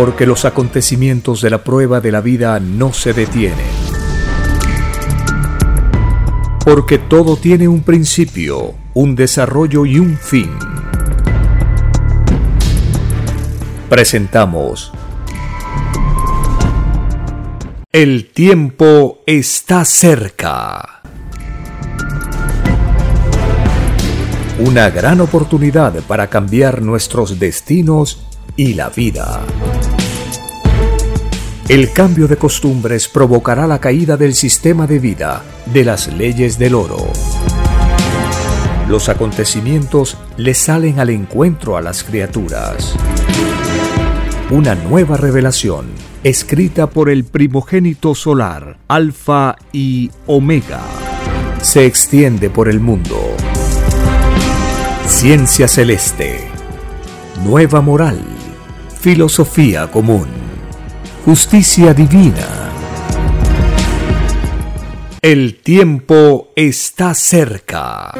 porque los acontecimientos de la prueba de la vida no se detienen. Porque todo tiene un principio, un desarrollo y un fin. Presentamos El tiempo está cerca. Una gran oportunidad para cambiar nuestros destinos y la vida. El cambio de costumbres provocará la caída del sistema de vida, de las leyes del oro. Los acontecimientos le salen al encuentro a las criaturas. Una nueva revelación, escrita por el primogénito solar, Alfa y Omega, se extiende por el mundo. Ciencia celeste, nueva moral filosofía común, justicia divina. El tiempo está cerca.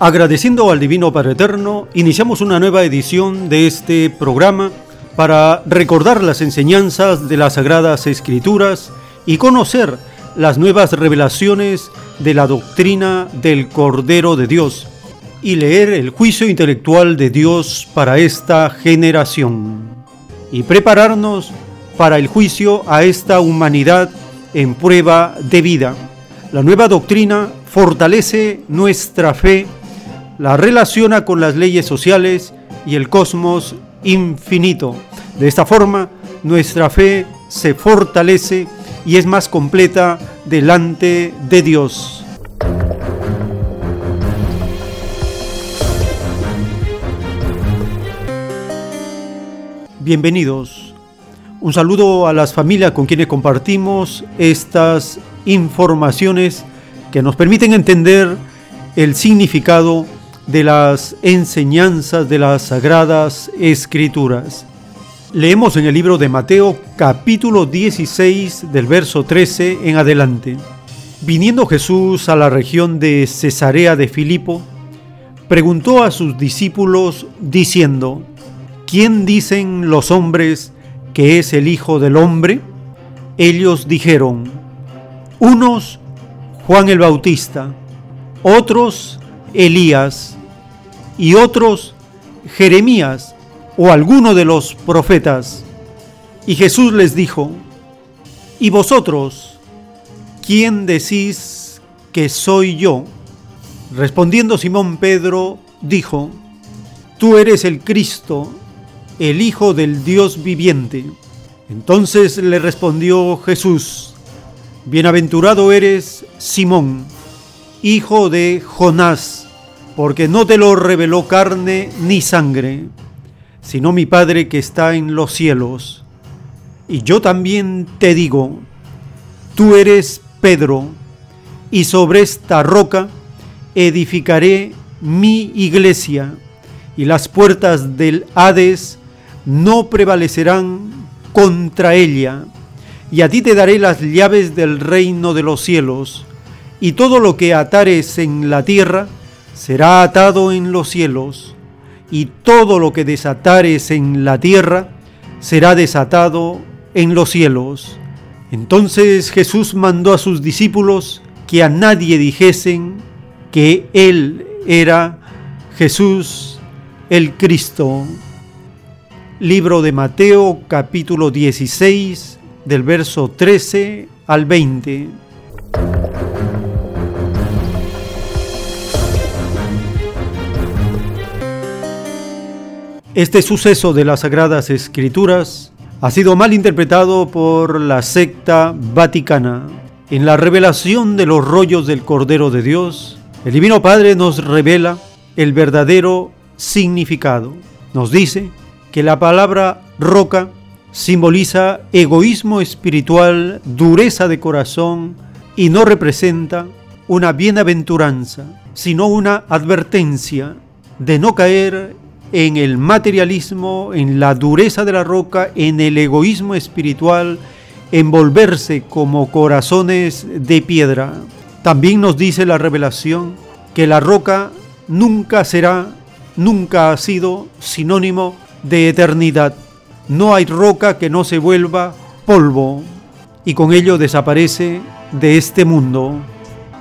Agradeciendo al Divino Padre Eterno, iniciamos una nueva edición de este programa para recordar las enseñanzas de las Sagradas Escrituras y conocer las nuevas revelaciones de la doctrina del Cordero de Dios y leer el juicio intelectual de Dios para esta generación y prepararnos para el juicio a esta humanidad en prueba de vida. La nueva doctrina fortalece nuestra fe, la relaciona con las leyes sociales y el cosmos infinito. De esta forma, nuestra fe se fortalece y es más completa delante de Dios. Bienvenidos. Un saludo a las familias con quienes compartimos estas informaciones que nos permiten entender el significado de las enseñanzas de las sagradas escrituras. Leemos en el libro de Mateo capítulo 16 del verso 13 en adelante. Viniendo Jesús a la región de Cesarea de Filipo, preguntó a sus discípulos diciendo, ¿quién dicen los hombres que es el Hijo del Hombre? Ellos dijeron, unos Juan el Bautista, otros Elías y otros Jeremías o alguno de los profetas. Y Jesús les dijo, ¿y vosotros quién decís que soy yo? Respondiendo Simón Pedro, dijo, Tú eres el Cristo, el Hijo del Dios viviente. Entonces le respondió Jesús, Bienaventurado eres, Simón, hijo de Jonás, porque no te lo reveló carne ni sangre sino mi Padre que está en los cielos. Y yo también te digo, tú eres Pedro, y sobre esta roca edificaré mi iglesia, y las puertas del Hades no prevalecerán contra ella. Y a ti te daré las llaves del reino de los cielos, y todo lo que atares en la tierra será atado en los cielos y todo lo que desatares en la tierra será desatado en los cielos. Entonces Jesús mandó a sus discípulos que a nadie dijesen que Él era Jesús el Cristo. Libro de Mateo capítulo 16 del verso 13 al 20. Este suceso de las Sagradas Escrituras ha sido mal interpretado por la secta vaticana. En la revelación de los rollos del Cordero de Dios, el Divino Padre nos revela el verdadero significado. Nos dice que la palabra roca simboliza egoísmo espiritual, dureza de corazón y no representa una bienaventuranza, sino una advertencia de no caer en el materialismo, en la dureza de la roca, en el egoísmo espiritual, en volverse como corazones de piedra. También nos dice la revelación que la roca nunca será, nunca ha sido sinónimo de eternidad. No hay roca que no se vuelva polvo y con ello desaparece de este mundo.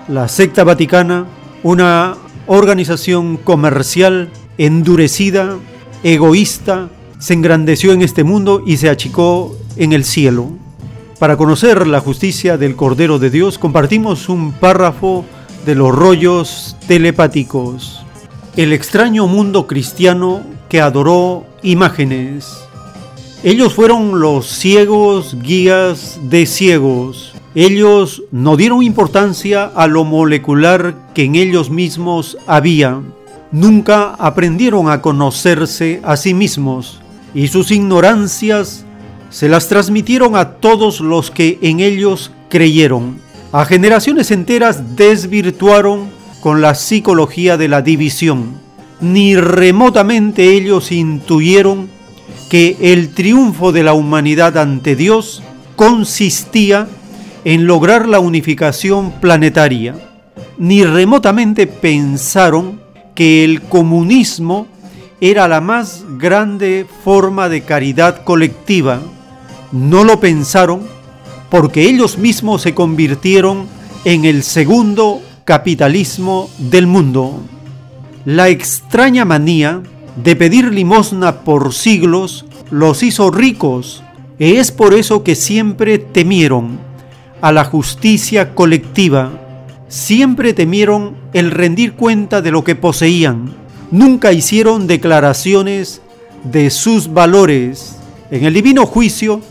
La secta vaticana, una organización comercial endurecida, egoísta, se engrandeció en este mundo y se achicó en el cielo. Para conocer la justicia del Cordero de Dios, compartimos un párrafo de los rollos telepáticos. El extraño mundo cristiano que adoró imágenes. Ellos fueron los ciegos guías de ciegos. Ellos no dieron importancia a lo molecular que en ellos mismos había. Nunca aprendieron a conocerse a sí mismos y sus ignorancias se las transmitieron a todos los que en ellos creyeron. A generaciones enteras desvirtuaron con la psicología de la división. Ni remotamente ellos intuyeron que el triunfo de la humanidad ante Dios consistía en lograr la unificación planetaria. Ni remotamente pensaron que el comunismo era la más grande forma de caridad colectiva no lo pensaron porque ellos mismos se convirtieron en el segundo capitalismo del mundo. La extraña manía de pedir limosna por siglos los hizo ricos y es por eso que siempre temieron a la justicia colectiva, siempre temieron el rendir cuenta de lo que poseían, nunca hicieron declaraciones de sus valores. En el divino juicio,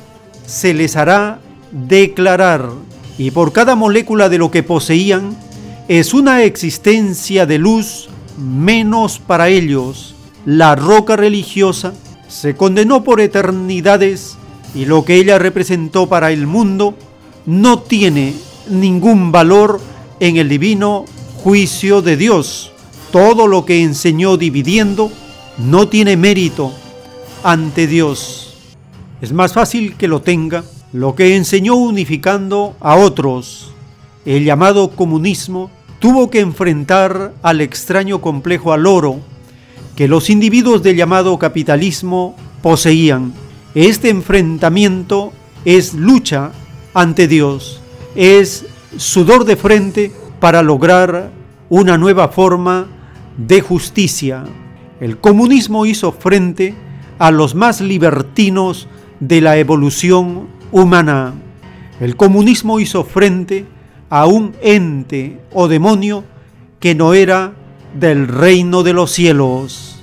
se les hará declarar, y por cada molécula de lo que poseían, es una existencia de luz menos para ellos. La roca religiosa se condenó por eternidades y lo que ella representó para el mundo no tiene ningún valor en el divino juicio de Dios. Todo lo que enseñó dividiendo no tiene mérito ante Dios. Es más fácil que lo tenga lo que enseñó unificando a otros. El llamado comunismo tuvo que enfrentar al extraño complejo al oro que los individuos del llamado capitalismo poseían. Este enfrentamiento es lucha ante Dios, es sudor de frente para lograr una nueva forma de justicia. El comunismo hizo frente a los más libertinos de la evolución humana. El comunismo hizo frente a un ente o demonio que no era del reino de los cielos.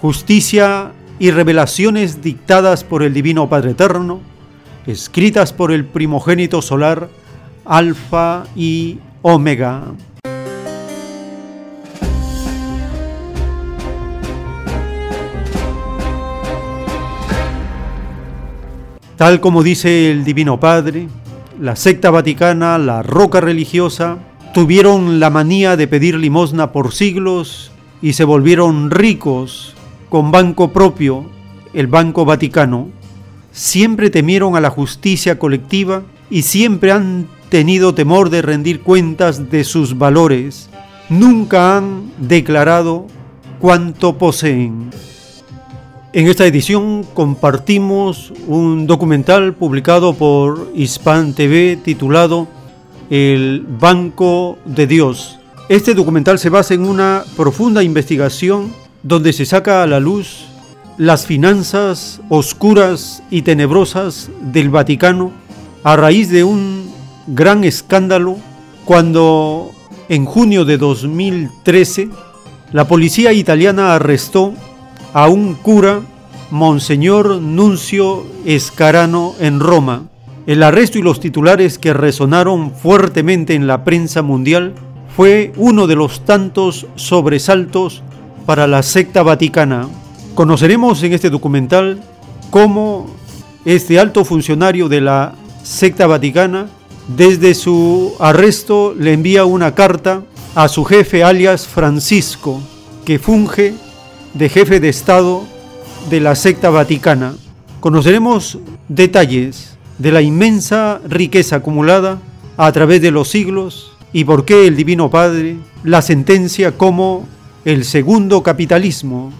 Justicia y revelaciones dictadas por el Divino Padre Eterno, escritas por el primogénito solar, Alfa y Omega. Tal como dice el Divino Padre, la secta vaticana, la roca religiosa, tuvieron la manía de pedir limosna por siglos y se volvieron ricos con banco propio, el Banco Vaticano. Siempre temieron a la justicia colectiva y siempre han tenido temor de rendir cuentas de sus valores. Nunca han declarado cuánto poseen. En esta edición compartimos un documental publicado por Hispan TV titulado El Banco de Dios. Este documental se basa en una profunda investigación donde se saca a la luz las finanzas oscuras y tenebrosas del Vaticano a raíz de un gran escándalo cuando en junio de 2013 la policía italiana arrestó a un cura, Monseñor Nuncio Escarano, en Roma. El arresto y los titulares que resonaron fuertemente en la prensa mundial fue uno de los tantos sobresaltos para la secta vaticana. Conoceremos en este documental cómo este alto funcionario de la secta vaticana desde su arresto le envía una carta a su jefe alias Francisco, que funge de jefe de Estado de la secta vaticana. Conoceremos detalles de la inmensa riqueza acumulada a través de los siglos y por qué el Divino Padre la sentencia como el segundo capitalismo.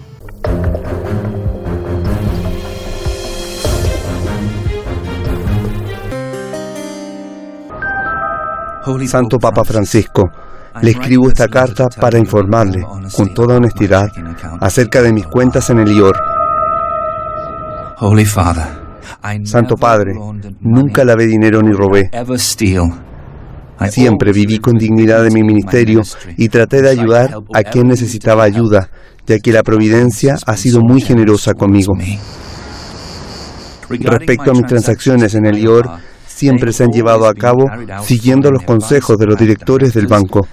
Santo Papa Francisco, le escribo esta carta para informarle, con toda honestidad, acerca de mis cuentas en el IOR. Santo Padre, nunca lavé dinero ni robé. Siempre viví con dignidad en mi ministerio y traté de ayudar a quien necesitaba ayuda, ya que la providencia ha sido muy generosa conmigo. Respecto a mis transacciones en el IOR, siempre se han llevado a cabo siguiendo los consejos de los directores del banco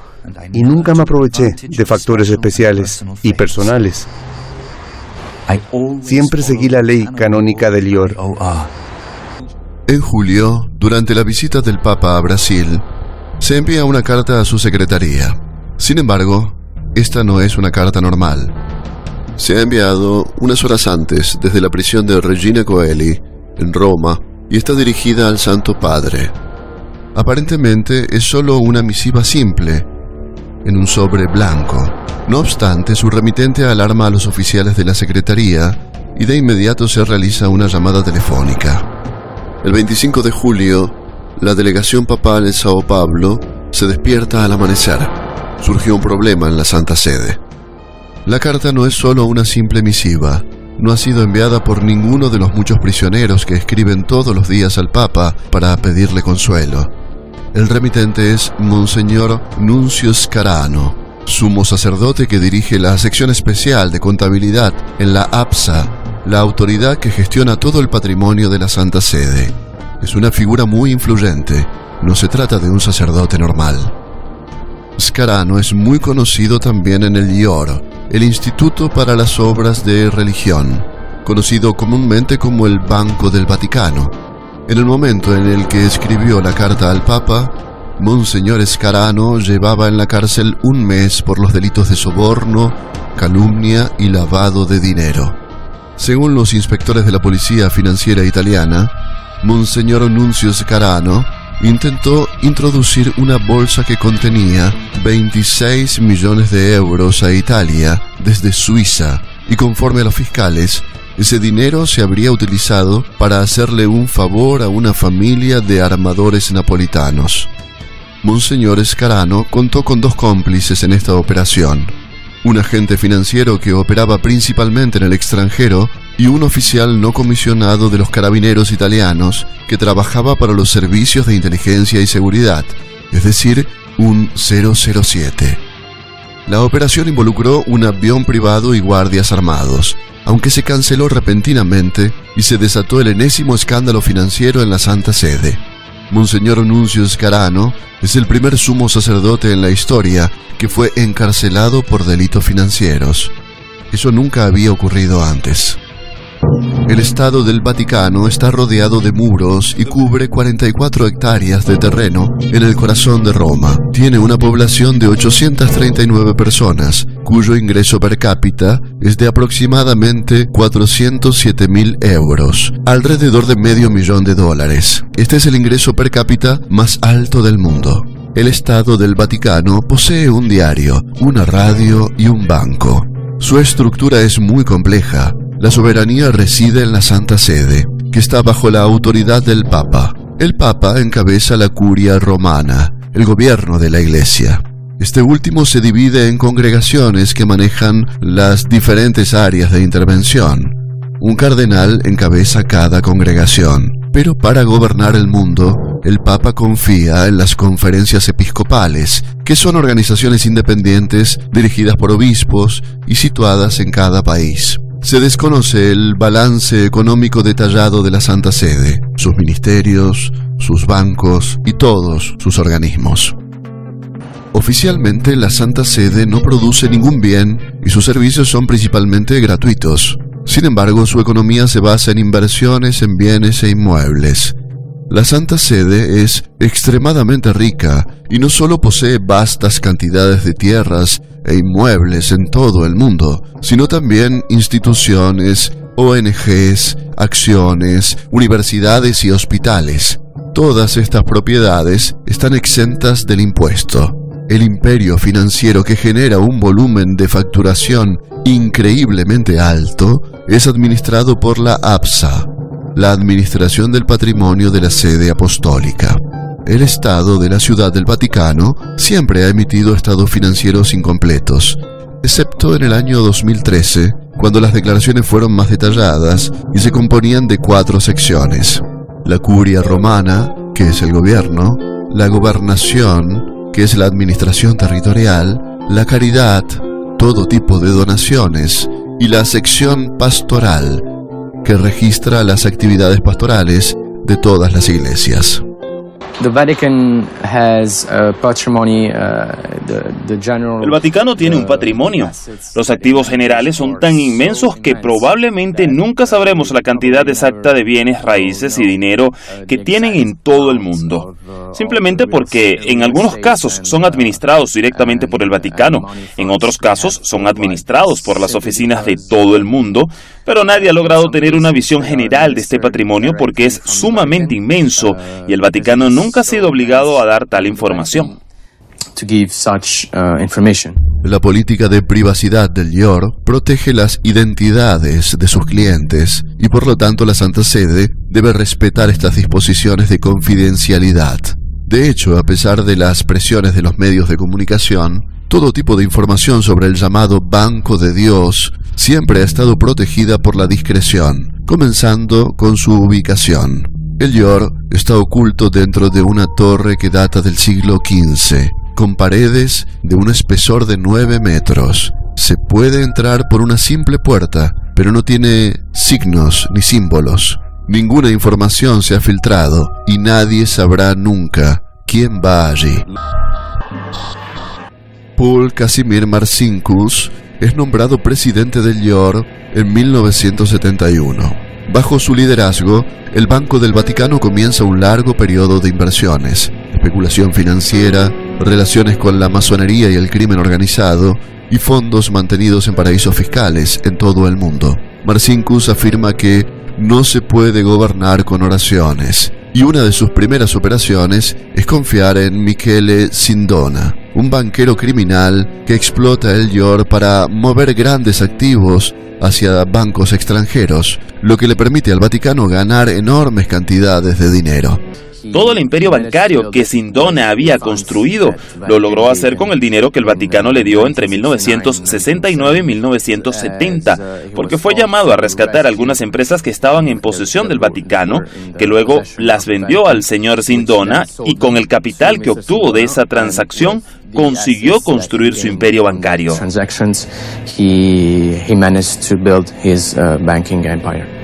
y nunca me aproveché de factores especiales y personales. Siempre seguí la ley canónica del IOR. En julio, durante la visita del Papa a Brasil, se envía una carta a su secretaría. Sin embargo, esta no es una carta normal. Se ha enviado unas horas antes desde la prisión de Regina Coeli, en Roma, y está dirigida al Santo Padre. Aparentemente es solo una misiva simple, en un sobre blanco. No obstante, su remitente alarma a los oficiales de la Secretaría y de inmediato se realiza una llamada telefónica. El 25 de julio, la delegación papal en Sao Paulo se despierta al amanecer. Surgió un problema en la Santa Sede. La carta no es solo una simple misiva, no ha sido enviada por ninguno de los muchos prisioneros que escriben todos los días al Papa para pedirle consuelo. El remitente es Monseñor Nuncio Scarano, sumo sacerdote que dirige la sección especial de contabilidad en la APSA, la autoridad que gestiona todo el patrimonio de la Santa Sede. Es una figura muy influyente, no se trata de un sacerdote normal. Scarano es muy conocido también en el IOR, el Instituto para las Obras de Religión, conocido comúnmente como el Banco del Vaticano. En el momento en el que escribió la carta al Papa, Monseñor Scarano llevaba en la cárcel un mes por los delitos de soborno, calumnia y lavado de dinero. Según los inspectores de la Policía Financiera Italiana, Monseñor Nuncio Scarano intentó introducir una bolsa que contenía 26 millones de euros a Italia desde Suiza y conforme a los fiscales, ese dinero se habría utilizado para hacerle un favor a una familia de armadores napolitanos. Monseñor Scarano contó con dos cómplices en esta operación un agente financiero que operaba principalmente en el extranjero y un oficial no comisionado de los carabineros italianos que trabajaba para los servicios de inteligencia y seguridad, es decir, un 007. La operación involucró un avión privado y guardias armados, aunque se canceló repentinamente y se desató el enésimo escándalo financiero en la Santa Sede. Monseñor Nuncio Scarano es el primer sumo sacerdote en la historia que fue encarcelado por delitos financieros. Eso nunca había ocurrido antes. El Estado del Vaticano está rodeado de muros y cubre 44 hectáreas de terreno en el corazón de Roma. Tiene una población de 839 personas, cuyo ingreso per cápita es de aproximadamente 407 mil euros, alrededor de medio millón de dólares. Este es el ingreso per cápita más alto del mundo. El Estado del Vaticano posee un diario, una radio y un banco. Su estructura es muy compleja, la soberanía reside en la Santa Sede, que está bajo la autoridad del Papa. El Papa encabeza la curia romana, el gobierno de la Iglesia. Este último se divide en congregaciones que manejan las diferentes áreas de intervención. Un cardenal encabeza cada congregación, pero para gobernar el mundo, el Papa confía en las conferencias episcopales, que son organizaciones independientes dirigidas por obispos y situadas en cada país. Se desconoce el balance económico detallado de la Santa Sede, sus ministerios, sus bancos y todos sus organismos. Oficialmente la Santa Sede no produce ningún bien y sus servicios son principalmente gratuitos. Sin embargo, su economía se basa en inversiones en bienes e inmuebles. La Santa Sede es extremadamente rica y no solo posee vastas cantidades de tierras e inmuebles en todo el mundo, sino también instituciones, ONGs, acciones, universidades y hospitales. Todas estas propiedades están exentas del impuesto. El imperio financiero que genera un volumen de facturación increíblemente alto es administrado por la APSA, la Administración del Patrimonio de la Sede Apostólica. El Estado de la Ciudad del Vaticano siempre ha emitido estados financieros incompletos, excepto en el año 2013, cuando las declaraciones fueron más detalladas y se componían de cuatro secciones. La curia romana, que es el gobierno, la gobernación, que es la administración territorial, la caridad, todo tipo de donaciones, y la sección pastoral, que registra las actividades pastorales de todas las iglesias. Uh, el Vaticano tiene un patrimonio. Los activos generales son tan inmensos que probablemente nunca sabremos la cantidad exacta de bienes, raíces y dinero que tienen en todo el mundo. Simplemente porque en algunos casos son administrados directamente por el Vaticano, en otros casos son administrados por las oficinas de todo el mundo, pero nadie ha logrado tener una visión general de este patrimonio porque es sumamente inmenso y el Vaticano nunca ha sido obligado a dar tal información. Uh, La política de privacidad del IOR protege las identidades de sus clientes y por lo tanto la Santa Sede debe respetar estas disposiciones de confidencialidad. De hecho, a pesar de las presiones de los medios de comunicación, todo tipo de información sobre el llamado Banco de Dios siempre ha estado protegida por la discreción, comenzando con su ubicación. El Yor está oculto dentro de una torre que data del siglo XV, con paredes de un espesor de 9 metros. Se puede entrar por una simple puerta, pero no tiene signos ni símbolos. Ninguna información se ha filtrado y nadie sabrá nunca quién va allí. Paul Casimir Marcinkus es nombrado presidente del IOR en 1971. Bajo su liderazgo, el Banco del Vaticano comienza un largo periodo de inversiones, especulación financiera, relaciones con la masonería y el crimen organizado, y fondos mantenidos en paraísos fiscales en todo el mundo. Marcinkus afirma que no se puede gobernar con oraciones, y una de sus primeras operaciones es confiar en Michele Sindona, un banquero criminal que explota el YOR para mover grandes activos hacia bancos extranjeros, lo que le permite al Vaticano ganar enormes cantidades de dinero. Todo el imperio bancario que Sindona había construido lo logró hacer con el dinero que el Vaticano le dio entre 1969 y 1970, porque fue llamado a rescatar algunas empresas que estaban en posesión del Vaticano, que luego las vendió al señor Sindona y con el capital que obtuvo de esa transacción consiguió construir su imperio bancario.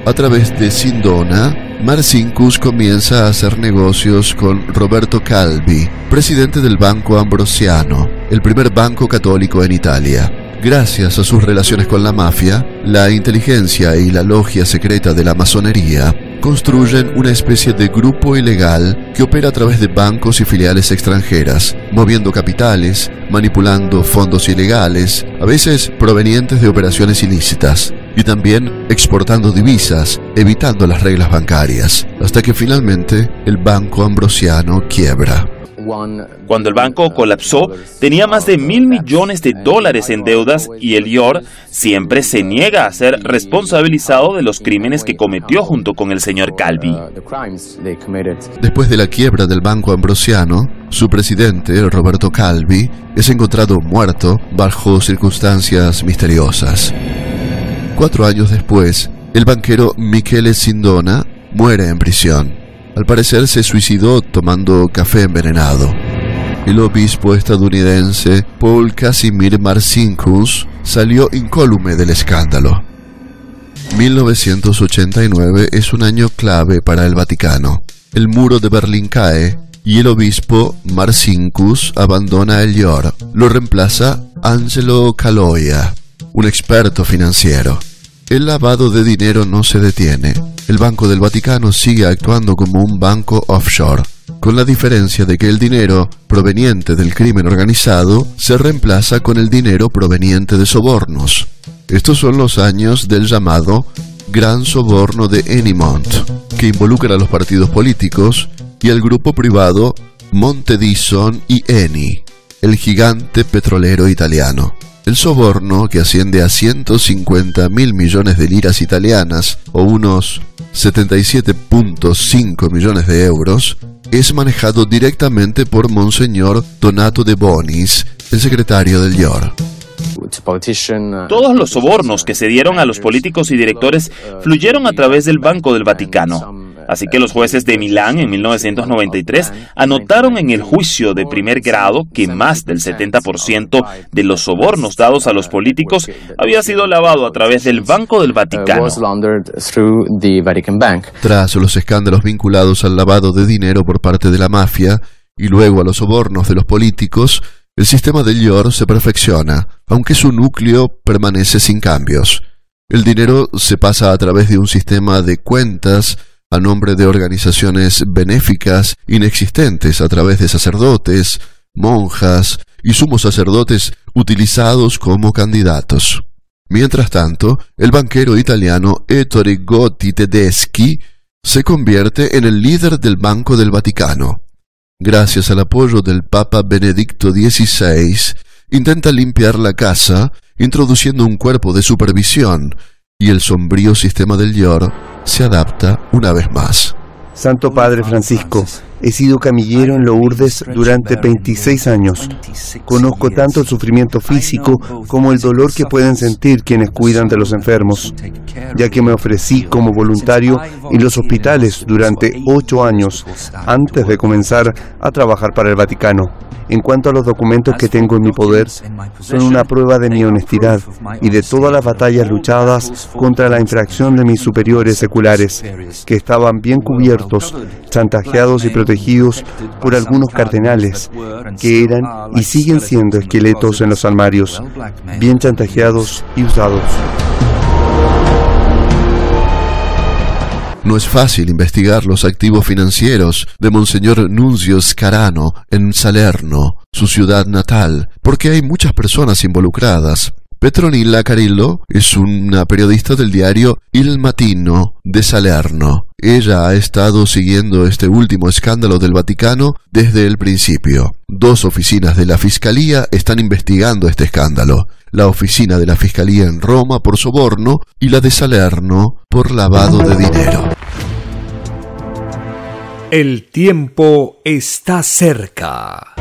A través de Sindona, Marcinkus comienza a hacer negocios con Roberto Calvi, presidente del Banco Ambrosiano, el primer banco católico en Italia. Gracias a sus relaciones con la mafia, la inteligencia y la logia secreta de la masonería, construyen una especie de grupo ilegal que opera a través de bancos y filiales extranjeras, moviendo capitales, manipulando fondos ilegales, a veces provenientes de operaciones ilícitas, y también exportando divisas, evitando las reglas bancarias, hasta que finalmente el Banco Ambrosiano quiebra. Cuando el banco colapsó, tenía más de mil millones de dólares en deudas y el IOR siempre se niega a ser responsabilizado de los crímenes que cometió junto con el señor Calvi. Después de la quiebra del Banco Ambrosiano, su presidente, Roberto Calvi, es encontrado muerto bajo circunstancias misteriosas. Cuatro años después, el banquero Michele Sindona muere en prisión. Al parecer se suicidó tomando café envenenado. El obispo estadounidense Paul Casimir Marcinkus salió incólume del escándalo. 1989 es un año clave para el Vaticano. El muro de Berlín cae y el obispo Marcinkus abandona el Yor. Lo reemplaza Angelo Caloia, un experto financiero. El lavado de dinero no se detiene. El Banco del Vaticano sigue actuando como un banco offshore, con la diferencia de que el dinero proveniente del crimen organizado se reemplaza con el dinero proveniente de sobornos. Estos son los años del llamado Gran Soborno de Enimont, que involucra a los partidos políticos y el grupo privado Monte Dison y Eni, el gigante petrolero italiano. El soborno, que asciende a 150 mil millones de liras italianas o unos 77.5 millones de euros, es manejado directamente por Monseñor Donato de Bonis, el secretario del IOR. Todos los sobornos que se dieron a los políticos y directores fluyeron a través del Banco del Vaticano. Así que los jueces de Milán en 1993 anotaron en el juicio de primer grado que más del 70% de los sobornos dados a los políticos había sido lavado a través del Banco del Vaticano. Tras los escándalos vinculados al lavado de dinero por parte de la mafia y luego a los sobornos de los políticos, el sistema de IOR se perfecciona, aunque su núcleo permanece sin cambios. El dinero se pasa a través de un sistema de cuentas a nombre de organizaciones benéficas inexistentes a través de sacerdotes, monjas y sumos sacerdotes utilizados como candidatos. Mientras tanto, el banquero italiano Ettore Gotti Tedeschi se convierte en el líder del Banco del Vaticano. Gracias al apoyo del Papa Benedicto XVI, intenta limpiar la casa, introduciendo un cuerpo de supervisión y el sombrío sistema del Yor se adapta una vez más. Santo Padre Francisco, he sido camillero en Lourdes durante 26 años. Conozco tanto el sufrimiento físico como el dolor que pueden sentir quienes cuidan de los enfermos, ya que me ofrecí como voluntario en los hospitales durante ocho años antes de comenzar a trabajar para el Vaticano. En cuanto a los documentos que tengo en mi poder, son una prueba de mi honestidad y de todas las batallas luchadas contra la infracción de mis superiores seculares, que estaban bien cubiertos, chantajeados y protegidos por algunos cardenales, que eran y siguen siendo esqueletos en los armarios, bien chantajeados y usados. No es fácil investigar los activos financieros de Monseñor Nunzio Scarano en Salerno, su ciudad natal, porque hay muchas personas involucradas. Petronilla Carillo es una periodista del diario Il Matino de Salerno. Ella ha estado siguiendo este último escándalo del Vaticano desde el principio. Dos oficinas de la Fiscalía están investigando este escándalo. La oficina de la Fiscalía en Roma por soborno y la de Salerno por lavado de dinero. El tiempo está cerca.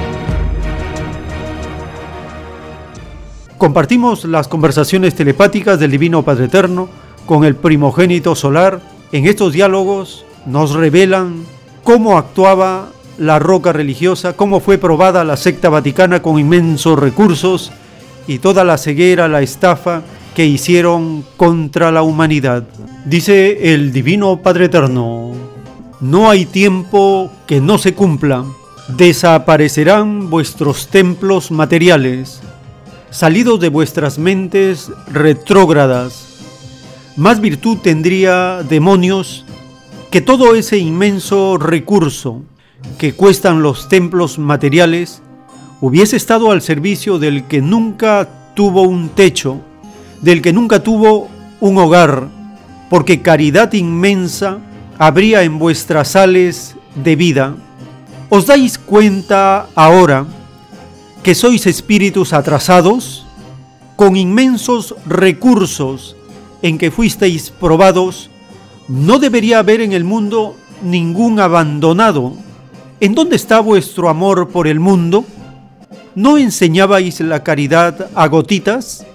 Compartimos las conversaciones telepáticas del Divino Padre Eterno con el primogénito solar. En estos diálogos nos revelan cómo actuaba la roca religiosa, cómo fue probada la secta vaticana con inmensos recursos y toda la ceguera, la estafa que hicieron contra la humanidad. Dice el Divino Padre Eterno, no hay tiempo que no se cumpla, desaparecerán vuestros templos materiales salidos de vuestras mentes retrógradas. Más virtud tendría demonios que todo ese inmenso recurso que cuestan los templos materiales hubiese estado al servicio del que nunca tuvo un techo, del que nunca tuvo un hogar, porque caridad inmensa habría en vuestras sales de vida. ¿Os dais cuenta ahora? Que sois espíritus atrasados, con inmensos recursos en que fuisteis probados, no debería haber en el mundo ningún abandonado. ¿En dónde está vuestro amor por el mundo? ¿No enseñabais la caridad a gotitas?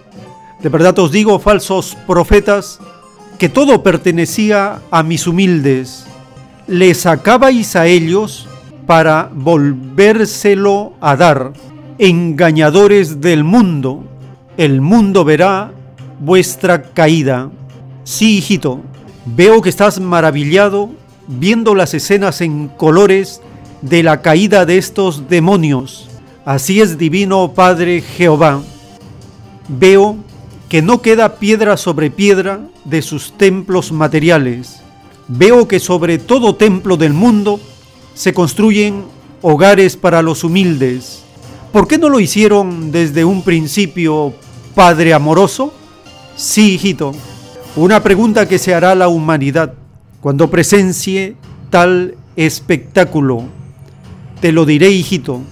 De verdad os digo, falsos profetas, que todo pertenecía a mis humildes. Le sacabais a ellos para volvérselo a dar engañadores del mundo, el mundo verá vuestra caída. Sí, hijito, veo que estás maravillado viendo las escenas en colores de la caída de estos demonios. Así es divino Padre Jehová. Veo que no queda piedra sobre piedra de sus templos materiales. Veo que sobre todo templo del mundo se construyen hogares para los humildes ¿Por qué no lo hicieron desde un principio, Padre amoroso? Sí, hijito, una pregunta que se hará la humanidad cuando presencie tal espectáculo. Te lo diré, hijito,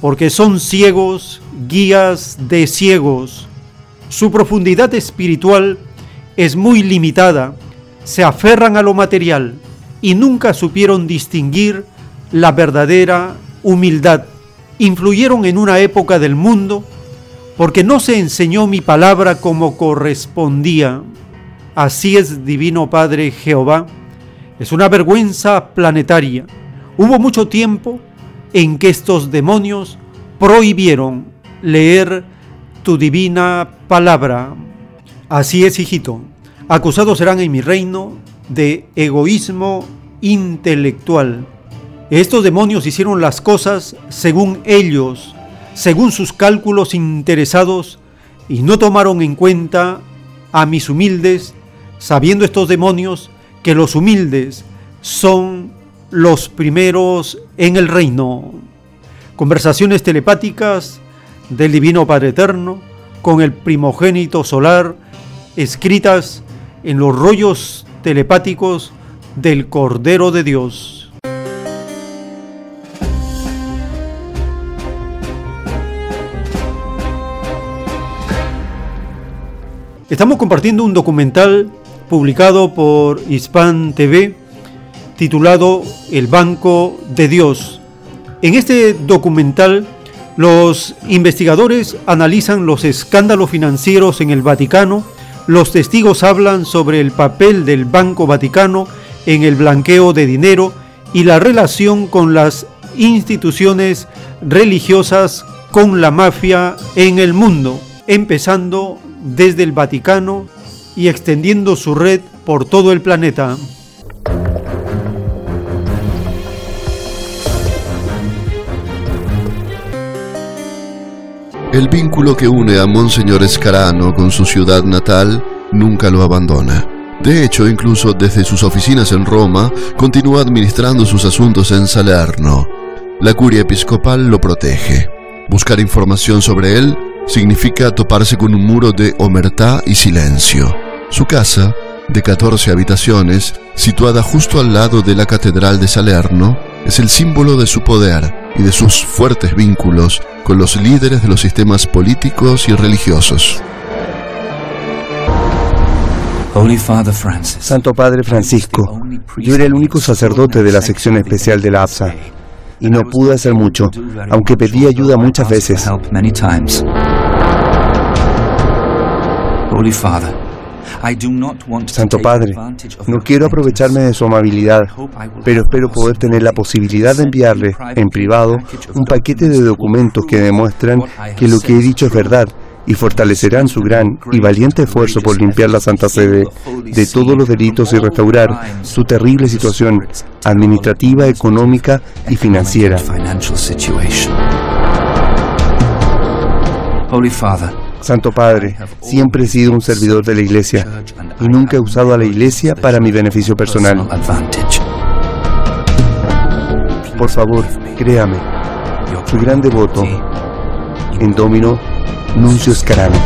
porque son ciegos, guías de ciegos. Su profundidad espiritual es muy limitada, se aferran a lo material y nunca supieron distinguir la verdadera humildad. Influyeron en una época del mundo porque no se enseñó mi palabra como correspondía. Así es, Divino Padre Jehová. Es una vergüenza planetaria. Hubo mucho tiempo en que estos demonios prohibieron leer tu divina palabra. Así es, hijito. Acusados serán en mi reino de egoísmo intelectual. Estos demonios hicieron las cosas según ellos, según sus cálculos interesados, y no tomaron en cuenta a mis humildes, sabiendo estos demonios que los humildes son los primeros en el reino. Conversaciones telepáticas del Divino Padre Eterno con el primogénito solar, escritas en los rollos telepáticos del Cordero de Dios. Estamos compartiendo un documental publicado por Hispan TV titulado El Banco de Dios. En este documental los investigadores analizan los escándalos financieros en el Vaticano, los testigos hablan sobre el papel del Banco Vaticano en el blanqueo de dinero y la relación con las instituciones religiosas con la mafia en el mundo, empezando desde el Vaticano y extendiendo su red por todo el planeta. El vínculo que une a Monseñor Escarano con su ciudad natal nunca lo abandona. De hecho, incluso desde sus oficinas en Roma, continúa administrando sus asuntos en Salerno. La curia episcopal lo protege. Buscar información sobre él significa toparse con un muro de omertá y silencio. Su casa, de 14 habitaciones, situada justo al lado de la Catedral de Salerno, es el símbolo de su poder y de sus fuertes vínculos con los líderes de los sistemas políticos y religiosos. Santo Padre Francisco, yo era el único sacerdote de la sección especial de la APSA y no pude hacer mucho, aunque pedí ayuda muchas veces. Santo Padre, no quiero aprovecharme de su amabilidad, pero espero poder tener la posibilidad de enviarle en privado un paquete de documentos que demuestran que lo que he dicho es verdad y fortalecerán su gran y valiente esfuerzo por limpiar la Santa Sede de todos los delitos y restaurar su terrible situación administrativa, económica y financiera. Santo Padre, siempre he sido un servidor de la Iglesia y nunca he usado a la Iglesia para mi beneficio personal. Por favor, créame, su gran devoto, en Domino Nuncio Escarano.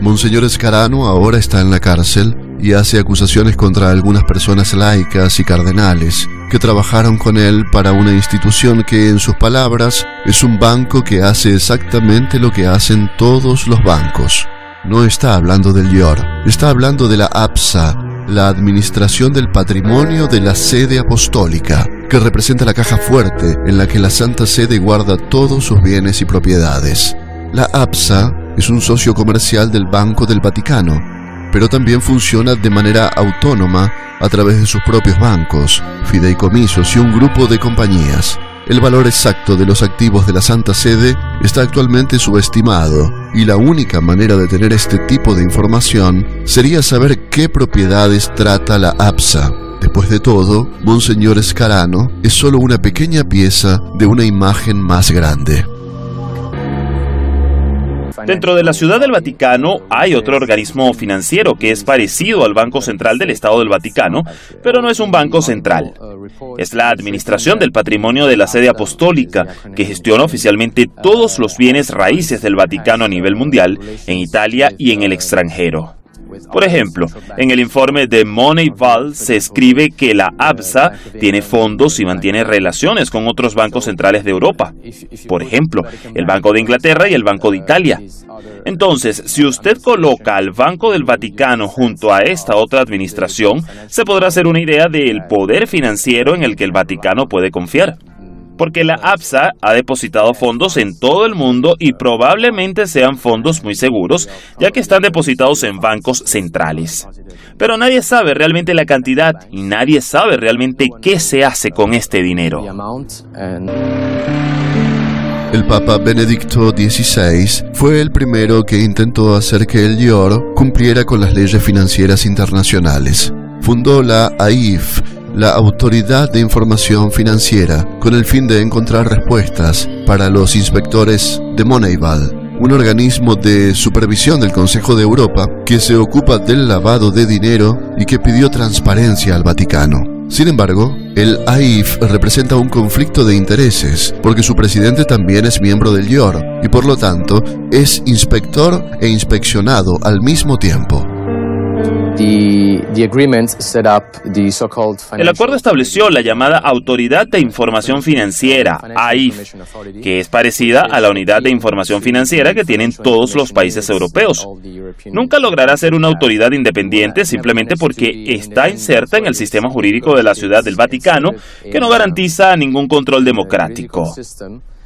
Monseñor Escarano ahora está en la cárcel y hace acusaciones contra algunas personas laicas y cardenales que trabajaron con él para una institución que, en sus palabras, es un banco que hace exactamente lo que hacen todos los bancos. No está hablando del IOR, está hablando de la APSA, la Administración del Patrimonio de la Sede Apostólica, que representa la caja fuerte en la que la Santa Sede guarda todos sus bienes y propiedades. La APSA es un socio comercial del Banco del Vaticano, pero también funciona de manera autónoma a través de sus propios bancos, fideicomisos y un grupo de compañías. El valor exacto de los activos de la Santa Sede está actualmente subestimado y la única manera de tener este tipo de información sería saber qué propiedades trata la APSA. Después de todo, Monseñor Escarano es solo una pequeña pieza de una imagen más grande. Dentro de la Ciudad del Vaticano hay otro organismo financiero que es parecido al Banco Central del Estado del Vaticano, pero no es un banco central. Es la Administración del Patrimonio de la Sede Apostólica, que gestiona oficialmente todos los bienes raíces del Vaticano a nivel mundial, en Italia y en el extranjero. Por ejemplo, en el informe de Moneyval se escribe que la ABSA tiene fondos y mantiene relaciones con otros bancos centrales de Europa. Por ejemplo, el Banco de Inglaterra y el Banco de Italia. Entonces, si usted coloca al Banco del Vaticano junto a esta otra administración, se podrá hacer una idea del poder financiero en el que el Vaticano puede confiar porque la APSA ha depositado fondos en todo el mundo y probablemente sean fondos muy seguros, ya que están depositados en bancos centrales. Pero nadie sabe realmente la cantidad y nadie sabe realmente qué se hace con este dinero. El Papa Benedicto XVI fue el primero que intentó hacer que el IOR cumpliera con las leyes financieras internacionales. Fundó la AIF, la Autoridad de Información Financiera con el fin de encontrar respuestas para los inspectores de Moneyval, un organismo de supervisión del Consejo de Europa que se ocupa del lavado de dinero y que pidió transparencia al Vaticano. Sin embargo, el AIF representa un conflicto de intereses porque su presidente también es miembro del IOR y por lo tanto es inspector e inspeccionado al mismo tiempo. El acuerdo estableció la llamada Autoridad de Información Financiera, AIF, que es parecida a la Unidad de Información Financiera que tienen todos los países europeos. Nunca logrará ser una autoridad independiente simplemente porque está inserta en el sistema jurídico de la Ciudad del Vaticano, que no garantiza ningún control democrático.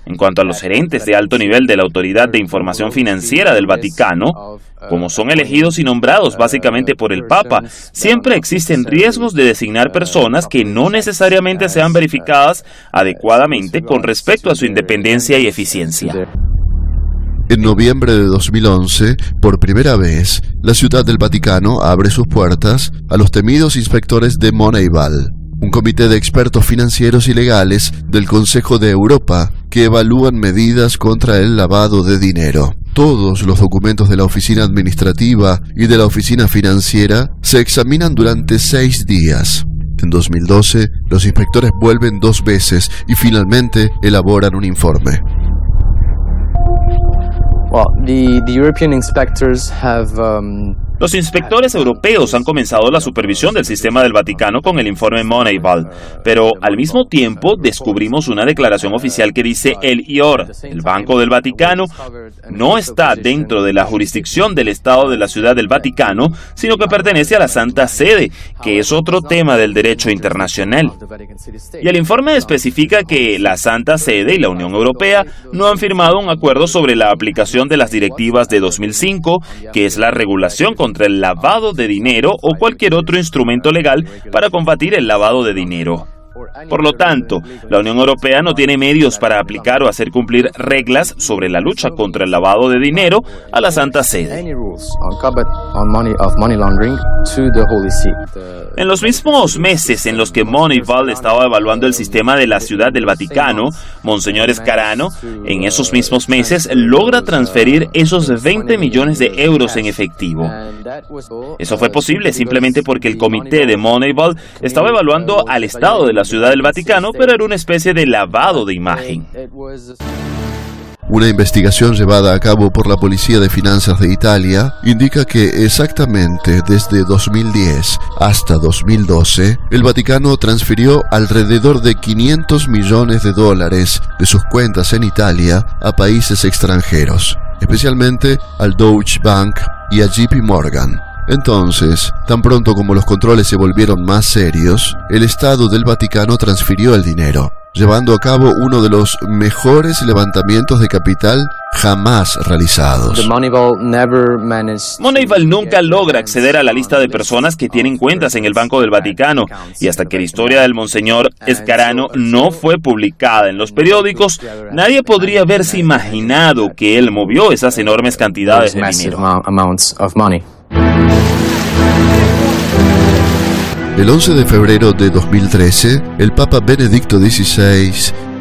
En cuanto a los gerentes de alto nivel de la Autoridad de Información Financiera del Vaticano, como son elegidos y nombrados básicamente por el Papa, siempre existen riesgos de designar personas que no necesariamente sean verificadas adecuadamente con respecto a su independencia y eficiencia. En noviembre de 2011, por primera vez, la Ciudad del Vaticano abre sus puertas a los temidos inspectores de Moneyval un comité de expertos financieros y legales del Consejo de Europa que evalúan medidas contra el lavado de dinero. Todos los documentos de la oficina administrativa y de la oficina financiera se examinan durante seis días. En 2012, los inspectores vuelven dos veces y finalmente elaboran un informe. Los inspectores europeos han comenzado la supervisión del sistema del Vaticano con el informe Moneyball, pero al mismo tiempo descubrimos una declaración oficial que dice el IOR, el Banco del Vaticano, no está dentro de la jurisdicción del Estado de la Ciudad del Vaticano, sino que pertenece a la Santa Sede, que es otro tema del derecho internacional. Y el informe especifica que la Santa Sede y la Unión Europea no han firmado un acuerdo sobre la aplicación de las directivas de 2005, que es la regulación contra el lavado de dinero o cualquier otro instrumento legal para combatir el lavado de dinero. Por lo tanto, la Unión Europea no tiene medios para aplicar o hacer cumplir reglas sobre la lucha contra el lavado de dinero a la Santa Sede. En los mismos meses en los que Moneyval estaba evaluando el sistema de la Ciudad del Vaticano, Monseñor Escarano, en esos mismos meses, logra transferir esos 20 millones de euros en efectivo. Eso fue posible simplemente porque el comité de Moneyval estaba evaluando al Estado de la Ciudad del Vaticano, pero era una especie de lavado de imagen. Una investigación llevada a cabo por la Policía de Finanzas de Italia indica que exactamente desde 2010 hasta 2012, el Vaticano transfirió alrededor de 500 millones de dólares de sus cuentas en Italia a países extranjeros, especialmente al Deutsche Bank y a JP Morgan. Entonces, tan pronto como los controles se volvieron más serios, el Estado del Vaticano transfirió el dinero, llevando a cabo uno de los mejores levantamientos de capital jamás realizados. Moneyval nunca logra acceder a la lista de personas que tienen cuentas en el Banco del Vaticano y hasta que la historia del Monseñor Escarano no fue publicada en los periódicos, nadie podría haberse imaginado que él movió esas enormes cantidades de dinero. El 11 de febrero de 2013, el Papa Benedicto XVI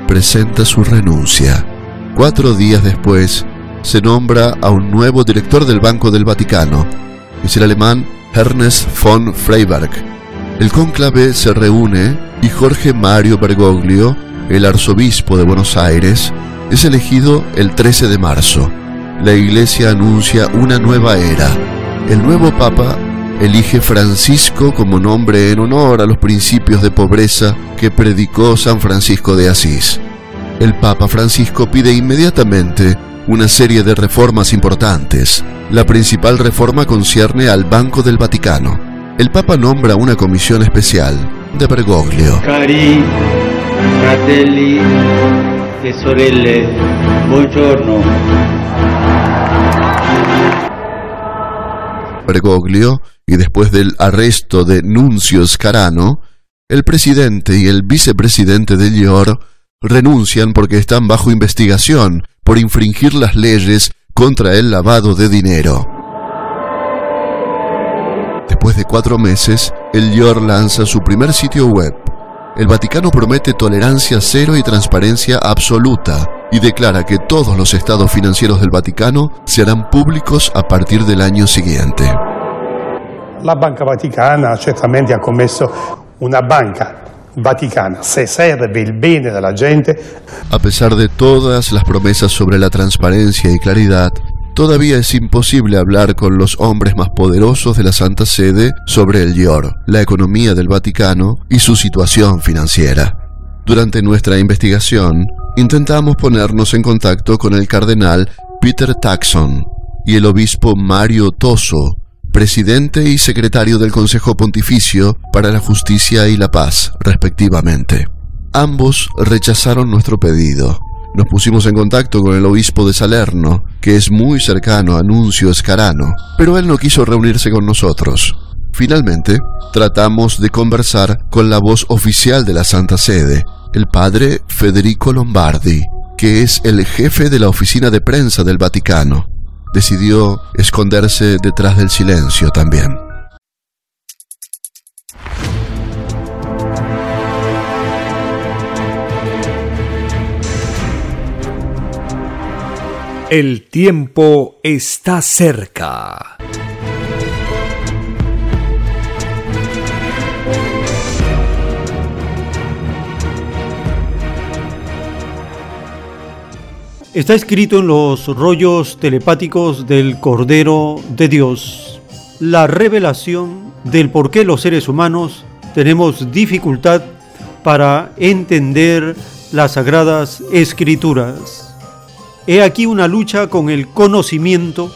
presenta su renuncia. Cuatro días después, se nombra a un nuevo director del Banco del Vaticano. Es el alemán Ernest von Freiberg. El cónclave se reúne y Jorge Mario Bergoglio, el arzobispo de Buenos Aires, es elegido el 13 de marzo. La iglesia anuncia una nueva era El nuevo Papa elige Francisco como nombre en honor a los principios de pobreza que predicó San Francisco de Asís. El Papa Francisco pide inmediatamente una serie de reformas importantes. La principal reforma concierne al Banco del Vaticano. El Papa nombra una comisión especial de Bergoglio. Cari fratelli e sorelle, buongiorno. Bergoglio, y después del arresto de Nuncio Scarano, el presidente y el vicepresidente de Lior renuncian porque están bajo investigación por infringir las leyes contra el lavado de dinero. Después de cuatro meses, el Lior lanza su primer sitio web. El Vaticano promete tolerancia cero y transparencia absoluta y declara que todos los estados financieros del Vaticano serán públicos a partir del año siguiente. La Banca Vaticana certamente ha commesso una banca vaticana, se serve il bene della gente. A pesar de todas las promesas sobre la transparencia y claridad, todavía es imposible hablar con los hombres más poderosos de la Santa Sede sobre el IOR, la economía del Vaticano y su situación financiera. Durante nuestra investigación, intentamos ponernos en contacto con el cardenal Peter Taxon y el obispo Mario Toso, presidente y secretario del Consejo Pontificio para la Justicia y la Paz, respectivamente. Ambos rechazaron nuestro pedido. Nos pusimos en contacto con el obispo de Salerno, que es muy cercano a Nuncio Escarano, pero él no quiso reunirse con nosotros. Finalmente, tratamos de conversar con la voz oficial de la Santa Sede, el padre Federico Lombardi, que es el jefe de la oficina de prensa del Vaticano decidió esconderse detrás del silencio también. El tiempo está cerca. Está escrito en los rollos telepáticos del Cordero de Dios la revelación del por qué los seres humanos tenemos dificultad para entender las sagradas escrituras. He aquí una lucha con el conocimiento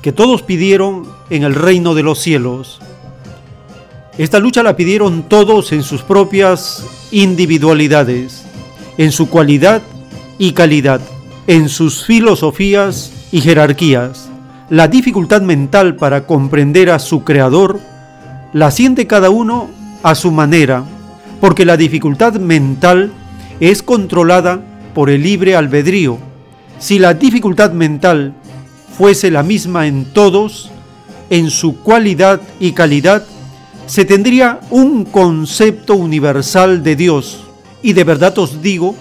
que todos pidieron en el reino de los cielos. Esta lucha la pidieron todos en sus propias individualidades, en su cualidad y calidad en sus filosofías y jerarquías. La dificultad mental para comprender a su creador la siente cada uno a su manera, porque la dificultad mental es controlada por el libre albedrío. Si la dificultad mental fuese la misma en todos, en su cualidad y calidad, se tendría un concepto universal de Dios. Y de verdad os digo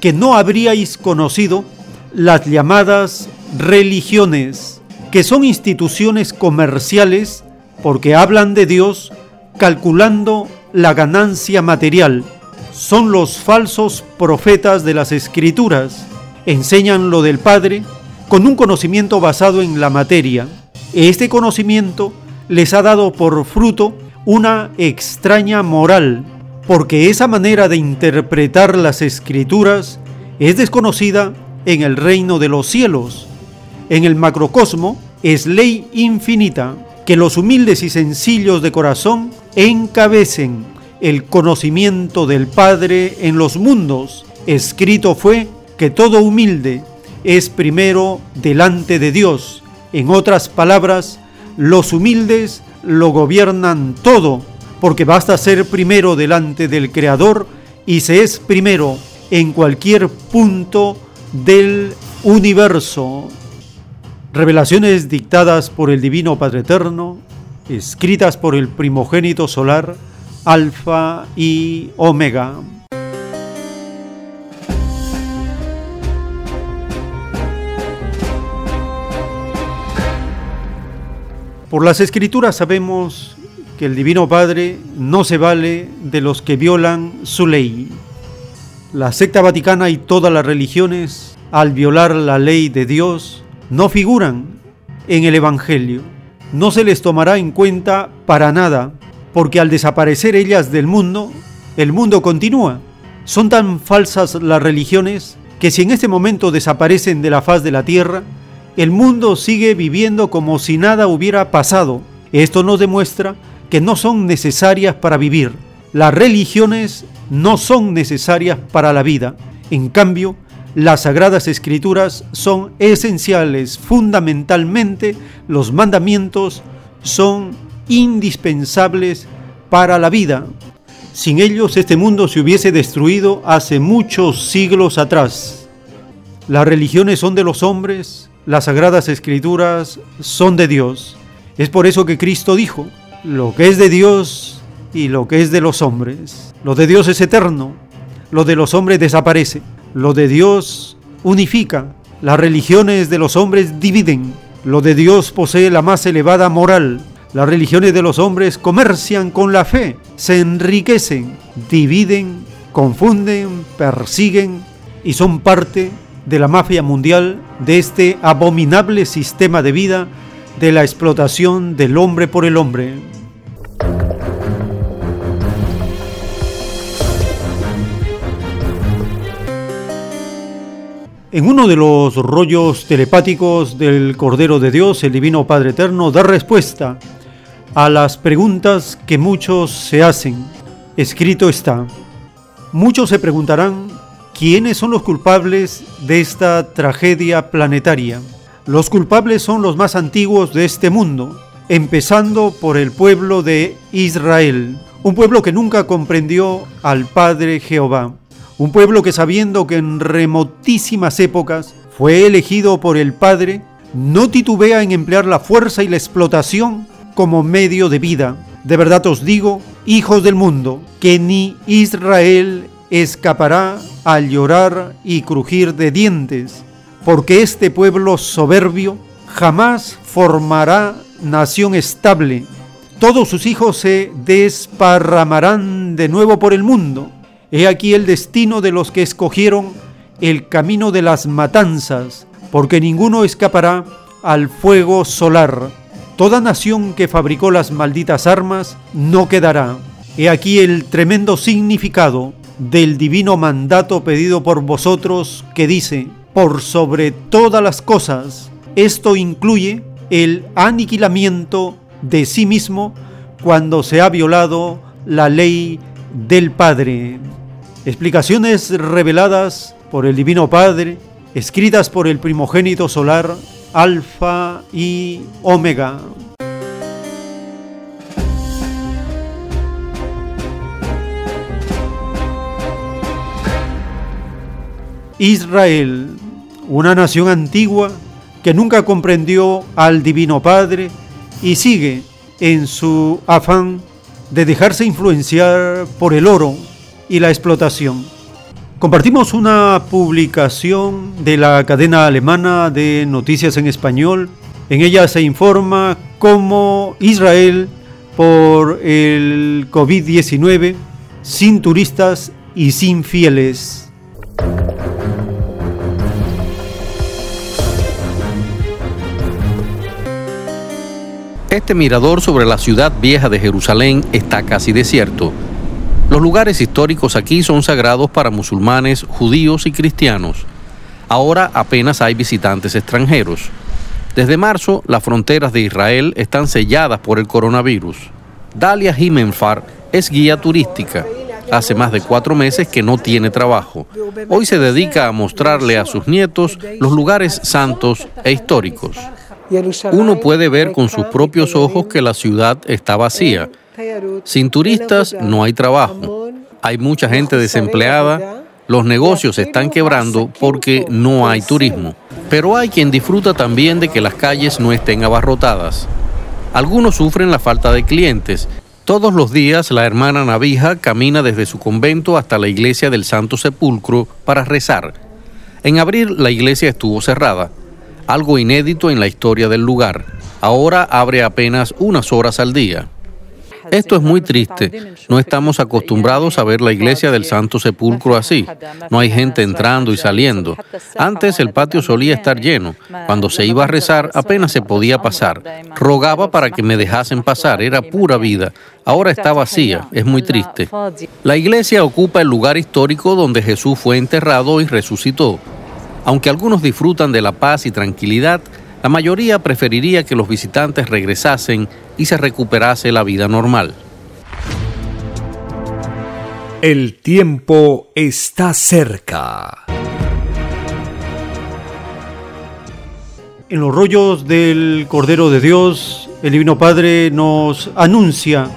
que no habríais conocido las llamadas religiones, que son instituciones comerciales porque hablan de Dios calculando la ganancia material. Son los falsos profetas de las escrituras. Enseñan lo del Padre con un conocimiento basado en la materia. Este conocimiento les ha dado por fruto una extraña moral, porque esa manera de interpretar las escrituras es desconocida en el reino de los cielos. En el macrocosmo es ley infinita que los humildes y sencillos de corazón encabecen el conocimiento del Padre en los mundos. Escrito fue que todo humilde es primero delante de Dios. En otras palabras, los humildes lo gobiernan todo, porque basta ser primero delante del Creador y se es primero en cualquier punto del universo. Revelaciones dictadas por el Divino Padre Eterno, escritas por el primogénito solar, Alfa y Omega. Por las escrituras sabemos que el Divino Padre no se vale de los que violan su ley. La secta vaticana y todas las religiones, al violar la ley de Dios, no figuran en el Evangelio. no se les tomará en cuenta para nada, porque al desaparecer ellas del mundo, el mundo continúa. Son tan falsas las religiones que si en este momento desaparecen de la faz de la tierra, el mundo sigue viviendo como si nada hubiera pasado. Esto nos demuestra que no son necesarias para vivir. Las religiones no son necesarias para la vida. En cambio, las sagradas escrituras son esenciales, fundamentalmente los mandamientos son indispensables para la vida. Sin ellos este mundo se hubiese destruido hace muchos siglos atrás. Las religiones son de los hombres, las sagradas escrituras son de Dios. Es por eso que Cristo dijo, lo que es de Dios y lo que es de los hombres. Lo de Dios es eterno, lo de los hombres desaparece. Lo de Dios unifica, las religiones de los hombres dividen, lo de Dios posee la más elevada moral, las religiones de los hombres comercian con la fe, se enriquecen, dividen, confunden, persiguen y son parte de la mafia mundial de este abominable sistema de vida de la explotación del hombre por el hombre. En uno de los rollos telepáticos del Cordero de Dios, el Divino Padre Eterno da respuesta a las preguntas que muchos se hacen. Escrito está, muchos se preguntarán quiénes son los culpables de esta tragedia planetaria. Los culpables son los más antiguos de este mundo, empezando por el pueblo de Israel, un pueblo que nunca comprendió al Padre Jehová. Un pueblo que sabiendo que en remotísimas épocas fue elegido por el Padre, no titubea en emplear la fuerza y la explotación como medio de vida. De verdad os digo, hijos del mundo, que ni Israel escapará al llorar y crujir de dientes, porque este pueblo soberbio jamás formará nación estable. Todos sus hijos se desparramarán de nuevo por el mundo He aquí el destino de los que escogieron el camino de las matanzas, porque ninguno escapará al fuego solar. Toda nación que fabricó las malditas armas no quedará. He aquí el tremendo significado del divino mandato pedido por vosotros que dice, por sobre todas las cosas, esto incluye el aniquilamiento de sí mismo cuando se ha violado la ley del Padre. Explicaciones reveladas por el Divino Padre, escritas por el primogénito solar, Alfa y Omega. Israel, una nación antigua que nunca comprendió al Divino Padre y sigue en su afán de dejarse influenciar por el oro y la explotación. Compartimos una publicación de la cadena alemana de noticias en español. En ella se informa cómo Israel, por el COVID-19, sin turistas y sin fieles. Este mirador sobre la ciudad vieja de Jerusalén está casi desierto los lugares históricos aquí son sagrados para musulmanes, judíos y cristianos. Ahora apenas hay visitantes extranjeros. Desde marzo, las fronteras de Israel están selladas por el coronavirus. Dalia Himenfar es guía turística. Hace más de cuatro meses que no tiene trabajo. Hoy se dedica a mostrarle a sus nietos los lugares santos e históricos. Uno puede ver con sus propios ojos que la ciudad está vacía sin turistas no hay trabajo. Hay mucha gente desempleada. Los negocios están quebrando porque no hay turismo. Pero hay quien disfruta también de que las calles no estén abarrotadas. Algunos sufren la falta de clientes. Todos los días la hermana Navija camina desde su convento hasta la iglesia del Santo Sepulcro para rezar. En abril la iglesia estuvo cerrada, algo inédito en la historia del lugar. Ahora abre apenas unas horas al día. Esto es muy triste. No estamos acostumbrados a ver la iglesia del Santo Sepulcro así. No hay gente entrando y saliendo. Antes el patio solía estar lleno. Cuando se iba a rezar apenas se podía pasar. Rogaba para que me dejasen pasar. Era pura vida. Ahora está vacía. Es muy triste. La iglesia ocupa el lugar histórico donde Jesús fue enterrado y resucitó. Aunque algunos disfrutan de la paz y tranquilidad, la mayoría preferiría que los visitantes regresasen y se recuperase la vida normal. El tiempo está cerca. En los rollos del Cordero de Dios, el Divino Padre nos anuncia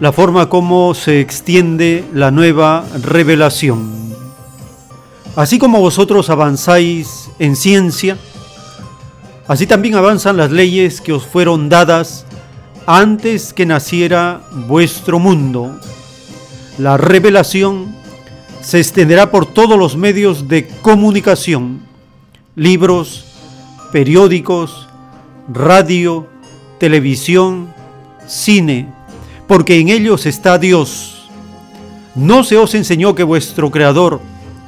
la forma como se extiende la nueva revelación. Así como vosotros avanzáis en ciencia, Así también avanzan las leyes que os fueron dadas antes que naciera vuestro mundo. La revelación se extenderá por todos los medios de comunicación, libros, periódicos, radio, televisión, cine, porque en ellos está Dios. ¿No se os enseñó que vuestro Creador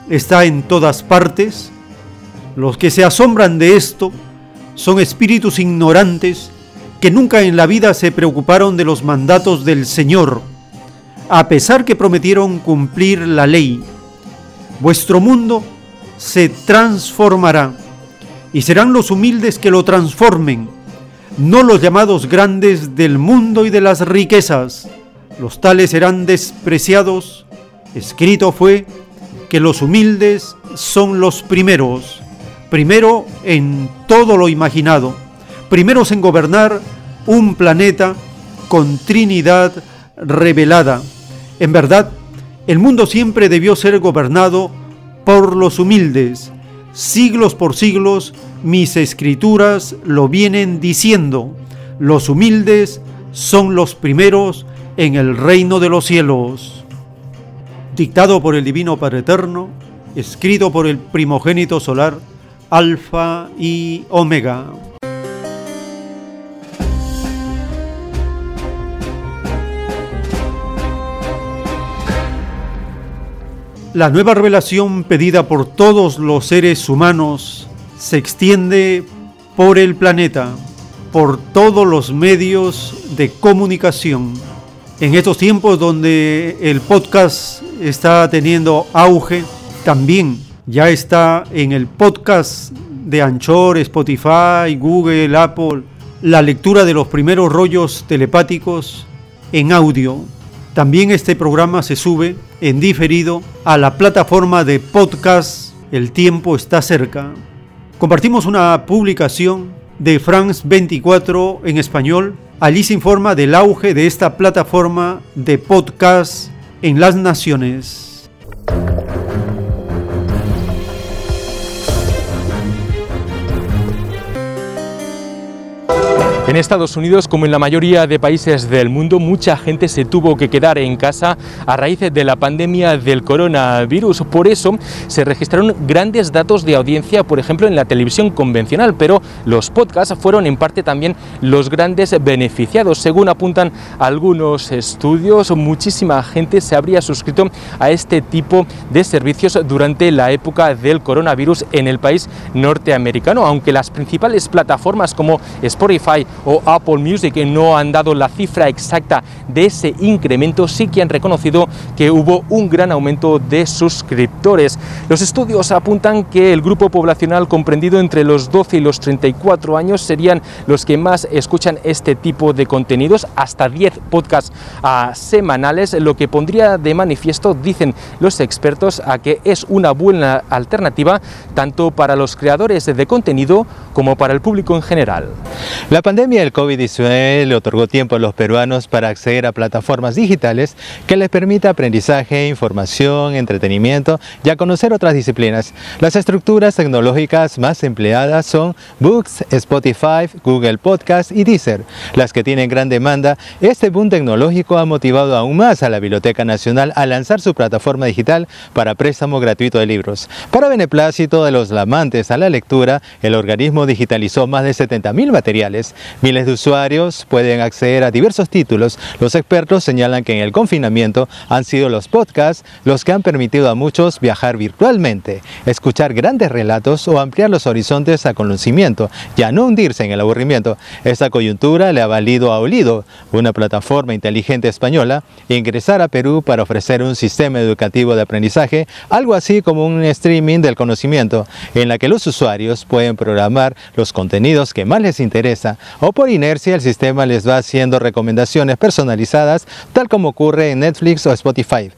está en todas partes? Los que se asombran de esto, son espíritus ignorantes que nunca en la vida se preocuparon de los mandatos del Señor, a pesar que prometieron cumplir la ley. Vuestro mundo se transformará y serán los humildes que lo transformen, no los llamados grandes del mundo y de las riquezas. Los tales serán despreciados. Escrito fue que los humildes son los primeros primero en todo lo imaginado, primeros en gobernar un planeta con Trinidad revelada. En verdad, el mundo siempre debió ser gobernado por los humildes. Siglos por siglos mis escrituras lo vienen diciendo. Los humildes son los primeros en el reino de los cielos. Dictado por el Divino Padre Eterno, escrito por el primogénito solar, Alfa y Omega. La nueva revelación pedida por todos los seres humanos se extiende por el planeta, por todos los medios de comunicación. En estos tiempos donde el podcast está teniendo auge, también ya está en el podcast de Anchor, Spotify, Google, Apple, la lectura de los primeros rollos telepáticos en audio. También este programa se sube en diferido a la plataforma de podcast El tiempo está cerca. Compartimos una publicación de France 24 en español. Allí se informa del auge de esta plataforma de podcast en las naciones. En Estados Unidos, como en la mayoría de países del mundo, mucha gente se tuvo que quedar en casa a raíz de la pandemia del coronavirus. Por eso se registraron grandes datos de audiencia, por ejemplo, en la televisión convencional, pero los podcasts fueron en parte también los grandes beneficiados. Según apuntan algunos estudios, muchísima gente se habría suscrito a este tipo de servicios durante la época del coronavirus en el país norteamericano, aunque las principales plataformas como Spotify o Apple Music no han dado la cifra exacta de ese incremento, sí que han reconocido que hubo un gran aumento de suscriptores. Los estudios apuntan que el grupo poblacional comprendido entre los 12 y los 34 años serían los que más escuchan este tipo de contenidos, hasta 10 podcasts ah, semanales, lo que pondría de manifiesto, dicen los expertos, a que es una buena alternativa tanto para los creadores de contenido como para el público en general. La pandemia pandemia del COVID-19 le otorgó tiempo a los peruanos para acceder a plataformas digitales que les permita aprendizaje, información, entretenimiento y a conocer otras disciplinas. Las estructuras tecnológicas más empleadas son Books, Spotify, Google Podcast y Deezer. Las que tienen gran demanda, este boom tecnológico ha motivado aún más a la Biblioteca Nacional a lanzar su plataforma digital para préstamo gratuito de libros. Para beneplácito de los amantes a la lectura, el organismo digitalizó más de 70.000 materiales Miles de usuarios pueden acceder a diversos títulos. Los expertos señalan que en el confinamiento han sido los podcasts los que han permitido a muchos viajar virtualmente, escuchar grandes relatos o ampliar los horizontes a conocimiento y a no hundirse en el aburrimiento. Esta coyuntura le ha valido a Olido, una plataforma inteligente española, ingresar a Perú para ofrecer un sistema educativo de aprendizaje, algo así como un streaming del conocimiento, en la que los usuarios pueden programar los contenidos que más les interesa o por inercia el sistema les va haciendo recomendaciones personalizadas, tal como ocurre en Netflix o Spotify.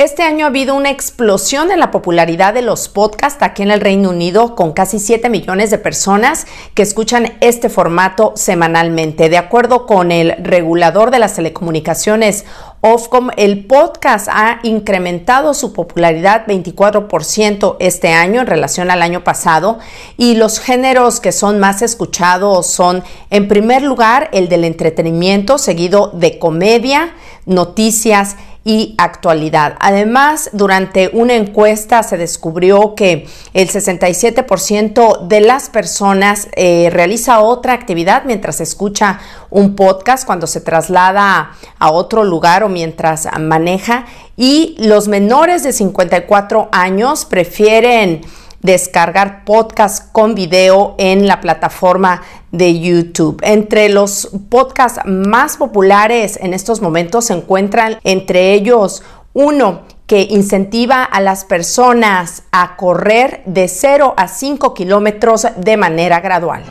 Este año ha habido una explosión en la popularidad de los podcasts aquí en el Reino Unido, con casi 7 millones de personas que escuchan este formato semanalmente. De acuerdo con el regulador de las telecomunicaciones, Ofcom, el podcast ha incrementado su popularidad 24% este año en relación al año pasado y los géneros que son más escuchados son, en primer lugar, el del entretenimiento, seguido de comedia, noticias, y actualidad. Además, durante una encuesta se descubrió que el 67% de las personas eh, realiza otra actividad mientras escucha un podcast, cuando se traslada a otro lugar o mientras maneja. Y los menores de 54 años prefieren descargar podcast con video en la plataforma de YouTube. Entre los podcasts más populares en estos momentos se encuentran entre ellos uno que incentiva a las personas a correr de 0 a 5 kilómetros de manera gradual.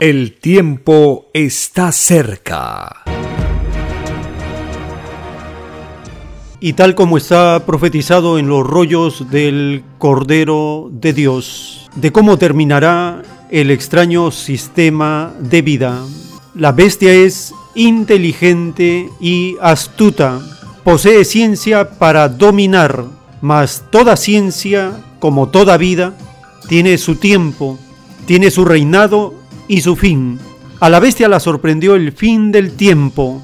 El tiempo está cerca. Y tal como está profetizado en los rollos del Cordero de Dios, de cómo terminará el extraño sistema de vida. La bestia es inteligente y astuta, posee ciencia para dominar, mas toda ciencia, como toda vida, tiene su tiempo, tiene su reinado y su fin. A la bestia la sorprendió el fin del tiempo,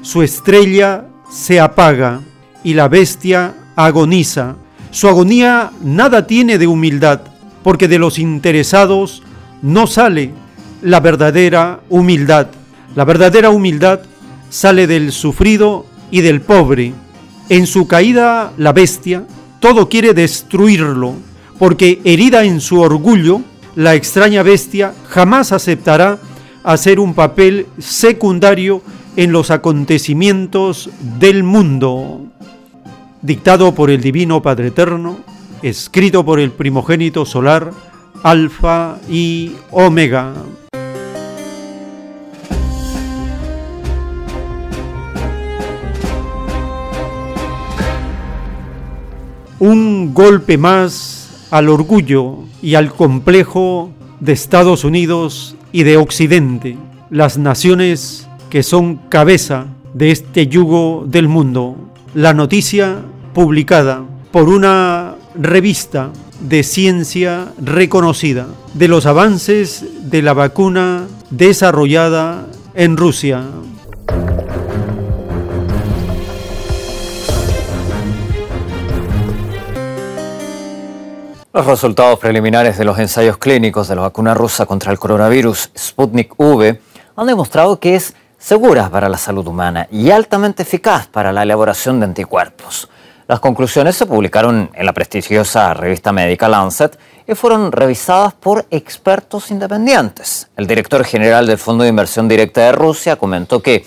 su estrella se apaga y la bestia agoniza. Su agonía nada tiene de humildad, porque de los interesados no sale la verdadera humildad. La verdadera humildad sale del sufrido y del pobre. En su caída la bestia todo quiere destruirlo, porque herida en su orgullo, la extraña bestia jamás aceptará hacer un papel secundario en los acontecimientos del mundo dictado por el Divino Padre Eterno, escrito por el primogénito solar, Alfa y Omega. Un golpe más al orgullo y al complejo de Estados Unidos y de Occidente, las naciones que son cabeza de este yugo del mundo la noticia publicada por una revista de ciencia reconocida de los avances de la vacuna desarrollada en Rusia. Los resultados preliminares de los ensayos clínicos de la vacuna rusa contra el coronavirus Sputnik V han demostrado que es segura para la salud humana y altamente eficaz para la elaboración de anticuerpos. Las conclusiones se publicaron en la prestigiosa revista médica Lancet y fueron revisadas por expertos independientes. El director general del Fondo de Inversión Directa de Rusia comentó que,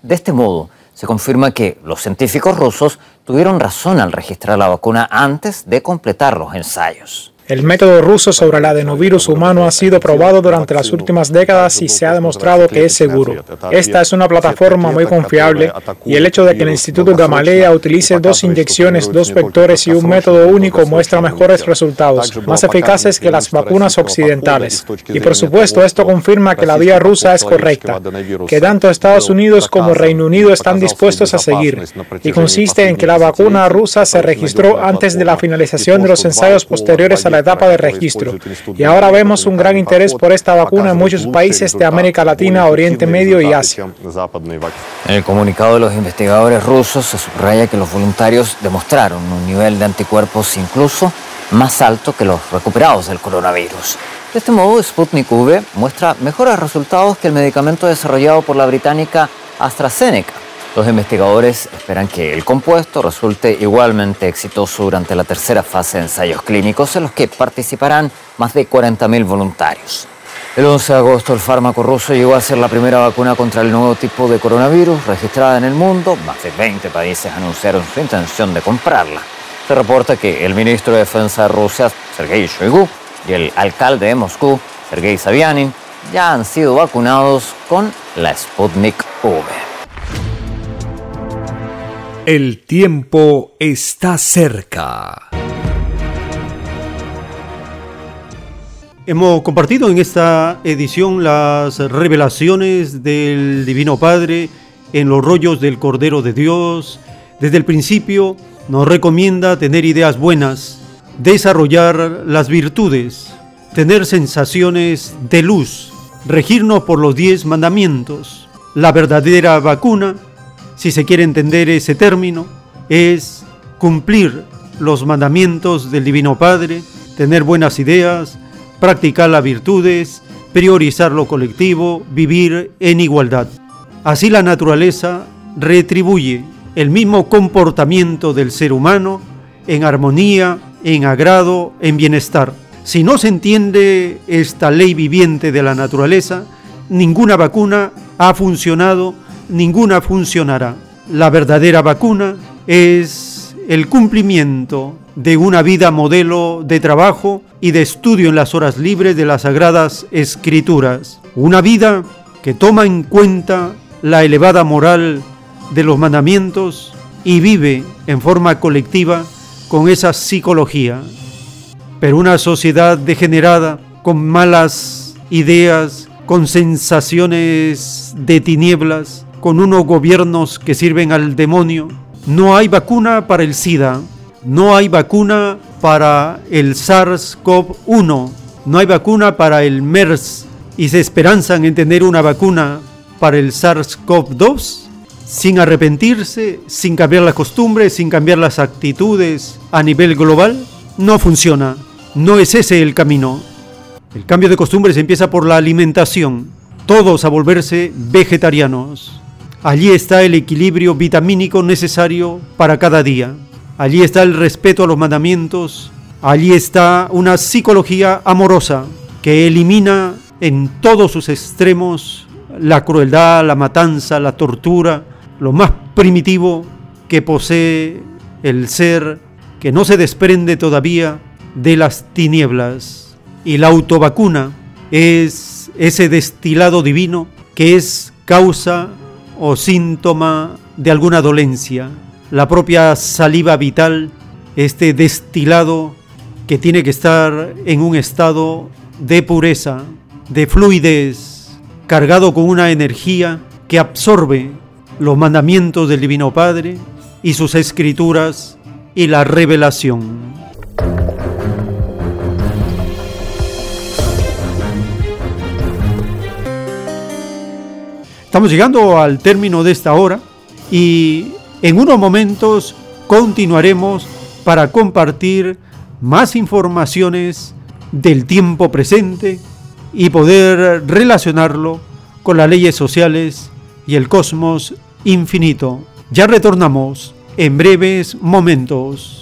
de este modo, se confirma que los científicos rusos tuvieron razón al registrar la vacuna antes de completar los ensayos. El método ruso sobre el adenovirus humano ha sido probado durante las últimas décadas y se ha demostrado que es seguro. Esta es una plataforma muy confiable y el hecho de que el Instituto Gamaleya utilice dos inyecciones, dos vectores y un método único muestra mejores resultados, más eficaces que las vacunas occidentales. Y por supuesto esto confirma que la vía rusa es correcta, que tanto Estados Unidos como Reino Unido están dispuestos a seguir, y consiste en que la vacuna rusa se registró antes de la finalización de los ensayos posteriores a la etapa de registro. Y ahora vemos un gran interés por esta vacuna en muchos países de América Latina, Oriente Medio y Asia. En el comunicado de los investigadores rusos se subraya que los voluntarios demostraron un nivel de anticuerpos incluso más alto que los recuperados del coronavirus. De este modo, Sputnik V muestra mejores resultados que el medicamento desarrollado por la británica AstraZeneca. Los investigadores esperan que el compuesto resulte igualmente exitoso durante la tercera fase de ensayos clínicos en los que participarán más de 40.000 voluntarios. El 11 de agosto el fármaco ruso llegó a ser la primera vacuna contra el nuevo tipo de coronavirus registrada en el mundo. Más de 20 países anunciaron su intención de comprarla. Se reporta que el ministro de Defensa de Rusia, Sergei Shoigu, y el alcalde de Moscú, Sergei Savianin, ya han sido vacunados con la Sputnik V. El tiempo está cerca. Hemos compartido en esta edición las revelaciones del Divino Padre en los rollos del Cordero de Dios. Desde el principio nos recomienda tener ideas buenas, desarrollar las virtudes, tener sensaciones de luz, regirnos por los diez mandamientos. La verdadera vacuna, si se quiere entender ese término, es cumplir los mandamientos del Divino Padre, tener buenas ideas, practicar las virtudes, priorizar lo colectivo, vivir en igualdad. Así la naturaleza retribuye el mismo comportamiento del ser humano en armonía, en agrado, en bienestar. Si no se entiende esta ley viviente de la naturaleza, ninguna vacuna ha funcionado, ninguna funcionará. La verdadera vacuna es el cumplimiento de una vida modelo de trabajo y de estudio en las horas libres de las sagradas escrituras. Una vida que toma en cuenta la elevada moral de los mandamientos y vive en forma colectiva con esa psicología. Pero una sociedad degenerada, con malas ideas, con sensaciones de tinieblas, con unos gobiernos que sirven al demonio, no hay vacuna para el SIDA, no hay vacuna para el SARS-CoV-1, no hay vacuna para el MERS y se esperanzan en tener una vacuna para el SARS-CoV-2 sin arrepentirse, sin cambiar las costumbres, sin cambiar las actitudes a nivel global, no funciona. No es ese el camino. El cambio de costumbres empieza por la alimentación. Todos a volverse vegetarianos. Allí está el equilibrio vitamínico necesario para cada día. Allí está el respeto a los mandamientos. Allí está una psicología amorosa que elimina en todos sus extremos la crueldad, la matanza, la tortura, lo más primitivo que posee el ser que no se desprende todavía de las tinieblas. Y la autovacuna es ese destilado divino que es causa o síntoma de alguna dolencia. La propia saliva vital, este destilado que tiene que estar en un estado de pureza, de fluidez, cargado con una energía que absorbe los mandamientos del Divino Padre y sus escrituras y la revelación. Estamos llegando al término de esta hora y en unos momentos continuaremos para compartir más informaciones del tiempo presente y poder relacionarlo con las leyes sociales y el cosmos infinito. Ya retornamos en breves momentos.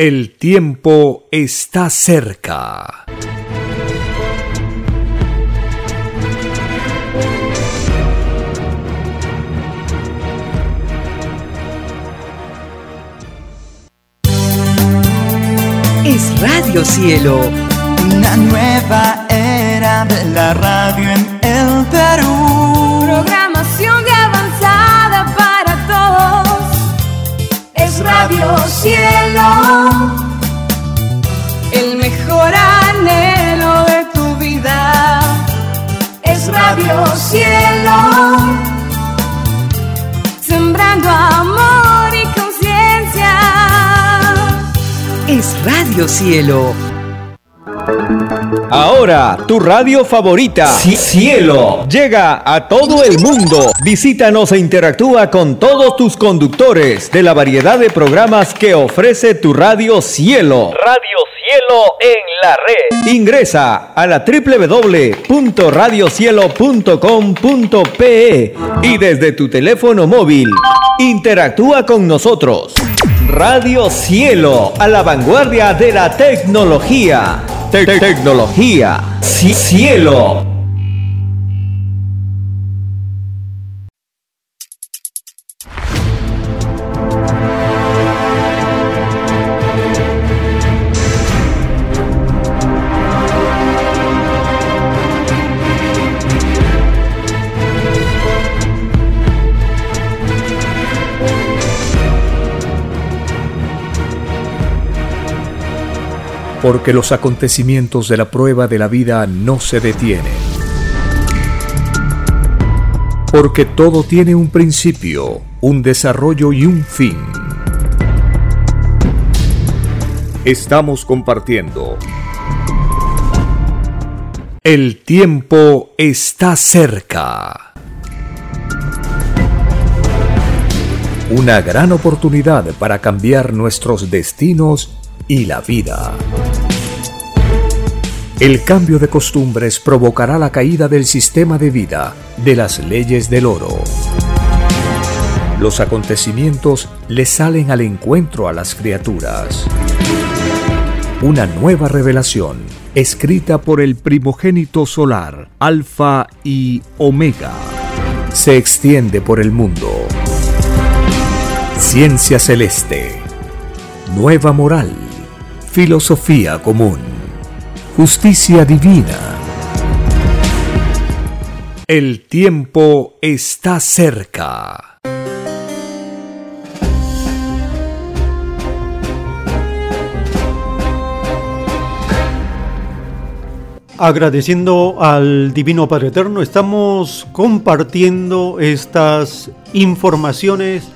El tiempo está cerca. es Radio Cielo. Una nueva era de la radio en el Perú. Programación Es Radio Cielo. El mejor anhelo de tu vida. Es Radio Cielo. Sembrando amor y conciencia es Radio Cielo. Ahora, tu radio favorita, Cielo, llega a todo el mundo. Visítanos e interactúa con todos tus conductores de la variedad de programas que ofrece tu radio Cielo. Radio Cielo en la red. Ingresa a la www.radiocielo.com.pe y desde tu teléfono móvil, interactúa con nosotros. Radio Cielo, a la vanguardia de la tecnología. Tecnología. Cielo. Porque los acontecimientos de la prueba de la vida no se detienen. Porque todo tiene un principio, un desarrollo y un fin. Estamos compartiendo. El tiempo está cerca. Una gran oportunidad para cambiar nuestros destinos y la vida. El cambio de costumbres provocará la caída del sistema de vida, de las leyes del oro. Los acontecimientos le salen al encuentro a las criaturas. Una nueva revelación, escrita por el primogénito solar, Alfa y Omega, se extiende por el mundo. Ciencia celeste, nueva moral filosofía común, justicia divina. El tiempo está cerca. Agradeciendo al Divino Padre Eterno, estamos compartiendo estas informaciones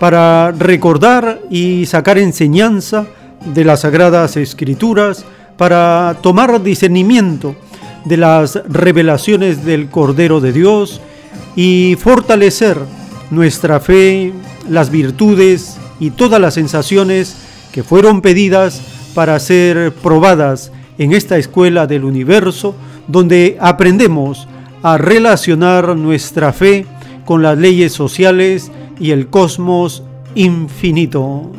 para recordar y sacar enseñanza de las Sagradas Escrituras para tomar discernimiento de las revelaciones del Cordero de Dios y fortalecer nuestra fe, las virtudes y todas las sensaciones que fueron pedidas para ser probadas en esta escuela del universo, donde aprendemos a relacionar nuestra fe con las leyes sociales y el cosmos infinito.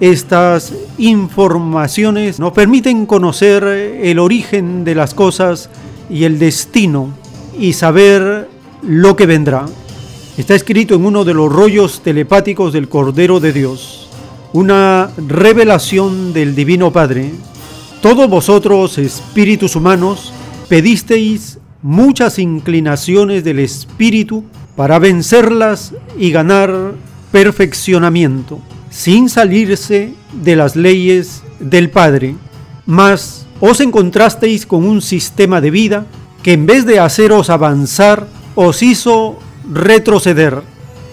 Estas informaciones nos permiten conocer el origen de las cosas y el destino y saber lo que vendrá. Está escrito en uno de los rollos telepáticos del Cordero de Dios, una revelación del Divino Padre. Todos vosotros, espíritus humanos, pedisteis muchas inclinaciones del espíritu para vencerlas y ganar perfeccionamiento sin salirse de las leyes del Padre, mas os encontrasteis con un sistema de vida que en vez de haceros avanzar, os hizo retroceder.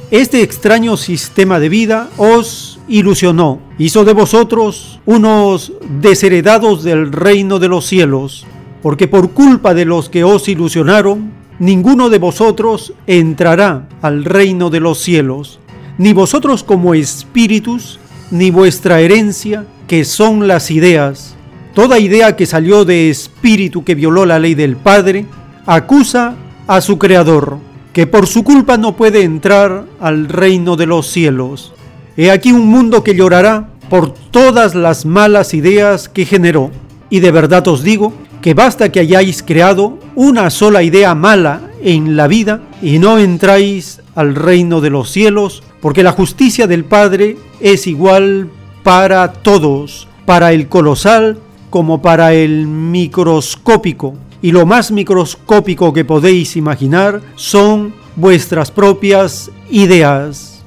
Este extraño sistema de vida os ilusionó, hizo de vosotros unos desheredados del reino de los cielos, porque por culpa de los que os ilusionaron, ninguno de vosotros entrará al reino de los cielos ni vosotros como espíritus, ni vuestra herencia, que son las ideas. Toda idea que salió de espíritu que violó la ley del Padre, acusa a su Creador, que por su culpa no puede entrar al reino de los cielos. He aquí un mundo que llorará por todas las malas ideas que generó. Y de verdad os digo que basta que hayáis creado una sola idea mala en la vida y no entráis al reino de los cielos porque la justicia del Padre es igual para todos, para el colosal como para el microscópico. Y lo más microscópico que podéis imaginar son vuestras propias ideas.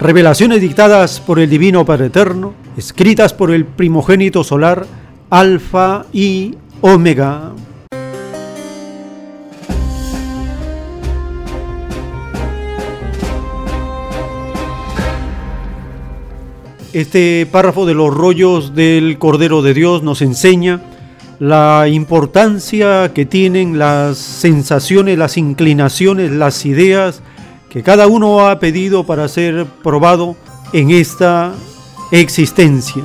Revelaciones dictadas por el Divino Padre Eterno, escritas por el primogénito solar, Alfa y Omega. Este párrafo de los rollos del Cordero de Dios nos enseña la importancia que tienen las sensaciones, las inclinaciones, las ideas que cada uno ha pedido para ser probado en esta existencia.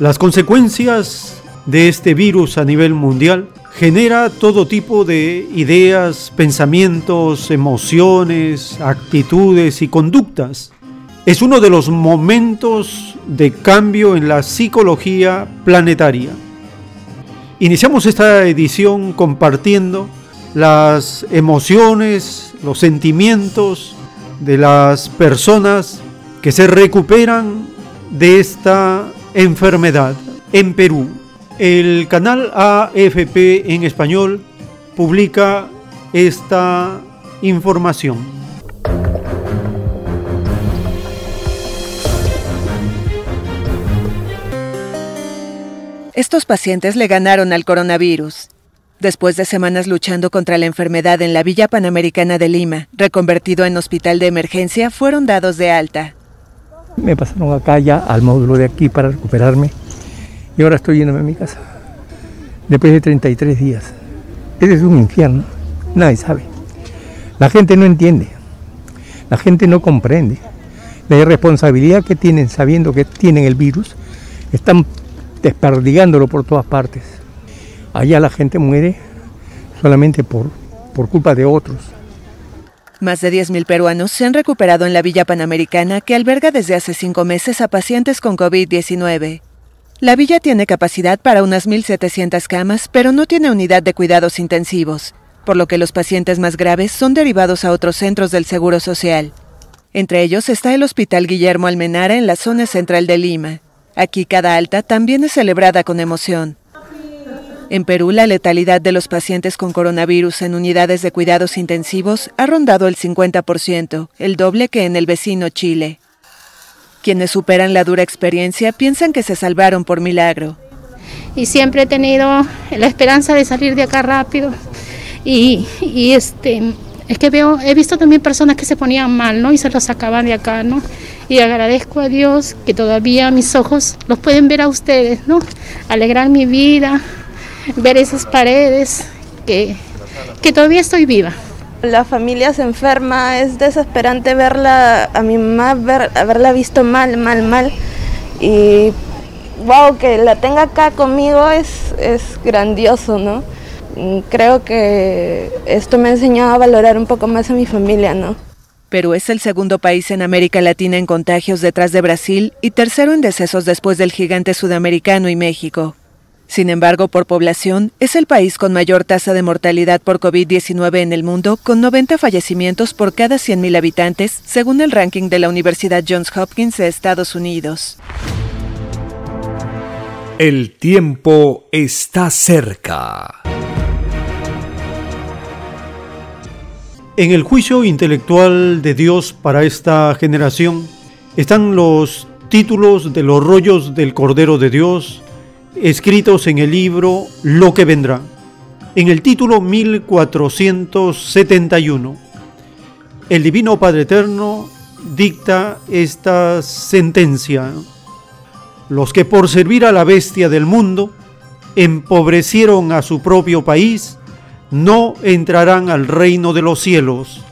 Las consecuencias de este virus a nivel mundial genera todo tipo de ideas, pensamientos, emociones, actitudes y conductas. Es uno de los momentos de cambio en la psicología planetaria. Iniciamos esta edición compartiendo las emociones, los sentimientos de las personas que se recuperan de esta enfermedad en Perú. El canal AFP en español publica esta información. Estos pacientes le ganaron al coronavirus. Después de semanas luchando contra la enfermedad en la Villa Panamericana de Lima, reconvertido en hospital de emergencia, fueron dados de alta. Me pasaron acá ya al módulo de aquí para recuperarme y ahora estoy yéndome a mi casa. Después de 33 días. Ese es un infierno. Nadie sabe. La gente no entiende. La gente no comprende. La irresponsabilidad que tienen sabiendo que tienen el virus, están desperdigándolo por todas partes. Allá la gente muere solamente por, por culpa de otros. Más de 10.000 peruanos se han recuperado en la Villa Panamericana que alberga desde hace cinco meses a pacientes con COVID-19. La villa tiene capacidad para unas 1.700 camas, pero no tiene unidad de cuidados intensivos, por lo que los pacientes más graves son derivados a otros centros del Seguro Social. Entre ellos está el Hospital Guillermo Almenara en la zona central de Lima. Aquí cada alta también es celebrada con emoción. En Perú, la letalidad de los pacientes con coronavirus en unidades de cuidados intensivos ha rondado el 50%, el doble que en el vecino Chile. Quienes superan la dura experiencia piensan que se salvaron por milagro. Y siempre he tenido la esperanza de salir de acá rápido. Y, este, es que veo, he visto también personas que se ponían mal, ¿no? Y se los sacaban de acá, ¿no? Y agradezco a Dios que todavía mis ojos los pueden ver a ustedes, ¿no? Alegrar mi vida, ver esas paredes, que, que todavía estoy viva. La familia se enferma, es desesperante verla, a mi mamá ver, haberla visto mal, mal, mal. Y wow, que la tenga acá conmigo es, es grandioso, ¿no? Creo que esto me ha enseñado a valorar un poco más a mi familia, ¿no? Perú es el segundo país en América Latina en contagios detrás de Brasil y tercero en decesos después del gigante sudamericano y México. Sin embargo, por población, es el país con mayor tasa de mortalidad por COVID-19 en el mundo, con 90 fallecimientos por cada 100.000 habitantes, según el ranking de la Universidad Johns Hopkins de Estados Unidos. El tiempo está cerca. En el juicio intelectual de Dios para esta generación están los títulos de los rollos del Cordero de Dios escritos en el libro Lo que vendrá. En el título 1471, el Divino Padre Eterno dicta esta sentencia. Los que por servir a la bestia del mundo empobrecieron a su propio país, no entrarán al reino de los cielos.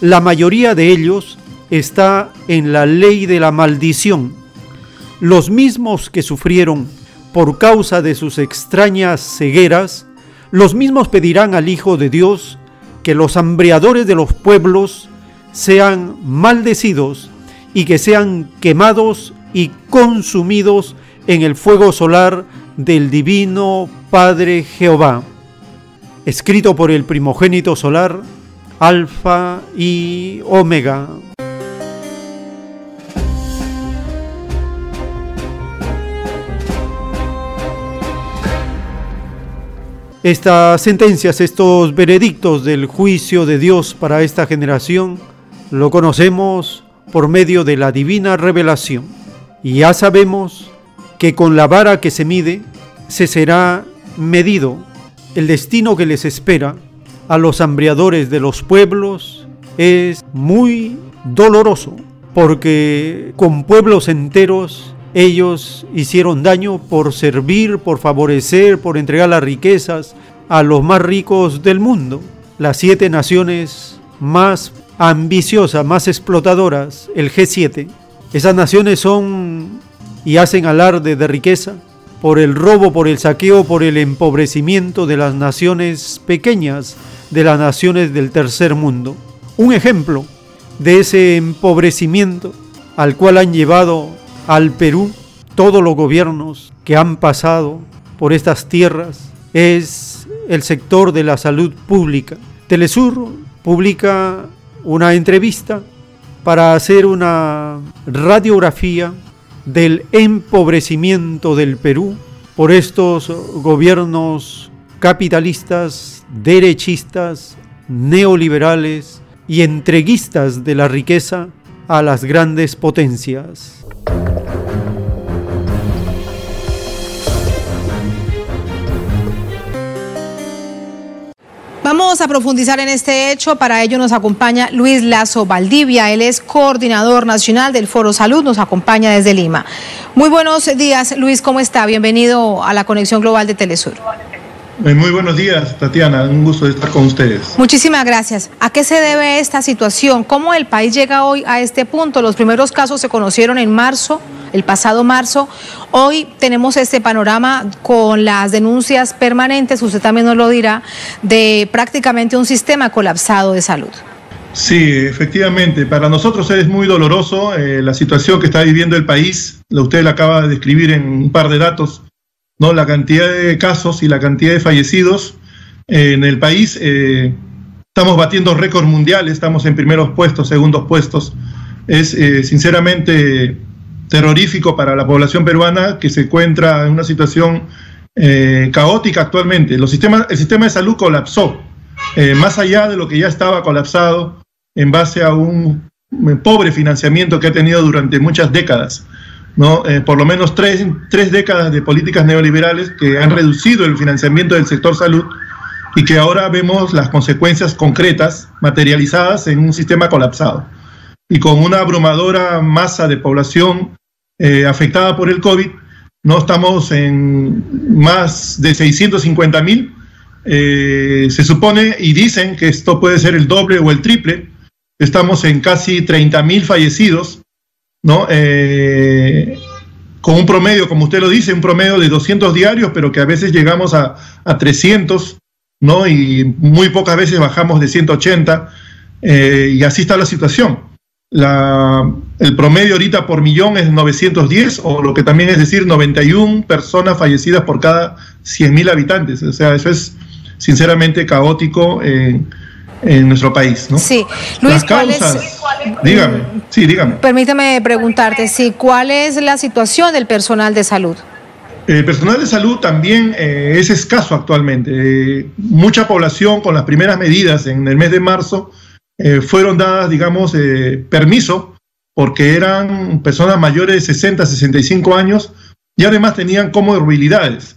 La mayoría de ellos está en la ley de la maldición. Los mismos que sufrieron por causa de sus extrañas cegueras, los mismos pedirán al Hijo de Dios que los hambriadores de los pueblos sean maldecidos y que sean quemados y consumidos en el fuego solar del divino Padre Jehová escrito por el primogénito solar, Alfa y Omega. Estas sentencias, estos veredictos del juicio de Dios para esta generación, lo conocemos por medio de la divina revelación. Y ya sabemos que con la vara que se mide, se será medido el destino que les espera a los hambriadores de los pueblos es muy doloroso, porque con pueblos enteros Ellos hicieron daño por servir, por favorecer, por entregar las riquezas a los más ricos del mundo. Las siete naciones más ambiciosas, más explotadoras, el G7. Esas naciones son y hacen alarde de riqueza por el robo, por el saqueo, por el empobrecimiento de las naciones pequeñas, de las naciones del tercer mundo. Un ejemplo de ese empobrecimiento al cual han llevado al Perú todos los gobiernos que han pasado por estas tierras es el sector de la salud pública. Telesur publica una entrevista para hacer una radiografía del empobrecimiento del Perú por estos gobiernos capitalistas, derechistas, neoliberales y entreguistas de la riqueza a las grandes potencias. Vamos a profundizar en este hecho. Para ello nos acompaña Luis Lazo Valdivia. Él es coordinador nacional del Foro Salud. Nos acompaña desde Lima. Muy buenos días, Luis. ¿Cómo está? Bienvenido a la Conexión Global de Telesur. Eh, muy buenos días, Tatiana. Un gusto estar con ustedes. Muchísimas gracias. ¿A qué se debe esta situación? ¿Cómo el país llega hoy a este punto? Los primeros casos se conocieron en marzo el pasado marzo. Hoy tenemos este panorama con las denuncias permanentes, usted también nos lo dirá, de prácticamente un sistema colapsado de salud. Sí, efectivamente. Para nosotros es muy doloroso eh, la situación que está viviendo el país. Usted la acaba de describir en un par de datos, ¿no? La cantidad de casos y la cantidad de fallecidos eh, en el país. Eh, estamos batiendo récords mundiales, estamos en primeros puestos, segundos puestos. Es sinceramente terrorífico para la población peruana que se encuentra en una situación eh, caótica actualmente. El sistema de salud colapsó, eh, más allá de lo que ya estaba colapsado en base a un eh, pobre financiamiento que ha tenido durante muchas décadas. ¿No? por lo menos tres, tres décadas de políticas neoliberales que han reducido el financiamiento del sector salud y que ahora vemos las consecuencias concretas materializadas en un sistema colapsado y con una abrumadora masa de población eh, afectada por el COVID, no estamos en más de 650 mil. Eh, se supone y dicen que esto puede ser el doble o el triple. Estamos en casi 30 mil fallecidos, ¿no? Eh, con un promedio, como usted lo dice, un promedio de 200 diarios, pero que a veces llegamos a, a 300, ¿no? Y muy pocas veces bajamos de 180, y así está la situación el promedio ahorita por millón es 910, o lo que también es decir 91 personas fallecidas por cada 100.000 habitantes. O sea, eso es sinceramente caótico en, nuestro país. ¿no? Sí, Luis, Las causas, dígame, sí, dígame. Permíteme preguntarte, sí, ¿cuál es la situación del personal de salud? El personal de salud también eh, es escaso actualmente. Eh, mucha población con las primeras medidas en el mes de marzo eh, fueron dadas, digamos, eh, permiso porque eran personas mayores de 60, 65 años y además tenían comorbilidades.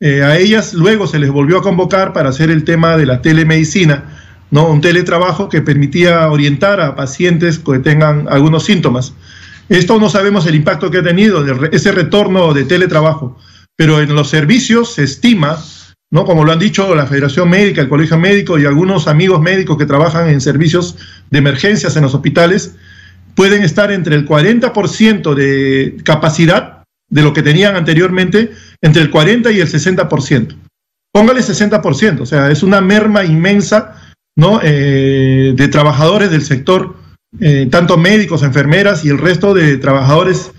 Eh, a ellas luego se les volvió a convocar para hacer el tema de la telemedicina, ¿no? un teletrabajo que permitía orientar a pacientes que tengan algunos síntomas. Esto no sabemos el impacto que ha tenido, ese retorno de teletrabajo, pero en los servicios se estima ¿no? Como lo han dicho la Federación Médica, el Colegio Médico y algunos amigos médicos que trabajan en servicios de emergencias en los hospitales, pueden estar entre el 40% de capacidad de lo que tenían anteriormente, entre el 40 y el 60%. Póngale 60%, o sea, es una merma inmensa ¿no? Eh, de trabajadores del sector, eh, tanto médicos, enfermeras y el resto de trabajadores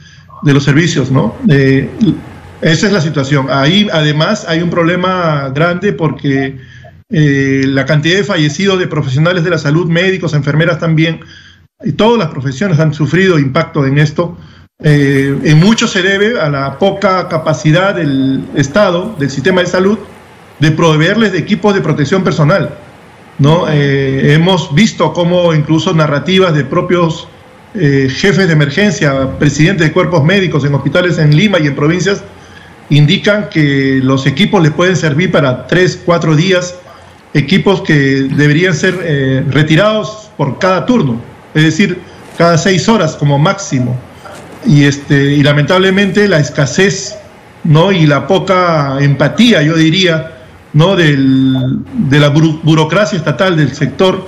de los servicios, ¿no? Esa es la situación. Ahí además hay un problema grande porque eh, la cantidad de fallecidos de profesionales de la salud, médicos, enfermeras también, y todas las profesiones han sufrido impacto en esto. Eh, en mucho se debe a la poca capacidad del Estado, del sistema de salud, de proveerles de equipos de protección personal. ¿No? Eh, hemos visto cómo incluso narrativas de propios jefes de emergencia, presidentes de cuerpos médicos en hospitales en Lima y en provincias, indican que los equipos les pueden servir para tres, cuatro días, equipos que deberían ser eh, retirados por cada turno, es decir, cada seis horas como máximo. y, este, y lamentablemente la escasez ¿no? y la poca empatía, yo diría, ¿no? Del, de la burocracia estatal del sector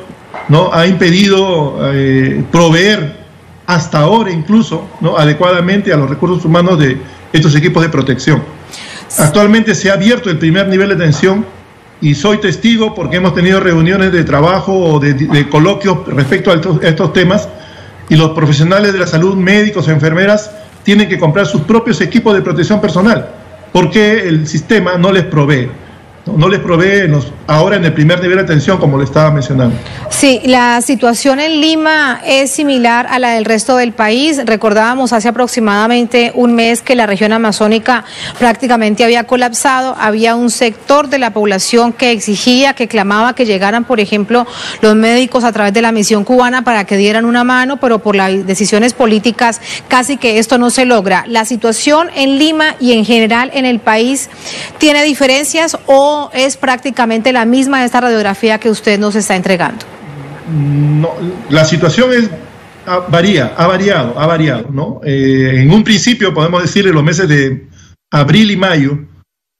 ¿no? ha impedido eh, proveer hasta ahora incluso ¿no? adecuadamente a los recursos humanos de estos equipos de protección. Actualmente se ha abierto el primer nivel de atención y soy testigo porque hemos tenido reuniones de trabajo o de, coloquios respecto a estos, a estos, temas y los profesionales de la salud, médicos, enfermeras, tienen que comprar sus propios equipos de protección personal porque el sistema no les provee no les provee ahora en el primer nivel de atención, como le estaba mencionando. Sí, la situación en Lima es similar a la del resto del país. Recordábamos hace aproximadamente un mes que la región amazónica prácticamente había colapsado. Había un sector de la población que exigía, que clamaba que llegaran, por ejemplo, los médicos a través de la misión cubana para que dieran una mano, pero por las decisiones políticas casi que esto no se logra. La situación en Lima y en general en el país tiene diferencias o es prácticamente la misma esta radiografía que usted nos está entregando? La situación es varía, ha variado, ha variado, ¿no? Eh, en un principio podemos decir en los meses de abril y mayo,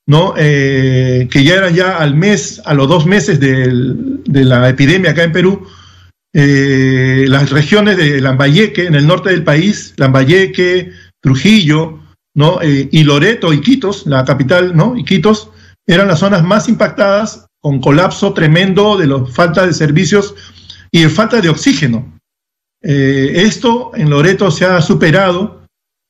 ¿no? Eh, que ya eran ya al mes, a los dos meses de la epidemia acá en Perú, eh, las regiones de Lambayeque, en el norte del país, Lambayeque, Trujillo, ¿no? y Loreto, Iquitos, la capital, ¿no? Iquitos, eran las zonas más impactadas con colapso tremendo de la falta de servicios y de falta de oxígeno. Eh, esto en Loreto se ha superado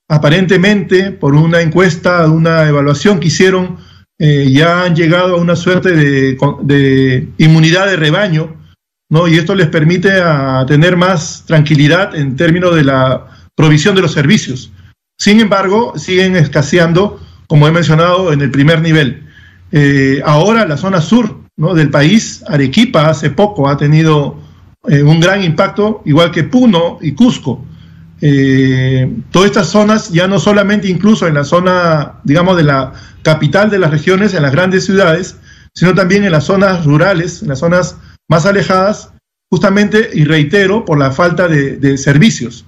aparentemente por una encuesta, una evaluación que hicieron, eh, ya han llegado a una suerte de, inmunidad de rebaño, ¿no? y esto les permite a tener más tranquilidad en términos de la provisión de los servicios. Sin embargo, siguen escaseando, como he mencionado, en el primer nivel. Eh, ahora la zona sur del país, Arequipa hace poco ha tenido eh, un gran impacto, igual que Puno y Cusco. Eh, todas estas zonas, ya no solamente incluso en la zona, digamos, de la capital de las regiones, en las grandes ciudades, sino también en las zonas rurales, en las zonas más alejadas, justamente, y reitero, por la falta de, servicios.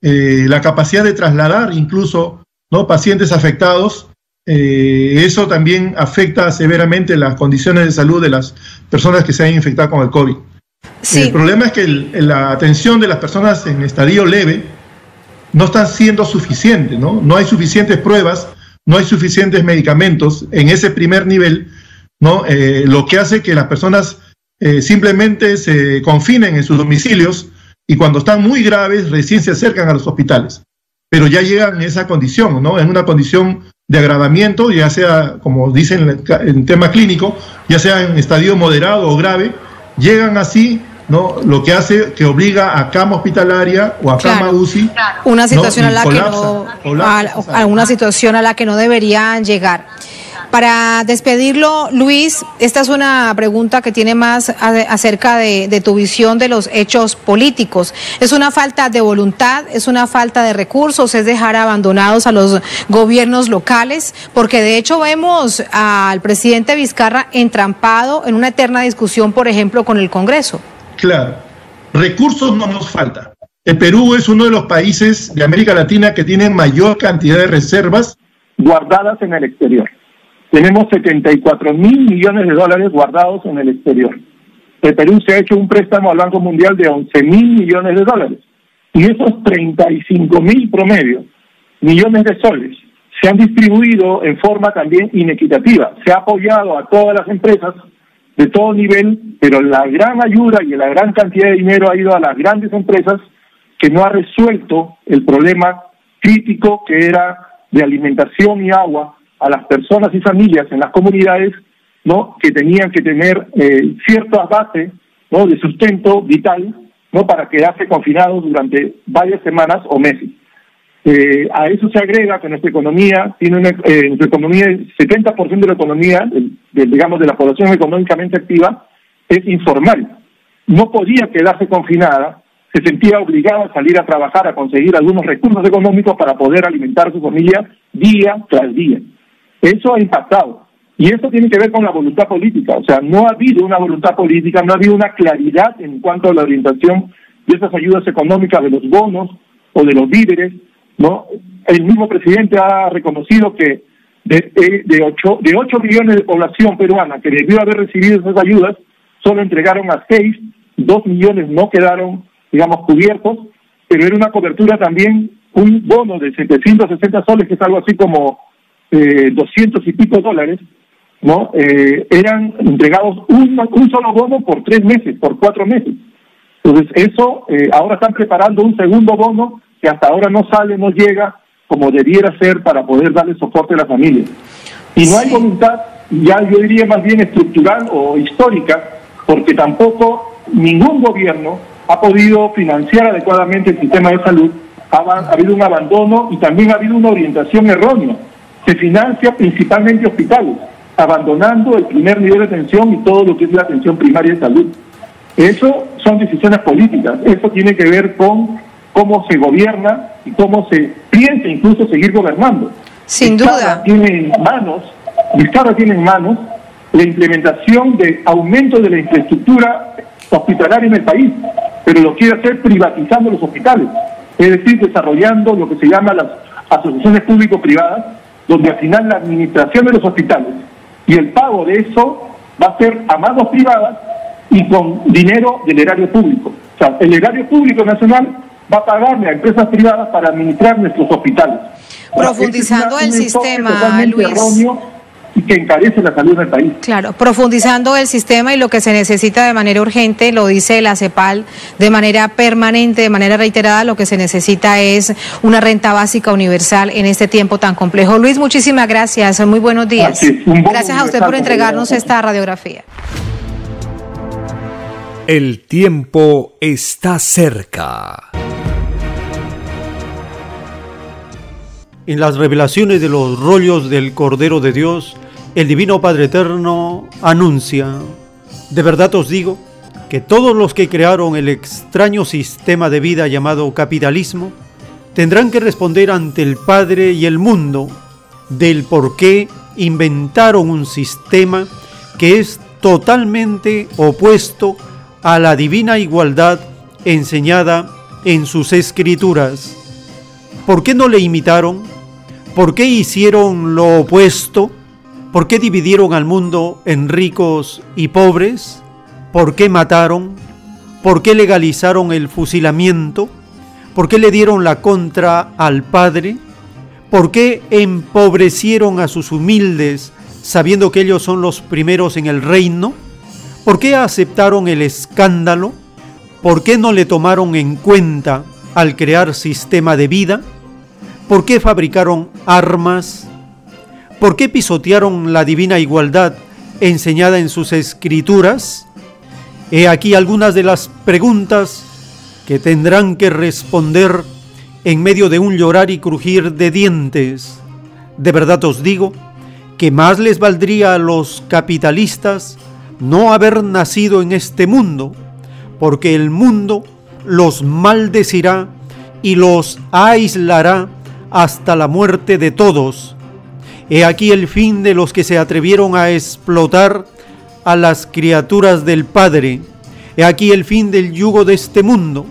la capacidad de trasladar incluso ¿no? pacientes afectados eh, eso también afecta severamente las condiciones de salud de las personas que se han infectado con el COVID. El problema es que la atención de las personas en estadio leve no está siendo suficiente, ¿no? No hay suficientes pruebas, no hay suficientes medicamentos en ese primer nivel, ¿no? Eh, lo que hace que las personas eh, simplemente se confinen en sus domicilios y cuando están muy graves recién se acercan a los hospitales. Pero ya llegan en esa condición, ¿no? En una condición de agravamiento, ya sea, como dicen en tema clínico, ya sea en estadio moderado o grave, llegan así, ¿no? Lo que hace que obliga a cama hospitalaria o a cama UCI. Una situación a la que no, a, una situación a la que no deberían llegar. Para despedirlo, Luis, esta es una pregunta que tiene más acerca de, tu visión de los hechos políticos. ¿Es una falta de voluntad? ¿Es una falta de recursos? ¿Es dejar abandonados a los gobiernos locales? Porque de hecho vemos al presidente Vizcarra entrampado en una eterna discusión, por ejemplo, con el Congreso. Claro, recursos no nos falta. El Perú es uno de los países de América Latina que tienen mayor cantidad de reservas guardadas en el exterior. Tenemos 74 mil millones de dólares guardados en el exterior. El Perú se ha hecho un préstamo al Banco Mundial de 11 mil millones de dólares. Y esos 35 mil promedios, millones de soles, se han distribuido en forma también inequitativa. Se ha apoyado a todas las empresas de todo nivel, pero la gran ayuda y la gran cantidad de dinero ha ido a las grandes empresas que no ha resuelto el problema crítico que era de alimentación y agua a las personas y familias en las comunidades no que tenían que tener eh, ciertas bases no de sustento vital no para quedarse confinados durante varias semanas o meses. Eh, a eso se agrega que nuestra economía tiene una, eh, nuestra economía el 70% de la economía digamos de la población económicamente activa es informal. No podía quedarse confinada se sentía obligada a salir a trabajar a conseguir algunos recursos económicos para poder alimentar a su familia día tras día eso ha impactado. Y eso tiene que ver con la voluntad política. O sea, no ha habido una voluntad política, no ha habido una claridad en cuanto a la orientación de esas ayudas económicas, de los bonos o de los víveres ¿no? El mismo presidente ha reconocido que de, de, 8, de 8 millones de población peruana que debió haber recibido esas ayudas, solo entregaron a 6, 2 millones no quedaron, digamos, cubiertos, pero era una cobertura también, un bono de 760 soles, que es algo así como eh, 200 y pico dólares, ¿no? Eh, eran entregados un, un solo bono por tres meses, por cuatro meses. Entonces, eso, eh, ahora están preparando un segundo bono que hasta ahora no sale, no llega como debiera ser para poder darle soporte a las familias. Y no hay voluntad, ya yo diría más bien estructural o histórica, porque tampoco ningún gobierno ha podido financiar adecuadamente el sistema de salud, ha, ha habido un abandono y también ha habido una orientación errónea. Se financia principalmente hospitales, abandonando el primer nivel de atención y todo lo que es la atención primaria de salud. Eso son decisiones políticas, eso tiene que ver con cómo se gobierna y cómo se piensa incluso seguir gobernando. Sin duda. Tiene en manos, Vizcarra tiene en manos la implementación de aumento de la infraestructura hospitalaria en el país, pero lo quiere hacer privatizando los hospitales, es decir, desarrollando lo que se llama las asociaciones público-privadas, donde al final la administración de los hospitales y el pago de eso va a ser a manos privadas y con dinero del erario público. O sea, el erario público nacional va a pagarle a empresas privadas para administrar nuestros hospitales. Profundizando el sistema, Luis. Y que encarece la salud del país. Claro, profundizando el sistema y lo que se necesita de manera urgente, lo dice la CEPAL, de manera permanente, de manera reiterada, lo que se necesita es una renta básica universal en este tiempo tan complejo. Luis, muchísimas gracias, muy buenos días. Gracias a usted por entregarnos esta radiografía. El tiempo está cerca. En las revelaciones de los rollos del Cordero de Dios, el Divino Padre Eterno anuncia, de verdad os digo, que todos los que crearon el extraño sistema de vida llamado capitalismo tendrán que responder ante el Padre y el mundo del por qué inventaron un sistema que es totalmente opuesto a la divina igualdad enseñada en sus escrituras. ¿Por qué no le imitaron? ¿Por qué hicieron lo opuesto? ¿Por qué dividieron al mundo en ricos y pobres? ¿Por qué mataron? ¿Por qué legalizaron el fusilamiento? ¿Por qué le dieron la contra al Padre? ¿Por qué empobrecieron a sus humildes sabiendo que ellos son los primeros en el reino? ¿Por qué aceptaron el escándalo? ¿Por qué no le tomaron en cuenta al crear sistema de vida? ¿Por qué fabricaron armas? ¿Por qué pisotearon la divina igualdad enseñada en sus escrituras? He aquí algunas de las preguntas que tendrán que responder en medio de un llorar y crujir de dientes. De verdad os digo que más les valdría a los capitalistas no haber nacido en este mundo, porque el mundo los maldecirá y los aislará hasta la muerte de todos. He aquí el fin de los que se atrevieron a explotar a las criaturas del Padre. He aquí el fin del yugo de este mundo.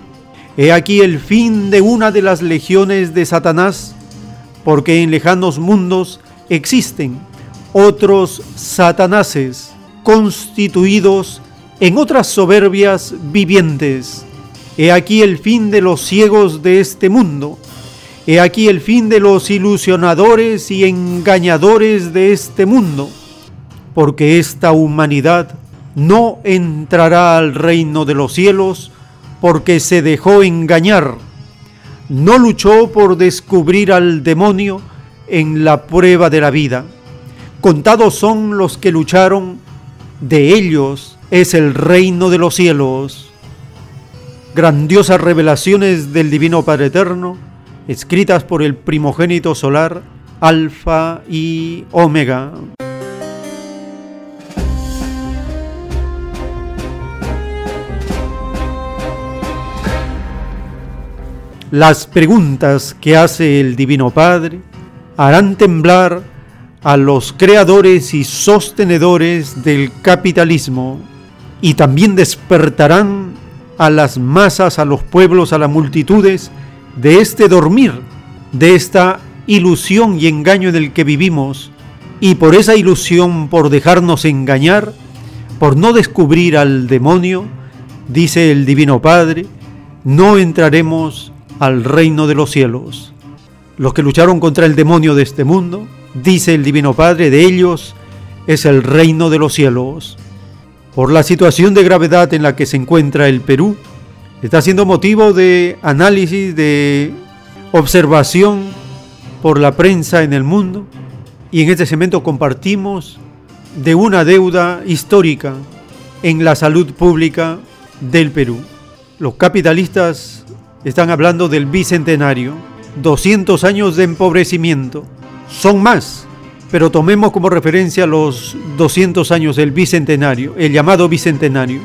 He aquí el fin de una de las legiones de Satanás, porque en lejanos mundos existen otros satanases constituidos en otras soberbias vivientes. He aquí el fin de los ciegos de este mundo He aquí el fin de los ilusionadores y engañadores de este mundo, porque esta humanidad no entrará al reino de los cielos porque se dejó engañar, no luchó por descubrir al demonio en la prueba de la vida. Contados son los que lucharon, de ellos es el reino de los cielos. Grandiosas revelaciones del Divino Padre Eterno, escritas por el primogénito solar, Alfa y Omega. Las preguntas que hace el Divino Padre harán temblar a los creadores y sostenedores del capitalismo y también despertarán a las masas, a los pueblos, a las multitudes de este dormir de esta ilusión y engaño en el que vivimos, y por esa ilusión, por dejarnos engañar, por no descubrir al demonio, dice el Divino Padre, no entraremos al reino de los cielos. Los que lucharon contra el demonio de este mundo, dice el Divino Padre, de ellos es el reino de los cielos. Por la situación de gravedad en la que se encuentra el Perú, está siendo motivo de análisis, de observación por la prensa en el mundo y en este segmento compartimos de una deuda histórica en la salud pública del Perú. Los capitalistas están hablando del bicentenario, 200 años de empobrecimiento. Son más, pero tomemos como referencia los 200 años del bicentenario, el llamado bicentenario.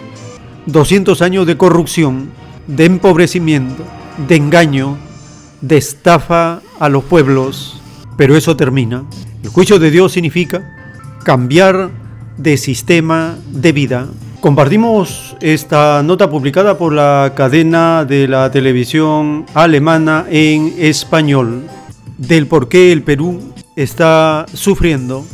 200 años de corrupción, de empobrecimiento, de engaño, de estafa a los pueblos, pero eso termina. El juicio de Dios significa cambiar de sistema de vida. Compartimos esta nota publicada por la cadena de la televisión alemana en español del por qué el Perú está sufriendo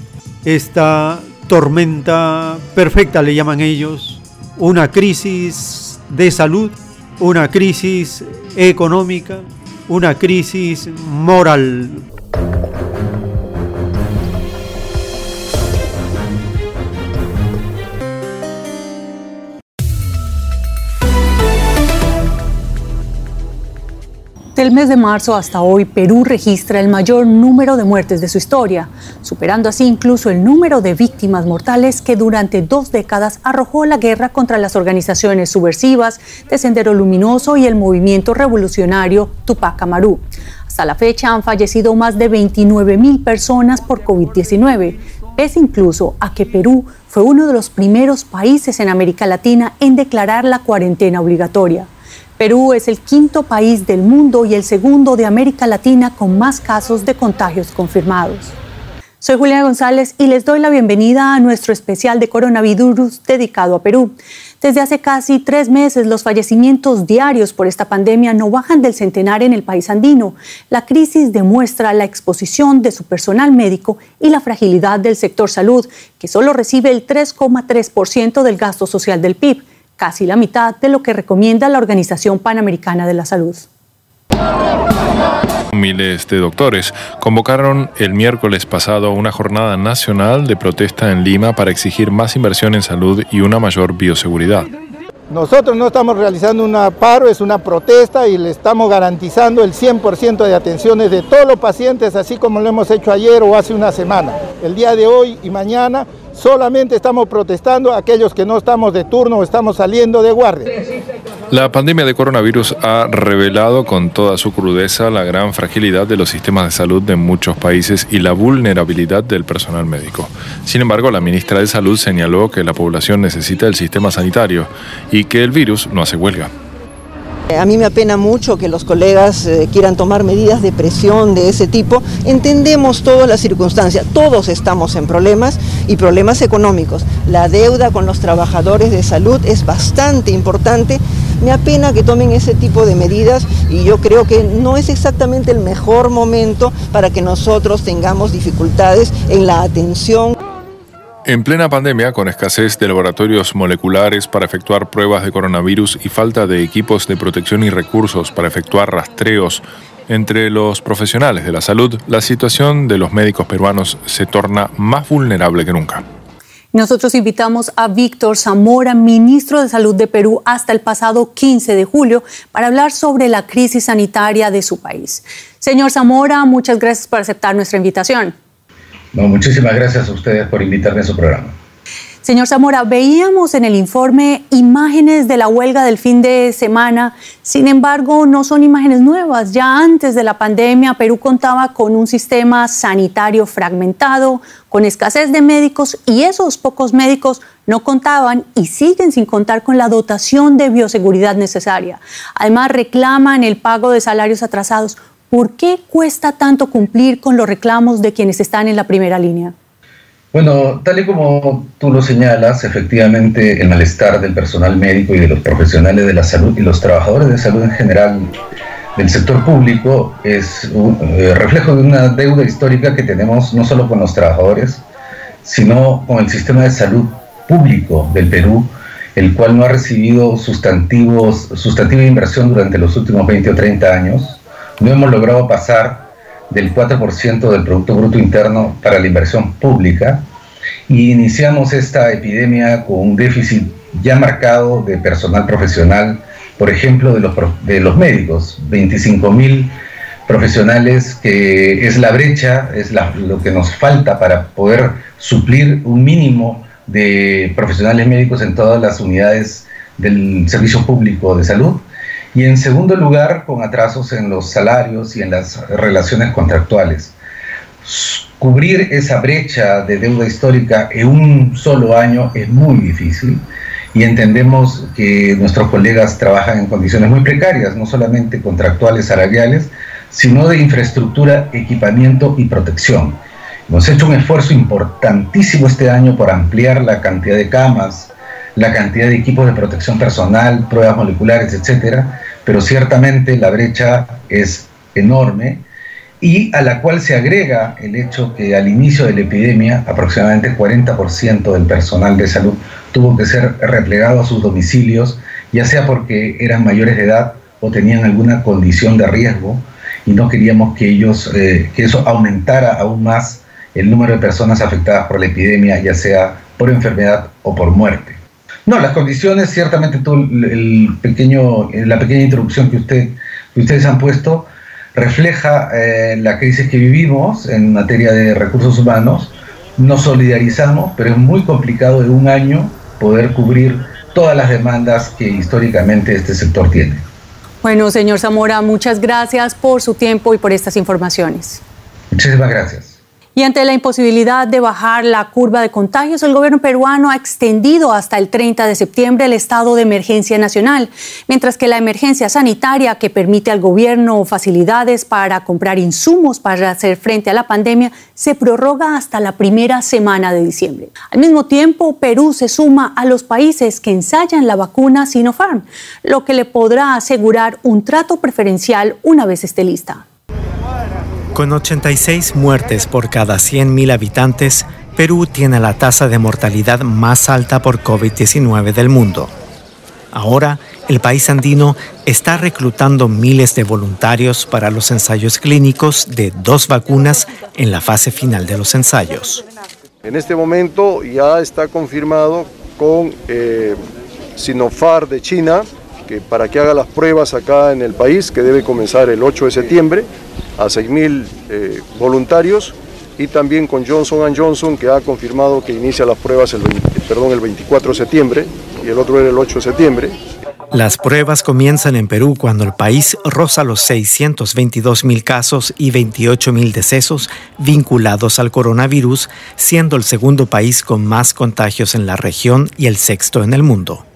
esta tormenta perfecta, le llaman ellos, una crisis de salud, una crisis económica, una crisis moral. Del mes de marzo hasta hoy, Perú registra el mayor número de muertes de su historia, superando así incluso el número de víctimas mortales que durante dos décadas arrojó la guerra contra las organizaciones subversivas de Sendero Luminoso y el movimiento revolucionario Tupac Amaru. Hasta la fecha han fallecido más de 29 mil personas por COVID-19, pese incluso a que Perú fue uno de los primeros países en América Latina en declarar la cuarentena obligatoria. Perú es el quinto país del mundo y el segundo de América Latina con más casos de contagios confirmados. Soy Juliana González y les doy la bienvenida a nuestro especial de coronavirus dedicado a Perú. Desde hace casi tres meses los fallecimientos diarios por esta pandemia no bajan del centenar en el país andino. La crisis demuestra la exposición de su personal médico y la fragilidad del sector salud, que solo recibe el 3,3% del gasto social del PIB casi la mitad de lo que recomienda la Organización Panamericana de la Salud. Miles de doctores convocaron el miércoles pasado una jornada nacional de protesta en Lima para exigir más inversión en salud y una mayor bioseguridad. Nosotros no estamos realizando un paro, es una protesta y le estamos garantizando el 100% de atenciones de todos los pacientes, así como lo hemos hecho ayer o hace una semana. El día de hoy y mañana solamente estamos protestando a aquellos que no estamos de turno o estamos saliendo de guardia. La pandemia de coronavirus ha revelado con toda su crudeza la gran fragilidad de los sistemas de salud de muchos países y la vulnerabilidad del personal médico. Sin embargo, la ministra de Salud señaló que la población necesita el sistema sanitario y que el virus no hace huelga. A mí me apena mucho que los colegas eh, quieran tomar medidas de presión de ese tipo. Entendemos todas las circunstancias, todos estamos en problemas y problemas económicos. La deuda con los trabajadores de salud es bastante importante. Me apena que tomen ese tipo de medidas y yo creo que no es exactamente el mejor momento para que nosotros tengamos dificultades en la atención. En plena pandemia, con escasez de laboratorios moleculares para efectuar pruebas de coronavirus y falta de equipos de protección y recursos para efectuar rastreos entre los profesionales de la salud, la situación de los médicos peruanos se torna más vulnerable que nunca. Nosotros invitamos a Víctor Zamora, ministro de Salud de Perú, hasta el pasado 15 de julio para hablar sobre la crisis sanitaria de su país. Señor Zamora, muchas gracias por aceptar nuestra invitación muchísimas gracias a ustedes por invitarme a su programa. Señor Zamora, veíamos en el informe imágenes de la huelga del fin de semana, sin embargo no son imágenes nuevas. Ya antes de la pandemia Perú contaba con un sistema sanitario fragmentado, con escasez de médicos y esos pocos médicos no contaban y siguen sin contar con la dotación de bioseguridad necesaria. Además reclaman el pago de salarios atrasados. ¿Por qué cuesta tanto cumplir con los reclamos de quienes están en la primera línea? Bueno, tal y como tú lo señalas, efectivamente el malestar del personal médico y de los profesionales de la salud y los trabajadores de salud en general del sector público es un eh, reflejo de una deuda histórica que tenemos no solo con los trabajadores, sino con el sistema de salud público del Perú, el cual no ha recibido sustantivos, sustantiva inversión durante los últimos 20 o 30 años. No hemos logrado pasar del 4% del Producto Bruto Interno para la inversión pública y iniciamos esta epidemia con un déficit ya marcado de personal profesional por ejemplo, de los, de los médicos, 25 mil profesionales, que es la brecha, es lo que nos falta para poder suplir un mínimo de profesionales médicos en todas las unidades del servicio público de salud. Y en segundo lugar, con atrasos en los salarios y en las relaciones contractuales. Cubrir esa brecha de deuda histórica en un solo año es muy difícil y entendemos que nuestros colegas trabajan en condiciones muy precarias, no solamente contractuales, salariales, sino de infraestructura, equipamiento y protección. Hemos hecho un esfuerzo importantísimo este año por ampliar la cantidad de camas, la cantidad de equipos de protección personal, pruebas moleculares, etcétera, pero ciertamente la brecha es enorme y a la cual se agrega el hecho que al inicio de la epidemia aproximadamente 40% del personal de salud tuvo que ser replegado a sus domicilios, ya sea porque eran mayores de edad o tenían alguna condición de riesgo y no queríamos que ellos eh, que eso aumentara aún más el número de personas afectadas por la epidemia, ya sea por enfermedad o por muerte. No, las condiciones, ciertamente todo el pequeño, la pequeña introducción que, usted, que ustedes han puesto, refleja eh, la crisis que vivimos en materia de recursos humanos. Nos solidarizamos, pero es muy complicado de un año poder cubrir todas las demandas que históricamente este sector tiene. Bueno, señor Zamora, muchas gracias por su tiempo y por estas informaciones. Muchísimas gracias. Y ante la imposibilidad de bajar la curva de contagios, el gobierno peruano ha extendido hasta el 30 de septiembre el estado de emergencia nacional, mientras que la emergencia sanitaria que permite al gobierno facilidades para comprar insumos para hacer frente a la pandemia se prorroga hasta la primera semana de diciembre. Al mismo tiempo, Perú se suma a los países que ensayan la vacuna Sinopharm, lo que le podrá asegurar un trato preferencial una vez esté lista. Con 86 muertes por cada 100.000 habitantes, Perú tiene la tasa de mortalidad más alta por COVID-19 del mundo. Ahora, el país andino está reclutando miles de voluntarios para los ensayos clínicos de dos vacunas en la fase final de los ensayos. En este momento ya está confirmado con eh, Sinopharm de China que para que haga las pruebas acá en el país, que debe comenzar el 8 de septiembre a 6.000 eh, voluntarios y también con Johnson Johnson que ha confirmado que inicia las pruebas el, perdón, el 24 de septiembre y el otro era el 8 de septiembre. Las pruebas comienzan en Perú cuando el país roza los 622 mil casos y 28 mil decesos vinculados al coronavirus, siendo el segundo país con más contagios en la región y el sexto en el mundo.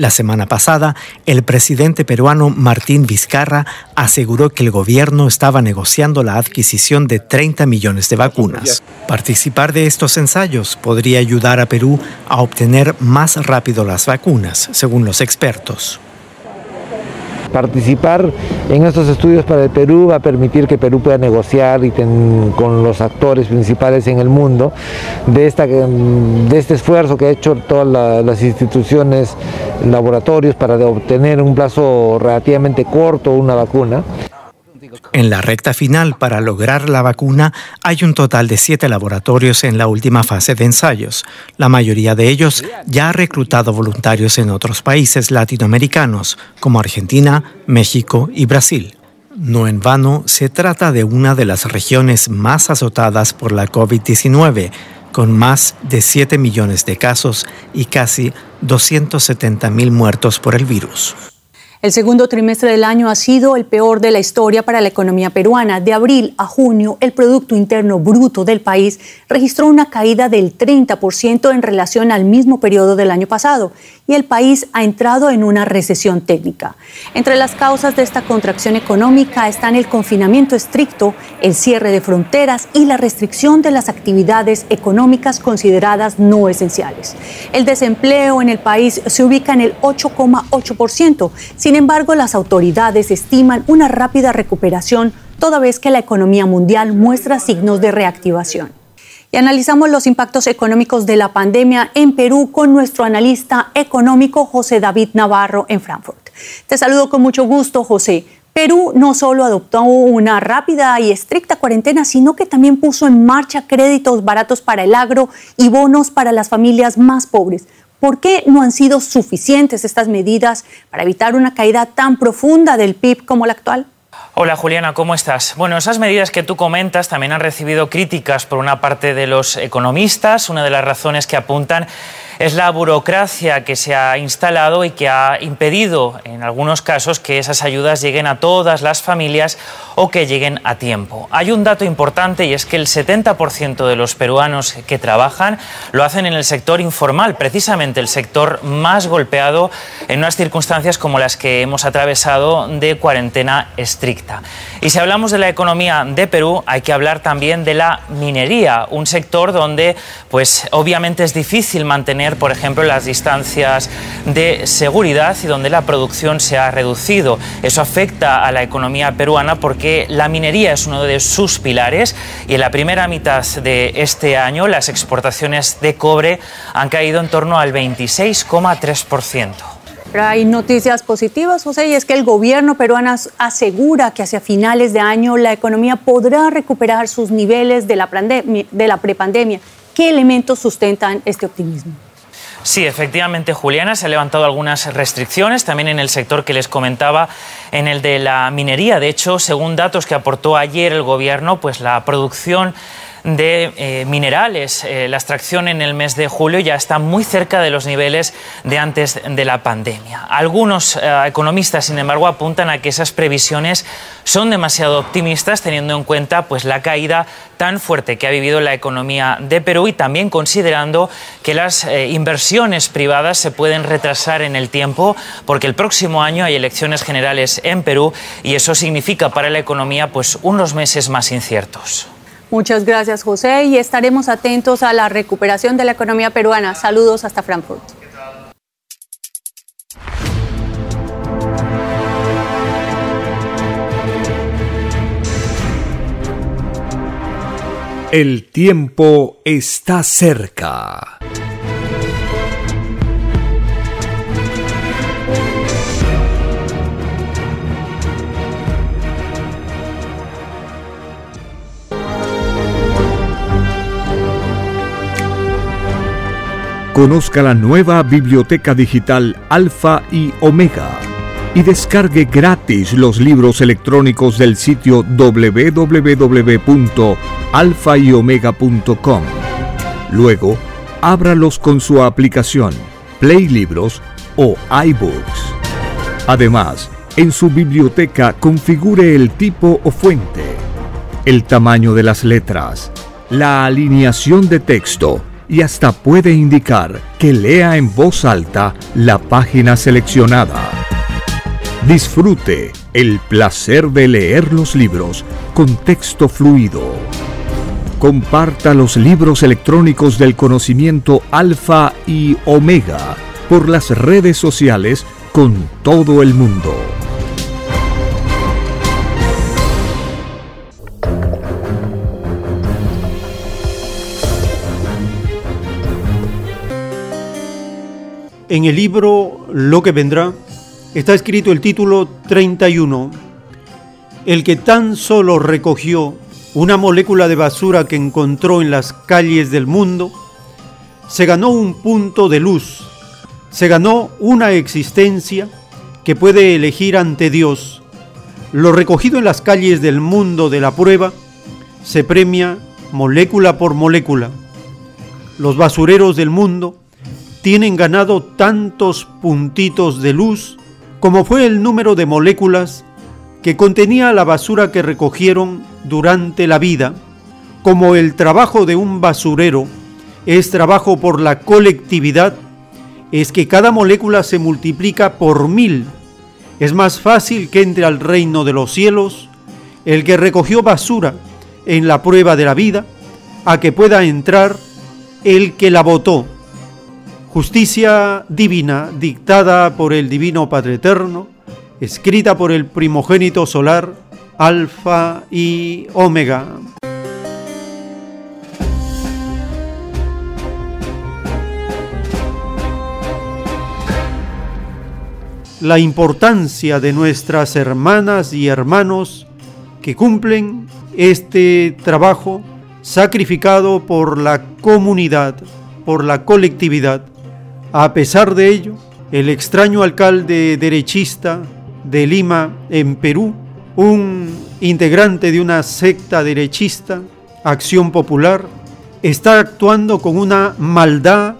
La semana pasada, el presidente peruano Martín Vizcarra aseguró que el gobierno estaba negociando la adquisición de 30 millones de vacunas. Participar de estos ensayos podría ayudar a Perú a obtener más rápido las vacunas, según los expertos. Participar en estos estudios para el Perú va a permitir que Perú pueda negociar y con los actores principales en el mundo de, esta, de este esfuerzo que ha hecho todas las instituciones, laboratorios para obtener en un plazo relativamente corto una vacuna. En la recta final para lograr la vacuna hay un total de siete laboratorios en la última fase de ensayos. La mayoría de ellos ya ha reclutado voluntarios en otros países latinoamericanos como Argentina, México y Brasil. No en vano, se trata de una de las regiones más azotadas por la COVID-19, con más de 7 millones de casos y casi 270 mil muertos por el virus. El segundo trimestre del año ha sido el peor de la historia para la economía peruana. De abril a junio, el Producto Interno Bruto del país registró una caída del 30% en relación al mismo periodo del año pasado y el país ha entrado en una recesión técnica. Entre las causas de esta contracción económica están el confinamiento estricto, el cierre de fronteras y la restricción de las actividades económicas consideradas no esenciales. El desempleo en el país se ubica en el 8,8%, Sin embargo, las autoridades estiman una rápida recuperación toda vez que la economía mundial muestra signos de reactivación. Y analizamos los impactos económicos de la pandemia en Perú con nuestro analista económico José David Navarro en Frankfurt. Te saludo con mucho gusto, José. Perú no solo adoptó una rápida y estricta cuarentena, sino que también puso en marcha créditos baratos para el agro y bonos para las familias más pobres. ¿Por qué no han sido suficientes estas medidas para evitar una caída tan profunda del PIB como la actual? Hola Juliana, ¿cómo estás? Bueno, esas medidas que tú comentas también han recibido críticas por una parte de los economistas. Una de las razones que apuntan es la burocracia que se ha instalado y que ha impedido en algunos casos que esas ayudas lleguen a todas las familias o que lleguen a tiempo. Hay un dato importante y es que el 70% de los peruanos que trabajan lo hacen en el sector informal, precisamente el sector más golpeado en unas circunstancias como las que hemos atravesado de cuarentena estricta. Y si hablamos de la economía de Perú, hay que hablar también de la minería, un sector donde pues obviamente es difícil mantener por ejemplo, las distancias de seguridad y donde la producción se ha reducido. Eso afecta a la economía peruana porque la minería es uno de sus pilares y en la primera mitad de este año las exportaciones de cobre han caído en torno al 26,3%. Pero hay noticias positivas, José, y es que el gobierno peruano asegura que hacia finales de año la economía podrá recuperar sus niveles de la, de la prepandemia. ¿Qué elementos sustentan este optimismo? Sí, efectivamente, Juliana, se han levantado algunas restricciones también en el sector que les comentaba, en el de la minería. De hecho, según datos que aportó ayer el Gobierno, pues la producción de eh, minerales. Eh, la extracción en el mes de julio ya está muy cerca de los niveles de antes de la pandemia. Algunos eh, economistas, sin embargo, apuntan a que esas previsiones son demasiado optimistas teniendo en cuenta pues, la caída tan fuerte que ha vivido la economía de Perú y también considerando que las inversiones privadas se pueden retrasar en el tiempo porque el próximo año hay elecciones generales en Perú y eso significa para la economía pues, unos meses más inciertos. Muchas gracias, José, y estaremos atentos a la recuperación de la economía peruana. Saludos hasta Frankfurt. El tiempo está cerca. Conozca la nueva biblioteca digital Alfa y Omega y descargue gratis los libros electrónicos del sitio www.alfayomega.com. Luego, ábralos con su aplicación Play Libros o iBooks. Además, en su biblioteca configure el tipo o fuente, el tamaño de las letras, la alineación de texto, y hasta puede indicar que lea en voz alta la página seleccionada. Disfrute el placer de leer los libros con texto fluido. Comparta los libros electrónicos del conocimiento alfa y omega por las redes sociales con todo el mundo. En el libro Lo que vendrá está escrito el título 31, el que tan solo recogió una molécula de basura que encontró en las calles del mundo, se ganó un punto de luz, se ganó una existencia que puede elegir ante Dios. Lo recogido en las calles del mundo de la prueba se premia molécula por molécula. Los basureros del mundo tienen ganado tantos puntitos de luz como fue el número de moléculas que contenía la basura que recogieron durante la vida, como el trabajo de un basurero es trabajo por la colectividad, es que cada molécula se multiplica por mil. Es más fácil que entre al reino de los cielos el que recogió basura en la prueba de la vida, a que pueda entrar el que la botó justicia divina dictada por el Divino Padre Eterno, escrita por el primogénito solar, Alfa y Omega. La importancia de nuestras hermanas y hermanos que cumplen este trabajo sacrificado por la comunidad, por la colectividad. A pesar de ello, el extraño alcalde derechista de Lima, en Perú, un integrante de una secta derechista, Acción Popular, está actuando con una maldad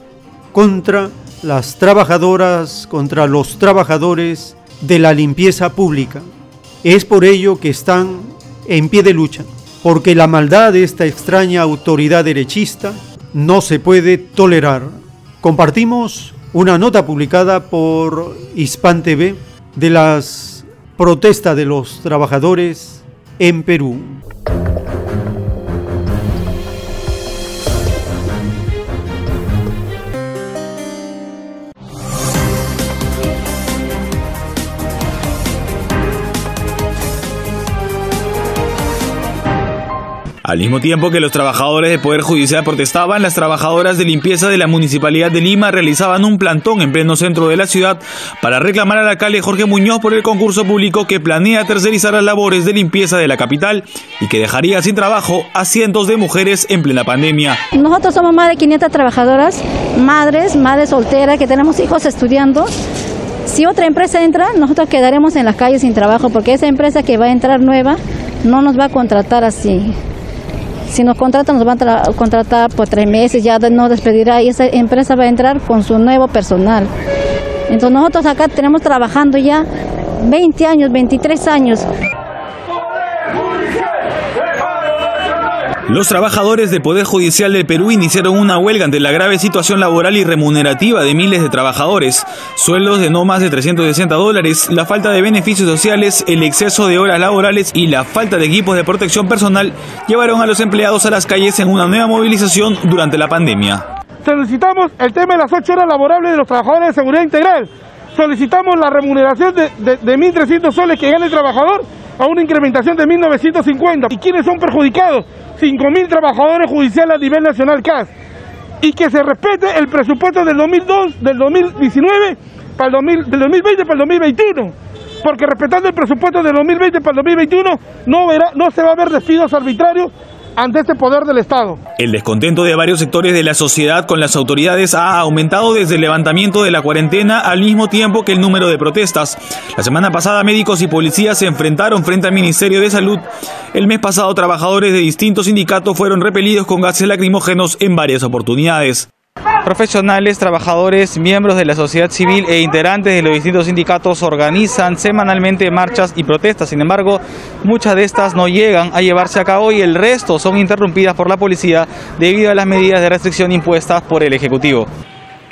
contra las trabajadoras, contra los trabajadores de la limpieza pública. Es por ello que están en pie de lucha, porque la maldad de esta extraña autoridad derechista no se puede tolerar. Compartimos una nota publicada por Hispan TV de las protestas de los trabajadores en Perú. Al mismo tiempo que los trabajadores del Poder Judicial protestaban, las trabajadoras de limpieza de la Municipalidad de Lima realizaban un plantón en pleno centro de la ciudad para reclamar al alcalde Jorge Muñoz por el concurso público que planea tercerizar las labores de limpieza de la capital y que dejaría sin trabajo a cientos de mujeres en plena pandemia. Nosotros somos más de 500 trabajadoras, madres, madres solteras que tenemos hijos estudiando. Si otra empresa entra, nosotros quedaremos en las calles sin trabajo porque esa empresa que va a entrar nueva no nos va a contratar así. Si nos contratan, nos van a contratar por tres meses, ya nos despedirá y esa empresa va a entrar con su nuevo personal. Entonces nosotros acá tenemos trabajando ya 20 años, 23 años. Los trabajadores del Poder Judicial del Perú iniciaron una huelga ante la grave situación laboral y remunerativa de miles de trabajadores, sueldos de no más de 360 dólares, la falta de beneficios sociales, el exceso de horas laborales y la falta de equipos de protección personal llevaron a los empleados a las calles en una nueva movilización durante la pandemia. Solicitamos el tema de las ocho horas laborables de los trabajadores de seguridad integral. Solicitamos la remuneración de, de, de 1.300 soles que gana el trabajador a una incrementación de 1.950. ¿Y quiénes son perjudicados? 5.000 trabajadores judiciales a nivel nacional CAS. Y que se respete el presupuesto del 2002, del 2019, para el 2000, del 2020 para el 2021. Porque respetando el presupuesto del 2020 para el 2021, no, verá, no se va a ver despidos arbitrarios ante este poder del Estado. El descontento de varios sectores de la sociedad con las autoridades ha aumentado desde el levantamiento de la cuarentena al mismo tiempo que el número de protestas. La semana pasada médicos y policías se enfrentaron frente al Ministerio de Salud. El mes pasado trabajadores de distintos sindicatos fueron repelidos con gases lacrimógenos en varias oportunidades. Profesionales, trabajadores, miembros de la sociedad civil e integrantes de los distintos sindicatos organizan semanalmente marchas y protestas. Sin embargo, muchas de estas no llegan a llevarse a cabo y el resto son interrumpidas por la policía debido a las medidas de restricción impuestas por el Ejecutivo.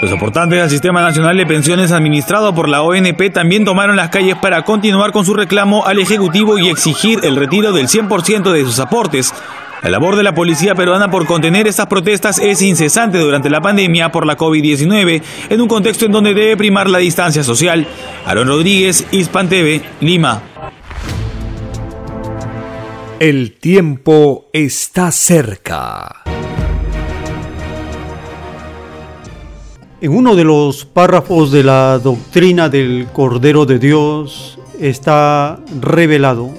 Los soportantes del Sistema Nacional de Pensiones administrado por la ONP también tomaron las calles para continuar con su reclamo al Ejecutivo y exigir el retiro del 100% de sus aportes. La labor de la policía peruana por contener estas protestas es incesante durante la pandemia por la COVID-19, en un contexto en donde debe primar la distancia social. Aaron Rodríguez, Hispan TV, Lima. El tiempo está cerca. En uno de los párrafos de la doctrina del Cordero de Dios está revelado,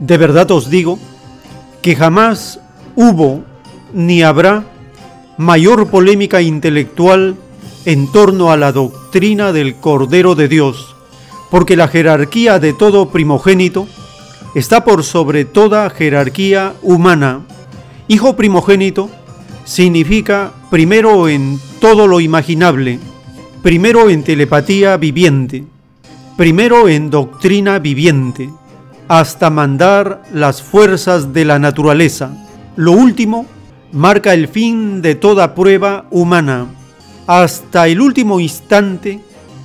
de verdad os digo, que jamás hubo ni habrá mayor polémica intelectual en torno a la doctrina del Cordero de Dios, porque la jerarquía de todo primogénito está por sobre toda jerarquía humana. Hijo primogénito significa primero en todo lo imaginable, primero en telepatía viviente, primero en doctrina viviente hasta mandar las fuerzas de la naturaleza. Lo último marca el fin de toda prueba humana. Hasta el último instante,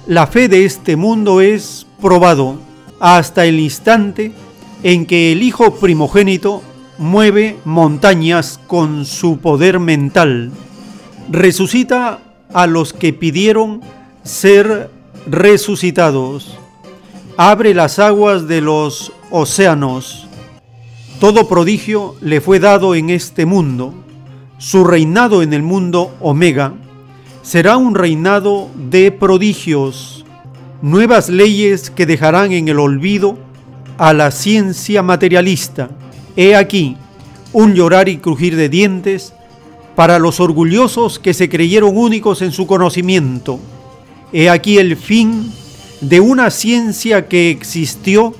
la fe de este mundo es probado, hasta el instante en que el Hijo primogénito mueve montañas con su poder mental. Resucita a los que pidieron ser resucitados abre las aguas de los océanos. Todo prodigio le fue dado en este mundo. Su reinado en el mundo Omega será un reinado de prodigios, nuevas leyes que dejarán en el olvido a la ciencia materialista. He aquí un llorar y crujir de dientes para los orgullosos que se creyeron únicos en su conocimiento. He aquí el fin de una ciencia que existió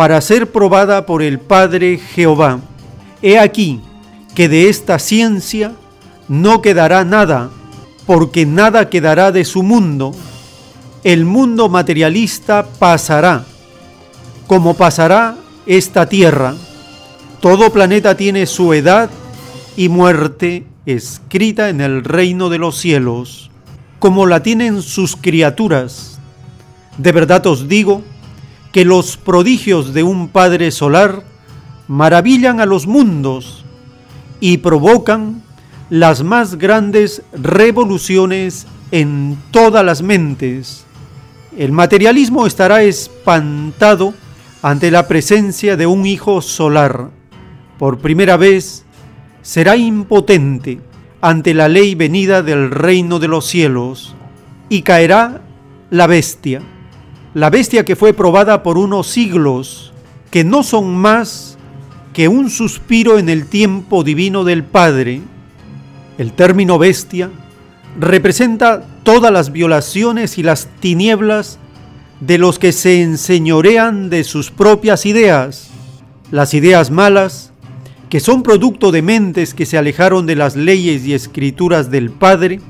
para ser probada por el Padre Jehová. He aquí que de esta ciencia no quedará nada, porque nada quedará de su mundo. El mundo materialista pasará, como pasará esta tierra. Todo planeta tiene su edad y muerte escrita en el reino de los cielos, como la tienen sus criaturas de verdad os digo que los prodigios de un Padre solar maravillan a los mundos y provocan las más grandes revoluciones en todas las mentes. El materialismo estará espantado ante la presencia de un Hijo solar. Por primera vez será impotente ante la ley venida del reino de los cielos y caerá la bestia la bestia que fue probada por unos siglos, que no son más que un suspiro en el tiempo divino del Padre. El término bestia representa todas las violaciones y las tinieblas de los que se enseñorean de sus propias ideas, las ideas malas, que son producto de mentes que se alejaron de las leyes y escrituras del Padre,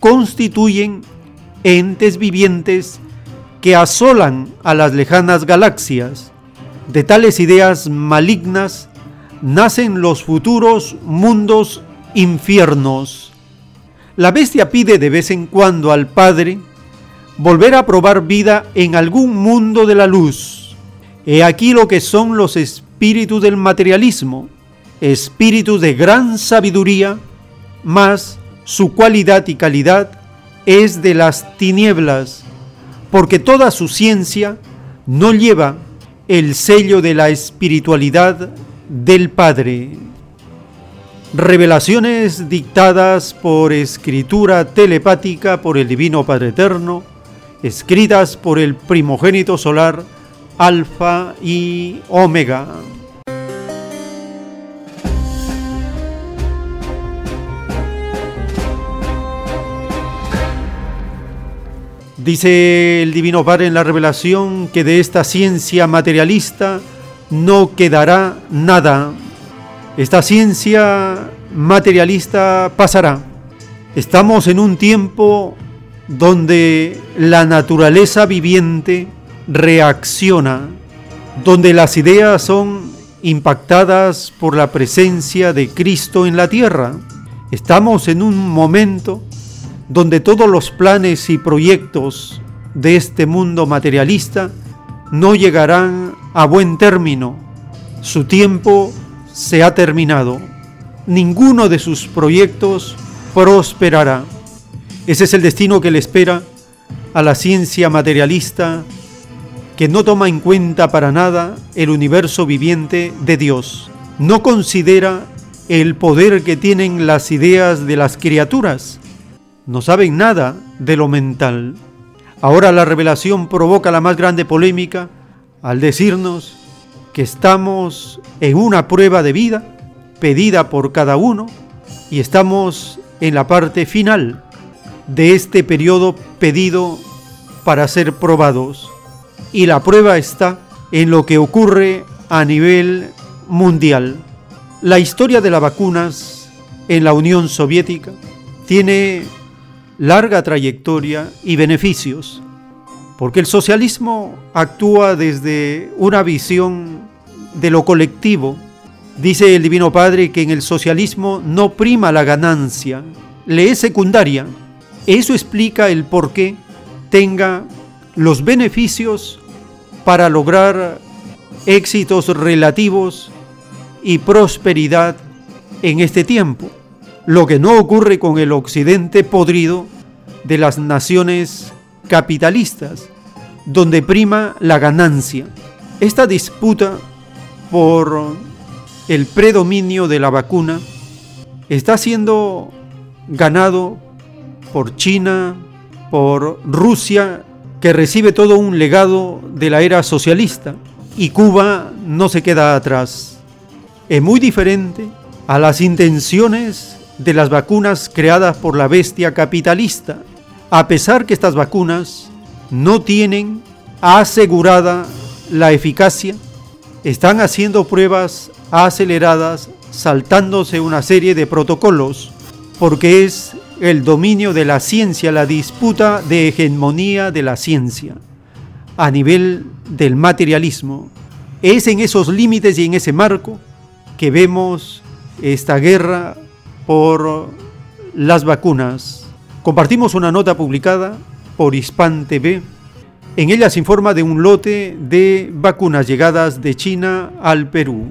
constituyen entes vivientes que asolan a las lejanas galaxias. De tales ideas malignas nacen los futuros mundos infiernos. La bestia pide de vez en cuando al Padre volver a probar vida en algún mundo de la luz. He aquí lo que son los espíritus del materialismo, espíritus de gran sabiduría, mas su cualidad y calidad es de las tinieblas porque toda su ciencia no lleva el sello de la espiritualidad del Padre. Revelaciones dictadas por escritura telepática por el Divino Padre Eterno, escritas por el primogénito solar Alfa y Omega. Dice el Divino Padre en la revelación que de esta ciencia materialista no quedará nada. Esta ciencia materialista pasará. Estamos en un tiempo donde la naturaleza viviente reacciona, donde las ideas son impactadas por la presencia de Cristo en la tierra. Estamos en un momento donde todos los planes y proyectos de este mundo materialista no llegarán a buen término. Su tiempo se ha terminado. Ninguno de sus proyectos prosperará. Ese es el destino que le espera a la ciencia materialista que no toma en cuenta para nada el universo viviente de Dios. No considera el poder que tienen las ideas de las criaturas no saben nada de lo mental. Ahora la revelación provoca la más grande polémica al decirnos que estamos en una prueba de vida pedida por cada uno y estamos en la parte final de este periodo pedido para ser probados. Y la prueba está en lo que ocurre a nivel mundial. La historia de las vacunas en la Unión Soviética tiene larga trayectoria y beneficios, porque el socialismo actúa desde una visión de lo colectivo. Dice el Divino Padre que en el socialismo no prima la ganancia, le es secundaria. Eso explica el por qué tenga los beneficios para lograr éxitos relativos y prosperidad en este tiempo lo que no ocurre con el occidente podrido de las naciones capitalistas, donde prima la ganancia. Esta disputa por el predominio de la vacuna está siendo ganado por China, por Rusia, que recibe todo un legado de la era socialista, y Cuba no se queda atrás. Es muy diferente a las intenciones de las vacunas creadas por la bestia capitalista, a pesar que estas vacunas no tienen asegurada la eficacia, están haciendo pruebas aceleradas, saltándose una serie de protocolos, porque es el dominio de la ciencia, la disputa de hegemonía de la ciencia a nivel del materialismo. Es en esos límites y en ese marco que vemos esta guerra por las vacunas. Compartimos una nota publicada por Hispan TV. En ella se informa de un lote de vacunas llegadas de China al Perú.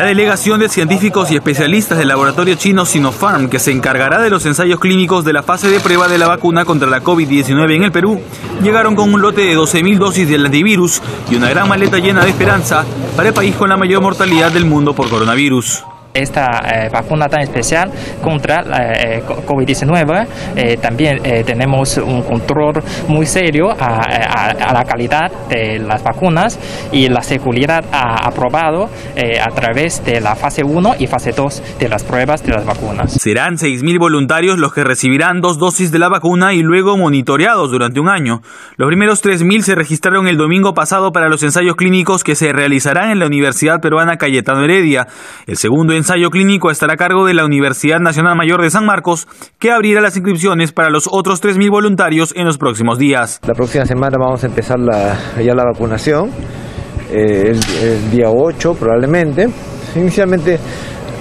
La delegación de científicos y especialistas del laboratorio chino Sinopharm, que se encargará de los ensayos clínicos de la fase de prueba de la vacuna contra la COVID-19 en el Perú, llegaron con un lote de 12.000 dosis del antivirus y una gran maleta llena de esperanza para el país con la mayor mortalidad del mundo por coronavirus esta eh, vacuna tan especial contra la eh, COVID-19. Eh, también tenemos un control muy serio a, la calidad de las vacunas y la seguridad ha aprobado a través de la fase 1 y fase 2 de las pruebas de las vacunas. Serán 6.000 voluntarios los que recibirán dos dosis de la vacuna y luego monitoreados durante un año. Los primeros 3.000 se registraron el domingo pasado para los ensayos clínicos que se realizarán en la Universidad Peruana Cayetano Heredia. El segundo ensayo clínico estará a cargo de la Universidad Nacional Mayor de San Marcos, que abrirá las inscripciones para los otros 3.000 voluntarios en los próximos días. La próxima semana vamos a empezar ya la vacunación, eh, el, día 8 probablemente. Inicialmente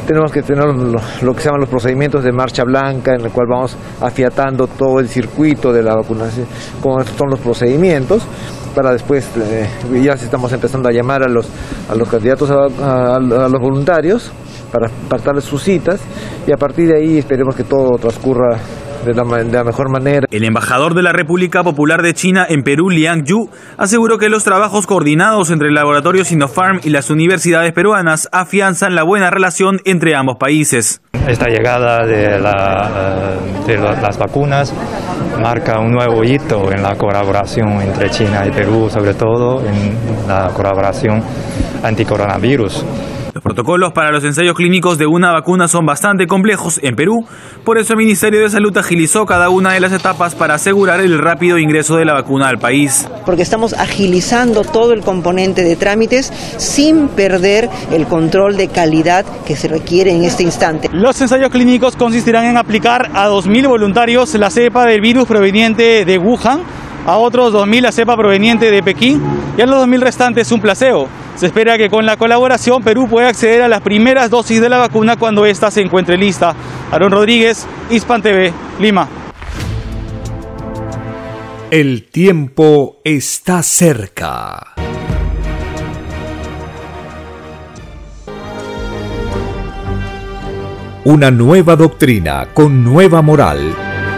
tenemos que tener lo, que se llaman los procedimientos de marcha blanca, en el cual vamos afiatando todo el circuito de la vacunación, cómo son los procedimientos para después eh, ya estamos empezando a llamar a los, a los candidatos a los voluntarios para apartarles sus citas y a partir de ahí esperemos que todo transcurra de la, de la, mejor manera. El embajador de la República Popular de China en Perú, Liang Yu, aseguró que los trabajos coordinados entre el laboratorio Sinopharm y las universidades peruanas afianzan la buena relación entre ambos países. Esta llegada de, la, de las vacunas marca un nuevo hito en la colaboración entre China y Perú, sobre todo en la colaboración anticoronavirus. Los protocolos para los ensayos clínicos de una vacuna son bastante complejos en Perú, por eso el Ministerio de Salud agilizó cada una de las etapas para asegurar el rápido ingreso de la vacuna al país. Porque estamos agilizando todo el componente de trámites sin perder el control de calidad que se requiere en este instante. Los ensayos clínicos consistirán en aplicar a 2.000 voluntarios la cepa del virus proveniente de Wuhan, a otros 2.000 la cepa proveniente de Pekín y a los 2.000 restantes un placebo. Se espera que con la colaboración Perú pueda acceder a las primeras dosis de la vacuna cuando ésta se encuentre lista. Aaron Rodríguez, Hispan TV, Lima. El tiempo está cerca. Una nueva doctrina con nueva moral,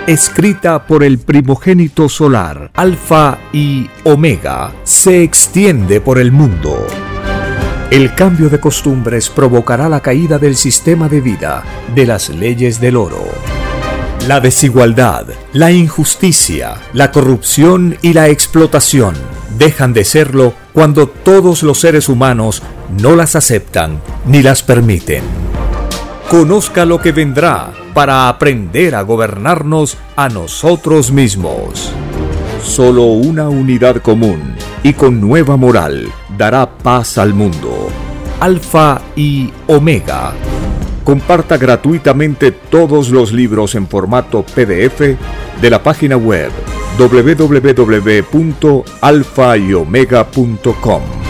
escrita por el primogénito solar, Alfa y Omega, se extiende por el mundo. El cambio de costumbres provocará la caída del sistema de vida, de las leyes del oro. La desigualdad, la injusticia, la corrupción y la explotación dejan de serlo cuando todos los seres humanos no las aceptan ni las permiten. Conozca lo que vendrá para aprender a gobernarnos a nosotros mismos. Solo una unidad común y con nueva moral dará paz al mundo. Alfa y Omega. Comparta gratuitamente todos los libros en formato PDF de la página web www.alfayomega.com.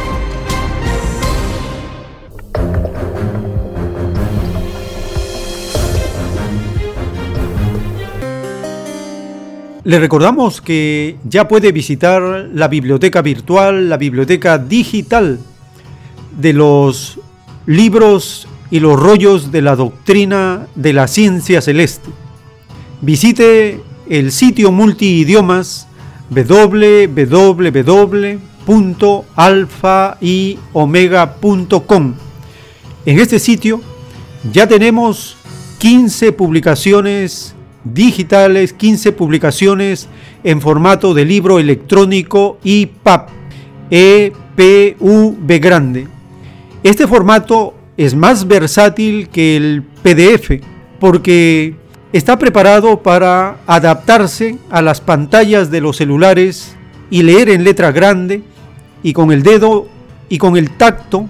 Le recordamos que ya puede visitar la biblioteca virtual, la biblioteca digital de los libros y los rollos de la doctrina de la ciencia celeste. Visite el sitio multiidiomas www.alfayomega.com. En este sitio ya tenemos 15 publicaciones digitales, 15 publicaciones en formato de libro electrónico EPUB, EPUB grande. Este formato es más versátil que el PDF porque está preparado para adaptarse a las pantallas de los celulares y leer en letra grande y con el dedo y con el tacto,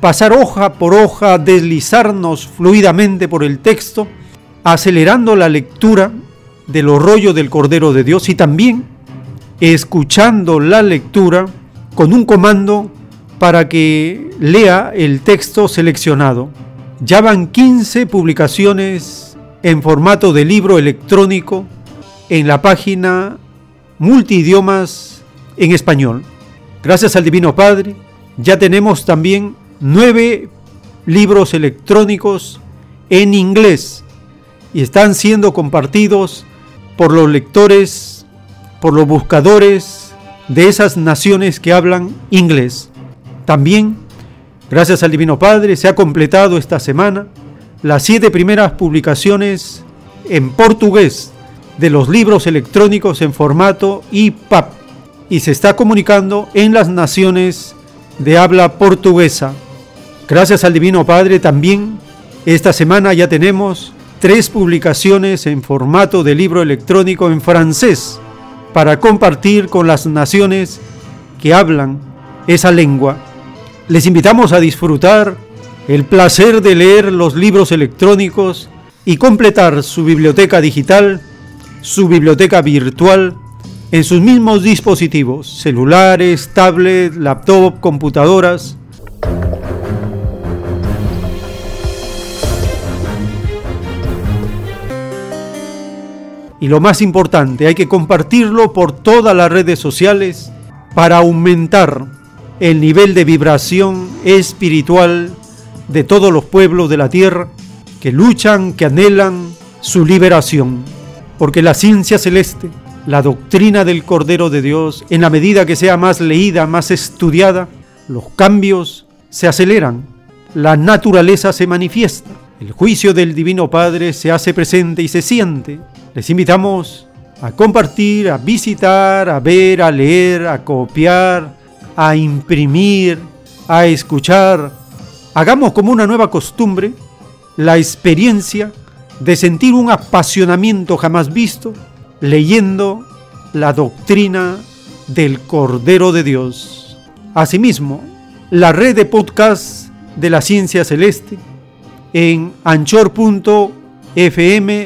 pasar hoja por hoja, deslizarnos fluidamente por el texto, acelerando la lectura de los rollos del Cordero de Dios y también escuchando la lectura con un comando para que lea el texto seleccionado. Ya van 15 publicaciones en formato de libro electrónico en la página multidiomas en español. Gracias al Divino Padre, ya tenemos también nueve libros electrónicos en inglés y están siendo compartidos por los lectores, por los buscadores de esas naciones que hablan inglés. También, gracias al Divino Padre, se ha completado esta semana las siete primeras publicaciones en portugués de los libros electrónicos en formato EPUB y se está comunicando en las naciones de habla portuguesa. Gracias al Divino Padre también, esta semana ya tenemos tres publicaciones en formato de libro electrónico en francés para compartir con las naciones que hablan esa lengua. Les invitamos a disfrutar el placer de leer los libros electrónicos y completar su biblioteca digital, su biblioteca virtual, en sus mismos dispositivos, celulares, tablets, laptop, computadoras. Y lo más importante, hay que compartirlo por todas las redes sociales para aumentar el nivel de vibración espiritual de todos los pueblos de la tierra que luchan, que anhelan su liberación. Porque la ciencia celeste, la doctrina del Cordero de Dios, en la medida que sea más leída, más estudiada, los cambios se aceleran, la naturaleza se manifiesta, el juicio del Divino Padre se hace presente y se siente. Les invitamos a compartir, a visitar, a ver, a leer, a copiar, a imprimir, a escuchar, hagamos como una nueva costumbre la experiencia de sentir un apasionamiento jamás visto leyendo la doctrina del Cordero de Dios. Asimismo, la red de podcast de la ciencia celeste en anchor.fm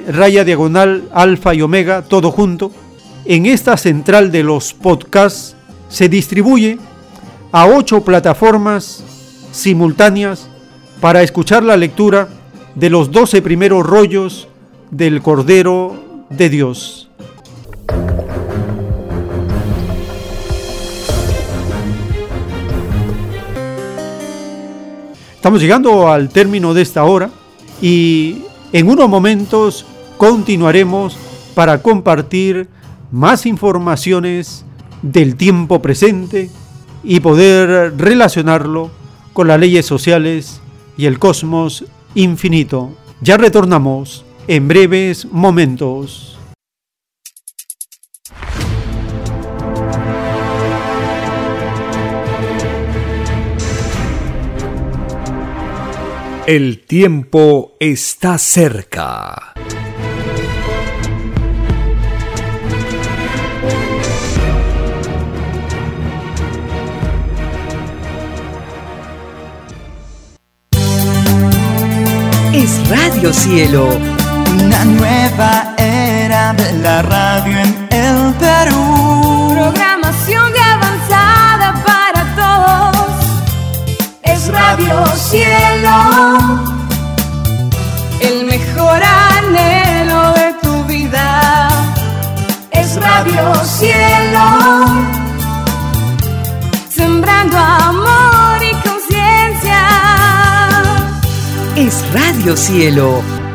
raya diagonal alfa y omega todo junto. En esta central de los podcasts se distribuye a ocho plataformas simultáneas para escuchar la lectura de los doce primeros rollos del Cordero de Dios. Estamos llegando al término de esta hora y en unos momentos continuaremos para compartir más informaciones del tiempo presente y poder relacionarlo con las leyes sociales y el cosmos infinito. Ya retornamos en breves momentos. El tiempo está cerca. es Radio Cielo. Una nueva era de la radio en el Perú. Programación de avanzada Es Radio Cielo. El mejor anhelo de tu vida. Es Radio Cielo, sembrando amor y conciencia. Es Radio Cielo.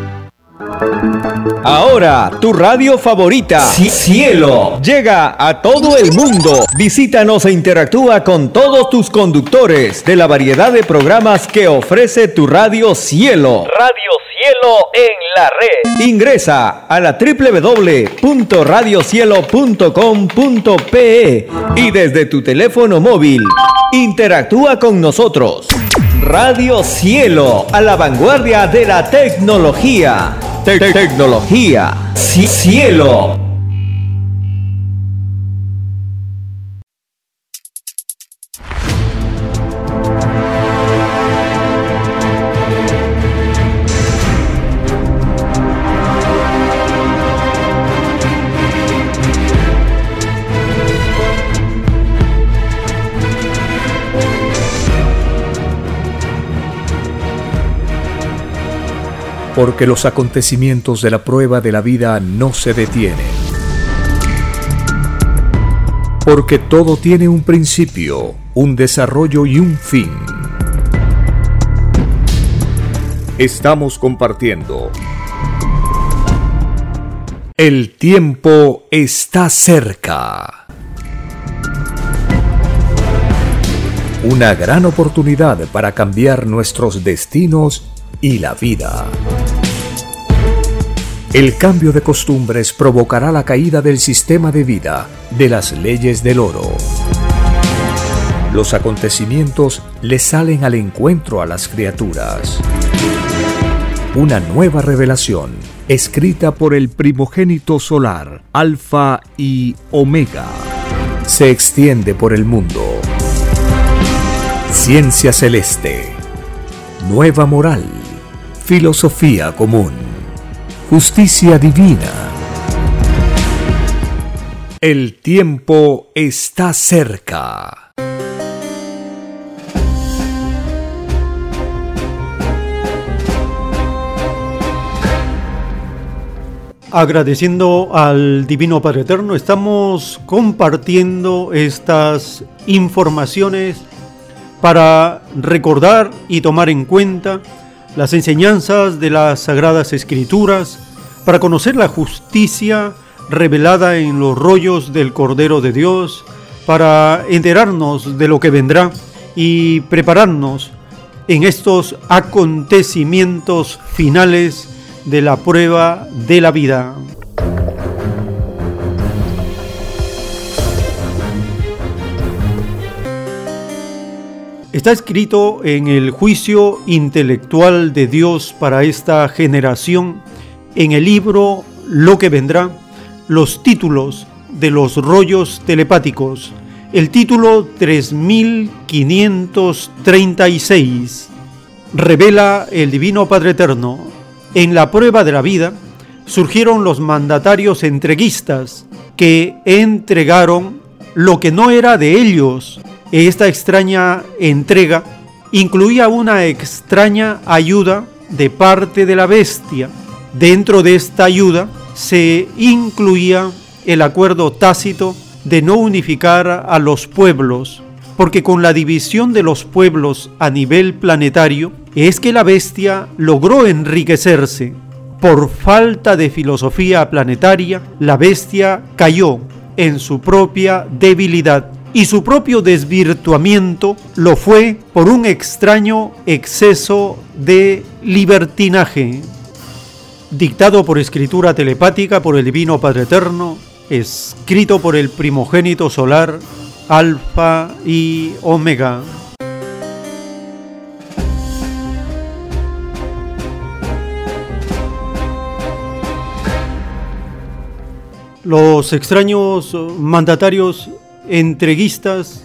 Ahora, tu radio favorita, Cielo, llega a todo el mundo. Visítanos e interactúa con todos tus conductores de la variedad de programas que ofrece tu radio Cielo. Radio Cielo en la red. Ingresa a la www.radiocielo.com.pe y desde tu teléfono móvil, interactúa con nosotros. Radio Cielo, a la vanguardia de la tecnología. Tecnología. Cielo. Porque los acontecimientos de la prueba de la vida no se detienen. Porque todo tiene un principio, un desarrollo y un fin. Estamos compartiendo. El tiempo está cerca. Una gran oportunidad para cambiar nuestros destinos y la vida. El cambio de costumbres provocará la caída del sistema de vida, de las leyes del oro. Los acontecimientos le salen al encuentro a las criaturas. Una nueva revelación, escrita por el primogénito solar, Alfa y Omega, se extiende por el mundo. Ciencia celeste. Nueva moral filosofía común, justicia divina. El tiempo está cerca. Agradeciendo al Divino Padre Eterno, estamos compartiendo estas informaciones para recordar y tomar en cuenta las enseñanzas de las Sagradas Escrituras para conocer la justicia revelada en los rollos del Cordero de Dios, para enterarnos de lo que vendrá y prepararnos en estos acontecimientos finales de la prueba de la vida. Está escrito en el juicio intelectual de Dios para esta generación, en el libro Lo que vendrá, los títulos de los rollos telepáticos. El título 3536 revela el Divino Padre Eterno. En la prueba de la vida surgieron los mandatarios entreguistas que entregaron lo que no era de ellos esta extraña entrega incluía una extraña ayuda de parte de la bestia. Dentro de esta ayuda se incluía el acuerdo tácito de no unificar a los pueblos, porque con la división de los pueblos a nivel planetario es que la bestia logró enriquecerse. Por falta de filosofía planetaria, la bestia cayó en su propia debilidad y su propio desvirtuamiento lo fue por un extraño exceso de libertinaje. Dictado por escritura telepática por el Divino Padre Eterno, escrito por el primogénito solar, Alfa y Omega. Los extraños mandatarios entreguistas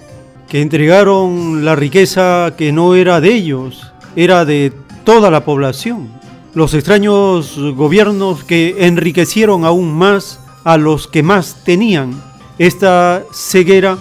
que entregaron la riqueza que no era de ellos, era de toda la población. Los extraños gobiernos que enriquecieron aún más a los que más tenían. Esta ceguera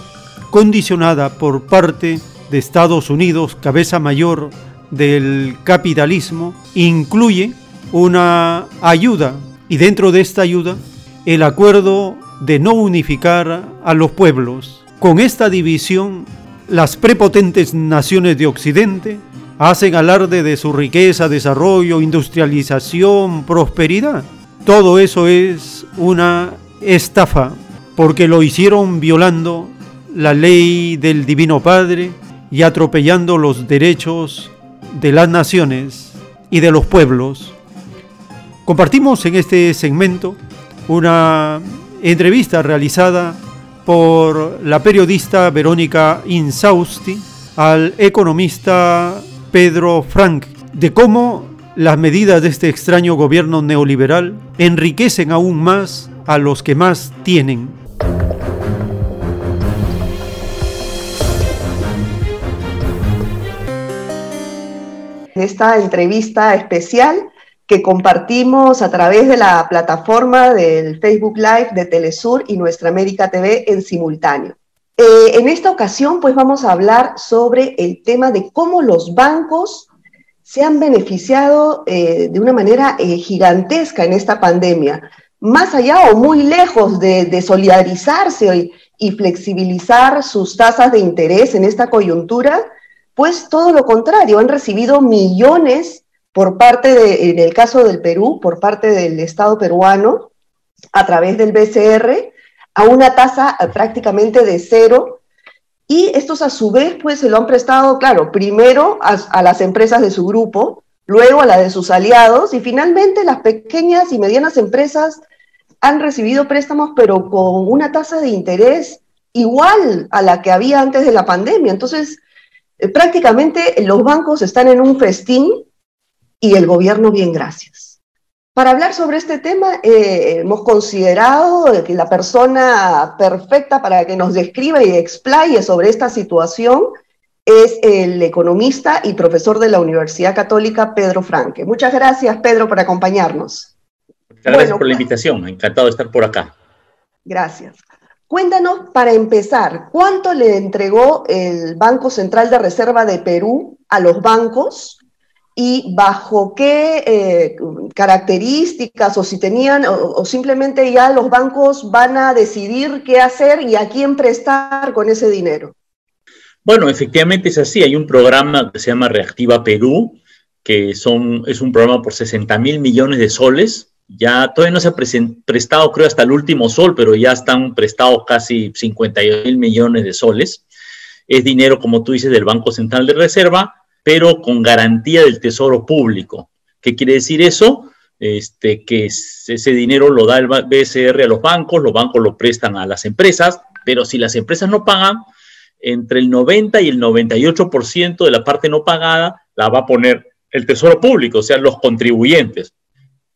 condicionada por parte de Estados Unidos, cabeza mayor del capitalismo, incluye una ayuda y dentro de esta ayuda el acuerdo de no unificar a los pueblos. Con esta división, las prepotentes naciones de Occidente hacen alarde de su riqueza, desarrollo, industrialización, prosperidad. Todo eso es una estafa, porque lo hicieron violando la ley del Divino Padre y atropellando los derechos de las naciones y de los pueblos. Compartimos en este segmento una entrevista realizada por la periodista Verónica Insausti al economista Pedro Frank de cómo las medidas de este extraño gobierno neoliberal enriquecen aún más a los que más tienen. Esta entrevista especial que compartimos a través de la plataforma del Facebook Live de Telesur y Nuestra América TV en simultáneo. Eh, en esta ocasión, pues vamos a hablar sobre el tema de cómo los bancos se han beneficiado eh, de una manera eh, gigantesca en esta pandemia, más allá o muy lejos de, solidarizarse y, flexibilizar sus tasas de interés en esta coyuntura, pues todo lo contrario, han recibido millones por parte, de, en el caso del Perú, por parte del Estado peruano, a través del BCR, a una tasa prácticamente de cero. Y estos a su vez, pues se lo han prestado, claro, primero a, las empresas de su grupo, luego a la de sus aliados y finalmente las pequeñas y medianas empresas han recibido préstamos, pero con una tasa de interés igual a la que había antes de la pandemia. Entonces, eh, prácticamente los bancos están en un festín y el gobierno bien gracias. Para hablar sobre este tema, eh, hemos considerado que la persona perfecta para que nos describa y explaye sobre esta situación es el economista y profesor de la Universidad Católica, Pedro Franque. Muchas gracias, Pedro, por acompañarnos. Muchas gracias por la pues, invitación, encantado de estar por acá. Gracias. Cuéntanos, para empezar, ¿cuánto le entregó el Banco Central de Reserva de Perú a los bancos y bajo qué eh, características o si tenían o, simplemente ya los bancos van a decidir qué hacer y a quién prestar con ese dinero. Bueno, efectivamente es así. Hay un programa que se llama Reactiva Perú, que son, es un programa por 60 mil millones de soles. Ya todavía no se ha prestado, creo, hasta el último sol, pero ya están prestados casi 50 mil millones de soles. Es dinero, como tú dices, del Banco Central de Reserva pero con garantía del tesoro público. ¿Qué quiere decir eso? Este, que ese dinero lo da el BCR a los bancos, los bancos lo prestan a las empresas, pero si las empresas no pagan, entre el 90 y el 98% de la parte no pagada la va a poner el tesoro público, o sea, los contribuyentes.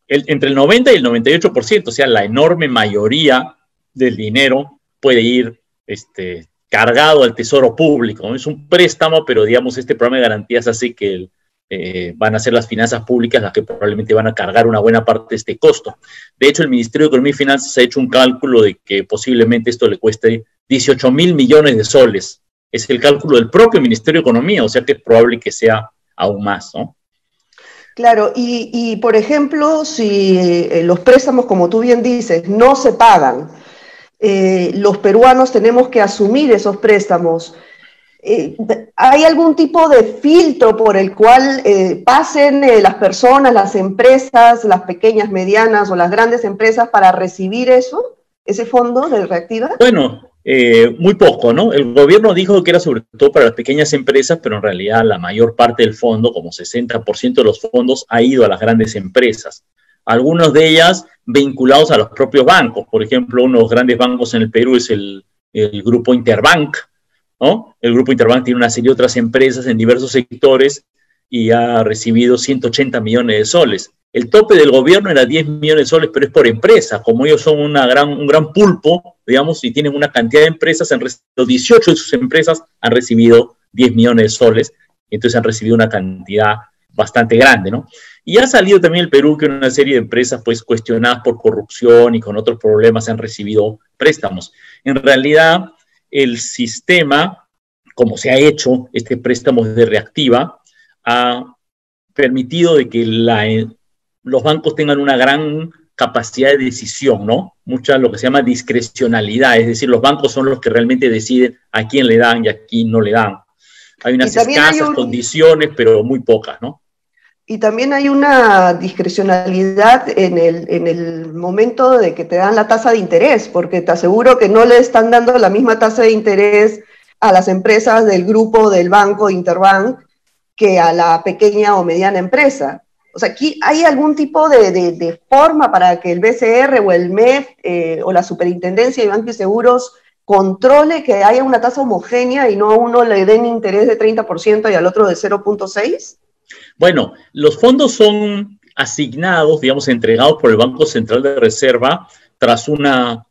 entre el 90 y el 98%, o sea, la enorme mayoría del dinero puede ir este, cargado al tesoro público. Es un préstamo, pero digamos, este programa de garantías hace que eh, van a ser las finanzas públicas las que probablemente van a cargar una buena parte de este costo. De hecho, el Ministerio de Economía y Finanzas ha hecho un cálculo de que posiblemente esto le cueste 18 mil millones de soles. Es el cálculo del propio Ministerio de Economía, o sea que es probable que sea aún más, ¿no? Claro, y, y por ejemplo, si eh, los préstamos, como tú bien dices, no se pagan, eh, los peruanos tenemos que asumir esos préstamos. Eh, ¿Hay algún tipo de filtro por el cual eh, pasen las personas, las empresas, las pequeñas, medianas o las grandes empresas para recibir eso, ese fondo de reactiva? Bueno, muy poco, ¿no? El gobierno dijo que era sobre todo para las pequeñas empresas, pero en realidad la mayor parte del fondo, como 60% de los fondos, ha ido a las grandes empresas algunos de ellas vinculados a los propios bancos. Por ejemplo, uno de los grandes bancos en el Perú es el, grupo Interbank, ¿no? El grupo Interbank tiene una serie de otras empresas en diversos sectores y ha recibido 180 millones de soles. El tope del gobierno era 10 millones de soles, pero es por empresa. Como ellos son una gran, un gran pulpo, digamos, y tienen una cantidad de empresas, han 18 de sus empresas han recibido 10 millones de soles, entonces han recibido una cantidad bastante grande, ¿no? Y ha salido también el Perú que una serie de empresas, pues, cuestionadas por corrupción y con otros problemas han recibido préstamos. En realidad, el sistema, como se ha hecho, este préstamo de reactiva, ha permitido de que la, los bancos tengan una gran capacidad de decisión, ¿no? Mucha lo que se llama discrecionalidad, es decir, los bancos son los que realmente deciden a quién le dan y a quién no le dan. Hay unas escasas condiciones, pero muy pocas, ¿no? Y también hay una discrecionalidad en el, en el momento de que te dan la tasa de interés, porque te aseguro que no le están dando la misma tasa de interés a las empresas del grupo del banco Interbank que a la pequeña o mediana empresa. O sea, aquí hay algún tipo de, forma para que el BCR o el MEF eh, o la Superintendencia de Bancos y Seguros controle que haya una tasa homogénea y no a uno le den interés de 30% y al otro de 0.6? Bueno, los fondos son asignados, digamos, entregados por el Banco Central de Reserva tras una,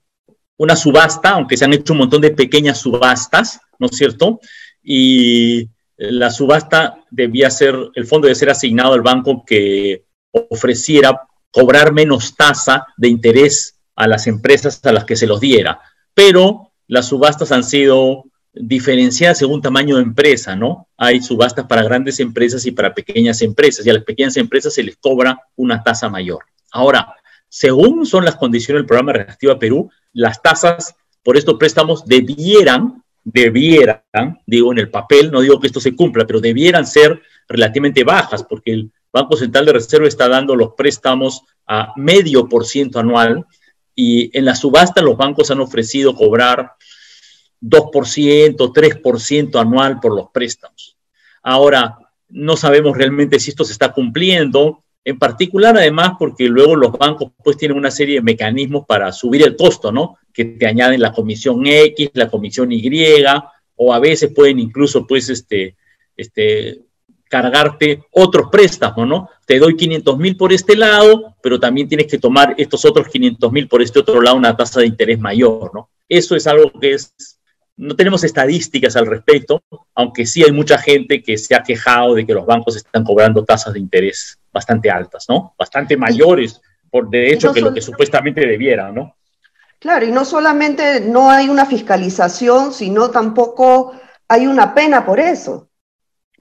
una subasta, aunque se han hecho un montón de pequeñas subastas, ¿no es cierto? Y la subasta debía ser, el fondo debe ser asignado al banco que ofreciera cobrar menos tasa de interés a las empresas a las que se los diera. Pero las subastas han sido diferenciadas según tamaño de empresa, ¿no? Hay subastas para grandes empresas y para pequeñas empresas, y a las pequeñas empresas se les cobra una tasa mayor. Ahora, según son las condiciones del programa Reactiva Perú, las tasas por estos préstamos debieran debieran, digo en el papel, no digo que esto se cumpla, pero debieran ser relativamente bajas, porque el Banco Central de Reserva está dando los préstamos a medio por ciento anual y en la subasta los bancos han ofrecido cobrar 2%, 3% anual por los préstamos. Ahora, no sabemos realmente si esto se está cumpliendo, en particular además porque luego los bancos pues tienen una serie de mecanismos para subir el costo, ¿no? Que te añaden la comisión X, la comisión Y, o a veces pueden incluso pues este, este, cargarte otros préstamos, ¿no? Te doy 500 mil por este lado, pero también tienes que tomar estos otros 500 mil por este otro lado, una tasa de interés mayor, ¿no? Eso es algo que es no tenemos estadísticas al respecto, aunque sí hay mucha gente que se ha quejado de que los bancos están cobrando tasas de interés bastante altas, ¿no? Bastante mayores, por de hecho, que lo que supuestamente debieran, ¿no? Claro, y no solamente no hay una fiscalización, sino tampoco hay una pena por eso.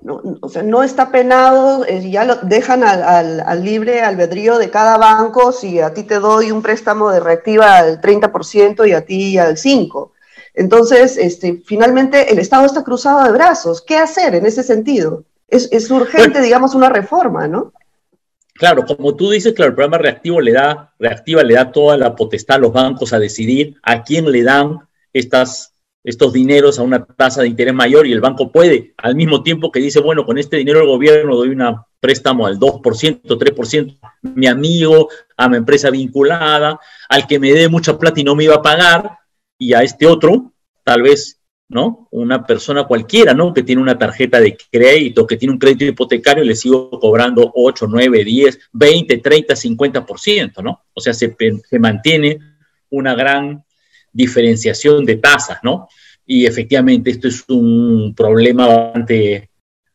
No, o sea, no está penado, eh, ya lo dejan al, al, libre albedrío de cada banco si a ti te doy un préstamo de reactiva al 30% y a ti al 5%. Entonces, este, finalmente el Estado está cruzado de brazos. ¿Qué hacer en ese sentido? Es, urgente, digamos, una reforma, ¿no? Claro, como tú dices, claro, el programa reactivo le da, reactiva le da toda la potestad a los bancos a decidir a quién le dan estas, estos dineros a una tasa de interés mayor y el banco puede, al mismo tiempo que dice, bueno, con este dinero el gobierno doy un préstamo al 2%, 3%, mi amigo, a mi empresa vinculada, al que me dé mucha plata y no me iba a pagar, y a este otro, tal vez, ¿no? Una persona cualquiera, ¿no? Que tiene una tarjeta de crédito, que tiene un crédito hipotecario, le sigo cobrando 8, 9, 10, 20, 30, 50%, ¿no? O sea, se, se mantiene una gran diferenciación de tasas, ¿no? Y efectivamente esto es un problema bastante,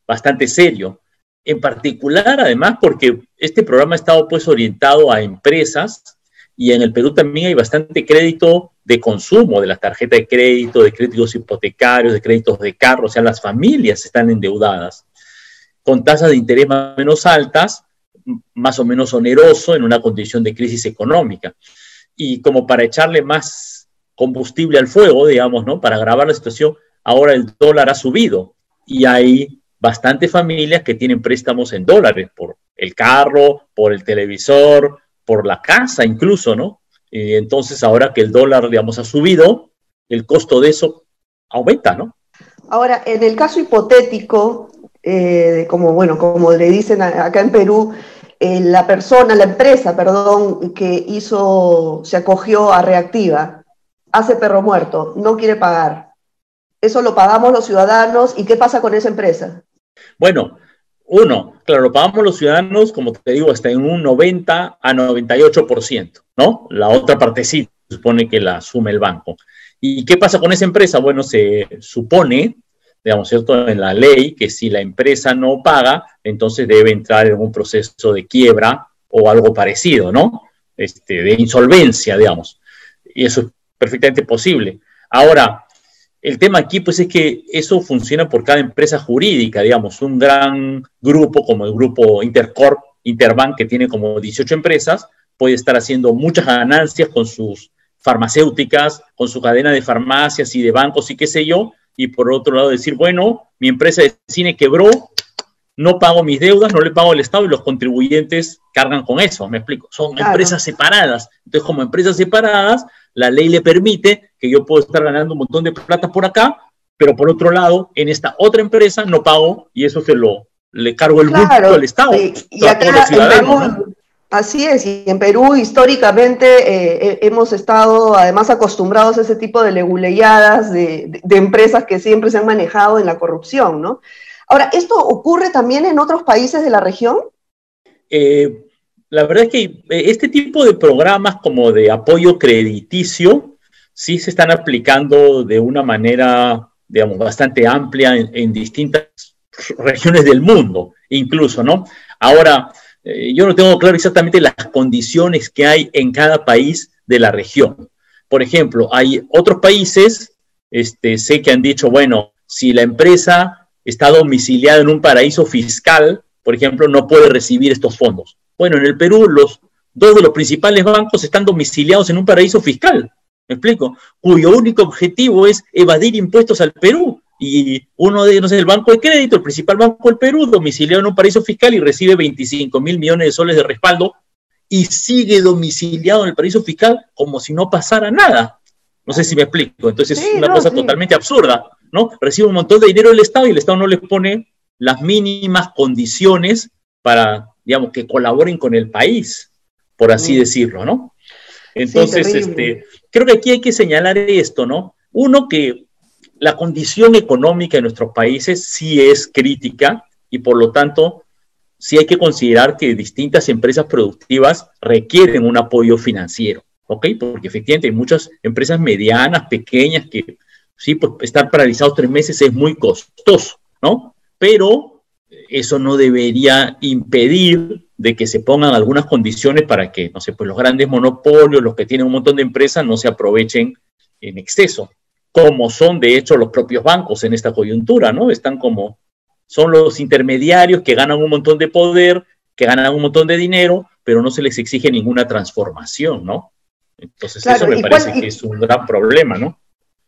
bastante serio. En particular, además, porque este programa ha estado pues orientado a empresas y en el Perú también hay bastante crédito de consumo de las tarjetas de crédito, de créditos hipotecarios, de créditos de carro, o sea, las familias están endeudadas con tasas de interés más o menos altas, más o menos oneroso en una condición de crisis económica. Y como para echarle más combustible al fuego, digamos, ¿no? Para agravar la situación, ahora el dólar ha subido y hay bastantes familias que tienen préstamos en dólares por el carro, por el televisor, por la casa incluso, ¿no? Y entonces ahora que el dólar, digamos, ha subido, el costo de eso aumenta, ¿no? Ahora, en el caso hipotético, eh, como, bueno, como le dicen acá en Perú, eh, la persona, la empresa, perdón, que hizo, se acogió a reactiva, hace perro muerto, no quiere pagar. Eso lo pagamos los ciudadanos y ¿qué pasa con esa empresa? Bueno, uno, claro, pagamos los ciudadanos, como te digo, hasta en un 90 a 98%, ¿no? La otra parte sí se supone que la asume el banco. ¿Y qué pasa con esa empresa? Bueno, se supone, digamos, ¿cierto? En la ley que si la empresa no paga, entonces debe entrar en un proceso de quiebra o algo parecido, ¿no? Este, de insolvencia, digamos. Y eso es perfectamente posible. Ahora, el tema aquí, pues, es que eso funciona por cada empresa jurídica, digamos, un gran grupo como el grupo Intercorp, Interbank, que tiene como 18 empresas, puede estar haciendo muchas ganancias con sus farmacéuticas, con su cadena de farmacias y de bancos y qué sé yo, y por otro lado decir, bueno, mi empresa de cine quebró, no pago mis deudas, no le pago al Estado y los contribuyentes cargan con eso, me explico. Son empresas separadas. Entonces, como empresas separadas, la ley le permite que yo puedo estar ganando un montón de plata por acá, pero por otro lado, en esta otra empresa no pago y eso se lo le cargo el bulto al Estado. Y, y acá en Perú, Así es, y en Perú históricamente eh, hemos estado además acostumbrados a ese tipo de leguleyadas de, de, empresas que siempre se han manejado en la corrupción, ¿no? Ahora, ¿esto ocurre también en otros países de la región? Eh, la verdad es que eh, este tipo de programas como de apoyo crediticio sí se están aplicando de una manera, digamos, bastante amplia en, distintas regiones del mundo, incluso, ¿no? Ahora, eh, yo no tengo claro exactamente las condiciones que hay en cada país de la región. Por ejemplo, hay otros países, este, sé que han dicho, bueno, si la empresa está domiciliada en un paraíso fiscal, por ejemplo, no puede recibir estos fondos. Bueno, en el Perú los dos de los principales bancos están domiciliados en un paraíso fiscal, ¿me explico? Cuyo único objetivo es evadir impuestos al Perú y uno de ellos es el Banco de Crédito, el principal banco del Perú, domiciliado en un paraíso fiscal y recibe 25 mil millones de soles de respaldo y sigue domiciliado en el paraíso fiscal como si no pasara nada. No sé si me explico. Entonces es una no, cosa sí. totalmente absurda, ¿no? Recibe un montón de dinero del Estado y el Estado no les pone las mínimas condiciones para, digamos, que colaboren con el país, por así mm. decirlo, ¿no? Entonces, sí, este, creo que aquí hay que señalar esto, ¿no? Uno, que la condición económica de nuestros países sí es crítica y por lo tanto sí hay que considerar que distintas empresas productivas requieren un apoyo financiero, ¿ok? Porque efectivamente hay muchas empresas medianas, pequeñas, que sí, pues estar paralizados tres meses es muy costoso, ¿no? Pero eso no debería impedir de que se pongan algunas condiciones para que, no sé, pues los grandes monopolios, los que tienen un montón de empresas, no se aprovechen en exceso como son de hecho los propios bancos en esta coyuntura, ¿no? Están como, son los intermediarios que ganan un montón de poder, que ganan un montón de dinero, pero no se les exige ninguna transformación, ¿no? Entonces claro, eso me parece cuál, que es un gran problema, ¿no?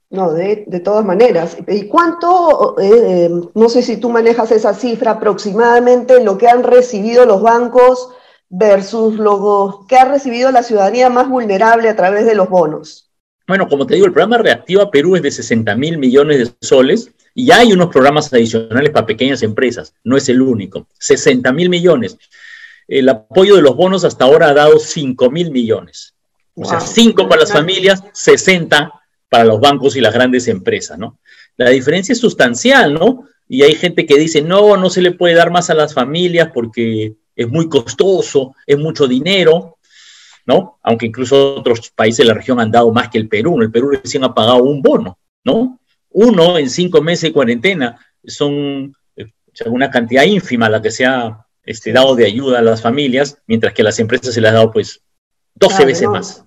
No, de, de todas maneras. ¿Y cuánto, eh, no sé si tú manejas esa cifra aproximadamente, lo que han recibido los bancos versus lo que ha recibido la ciudadanía más vulnerable a través de los bonos? Bueno, como te digo, el programa Reactiva Perú es de 60 mil millones de soles y hay unos programas adicionales para pequeñas empresas, no es el único. 60 mil millones. El apoyo de los bonos hasta ahora ha dado 5 mil millones. O wow. sea, 5 para las familias, 60 para los bancos y las grandes empresas, ¿no? La diferencia es sustancial, ¿no? Y hay gente que dice, no, no se le puede dar más a las familias porque es muy costoso, es mucho dinero. ¿no? Aunque incluso otros países de la región han dado más que el Perú. El Perú recién ha pagado un bono, ¿no? Uno en cinco meses de cuarentena son eh, una cantidad ínfima la que se ha este, dado de ayuda a las familias, mientras que a las empresas se les ha dado pues 12 claro, veces más.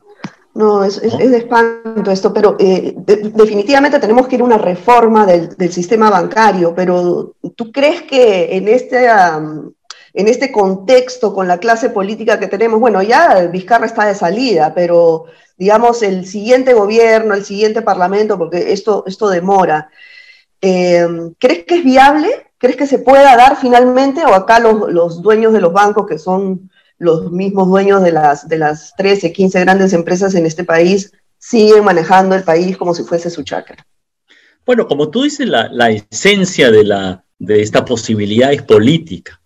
No, es, es, es, de espanto esto, pero eh, de, definitivamente tenemos que ir a una reforma del, del, sistema bancario, pero ¿tú crees que en este, um, en este contexto con la clase política que tenemos, bueno, ya Vizcarra está de salida, pero digamos el siguiente gobierno, el siguiente parlamento, porque esto, esto demora, eh, ¿crees que es viable? ¿Crees que se pueda dar finalmente? ¿O acá los, los, dueños de los bancos, que son los mismos dueños de las, de las 13, 15 grandes empresas en este país, siguen manejando el país como si fuese su chacra? Bueno, como tú dices, la, la esencia de, la, de esta posibilidad es política.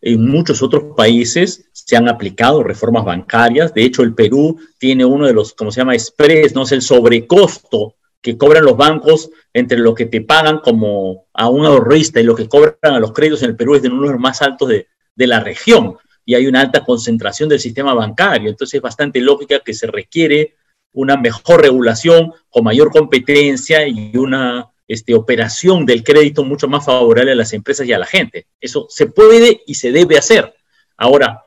En muchos otros países se han aplicado reformas bancarias. De hecho, el Perú tiene uno de los, como se llama, express, ¿no? Es el sobrecosto que cobran los bancos entre lo que te pagan como a un ahorrista y lo que cobran a los créditos en el Perú es de uno de los más altos de, de la región. Y hay una alta concentración del sistema bancario. Entonces es bastante lógica que se requiere una mejor regulación, con mayor competencia y una este, operación del crédito mucho más favorable a las empresas y a la gente. Eso se puede y se debe hacer. Ahora,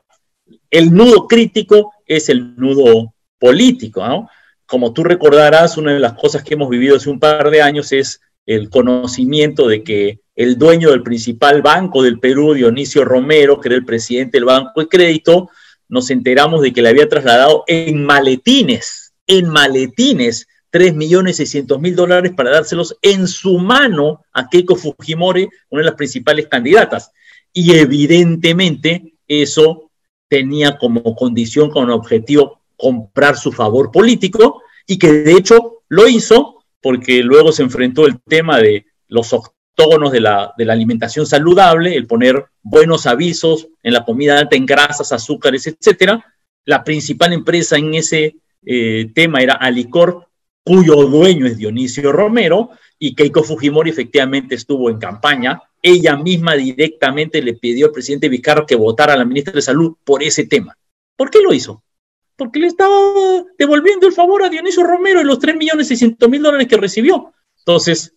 el nudo crítico es el nudo político. ¿no? Como tú recordarás, una de las cosas que hemos vivido hace un par de años es el conocimiento de que el dueño del principal banco del Perú, Dionisio Romero, que era el presidente del Banco de Crédito, nos enteramos de que le había trasladado en maletines, en maletines, 3 millones 600 mil dólares para dárselos en su mano a Keiko Fujimori, una de las principales candidatas. Y evidentemente eso tenía como condición, como objetivo, comprar su favor político y que de hecho lo hizo porque luego se enfrentó el tema de los octógonos de la, alimentación saludable, el poner buenos avisos en la comida alta en grasas, azúcares, etcétera. La principal empresa en ese eh, tema era Alicor, cuyo dueño es Dionisio Romero, y Keiko Fujimori efectivamente estuvo en campaña. Ella misma directamente le pidió al presidente Vizcarra que votara a la ministra de Salud por ese tema. ¿Por qué lo hizo? Porque le estaba devolviendo el favor a Dionisio Romero y los 3 millones 600 mil dólares que recibió. Entonces,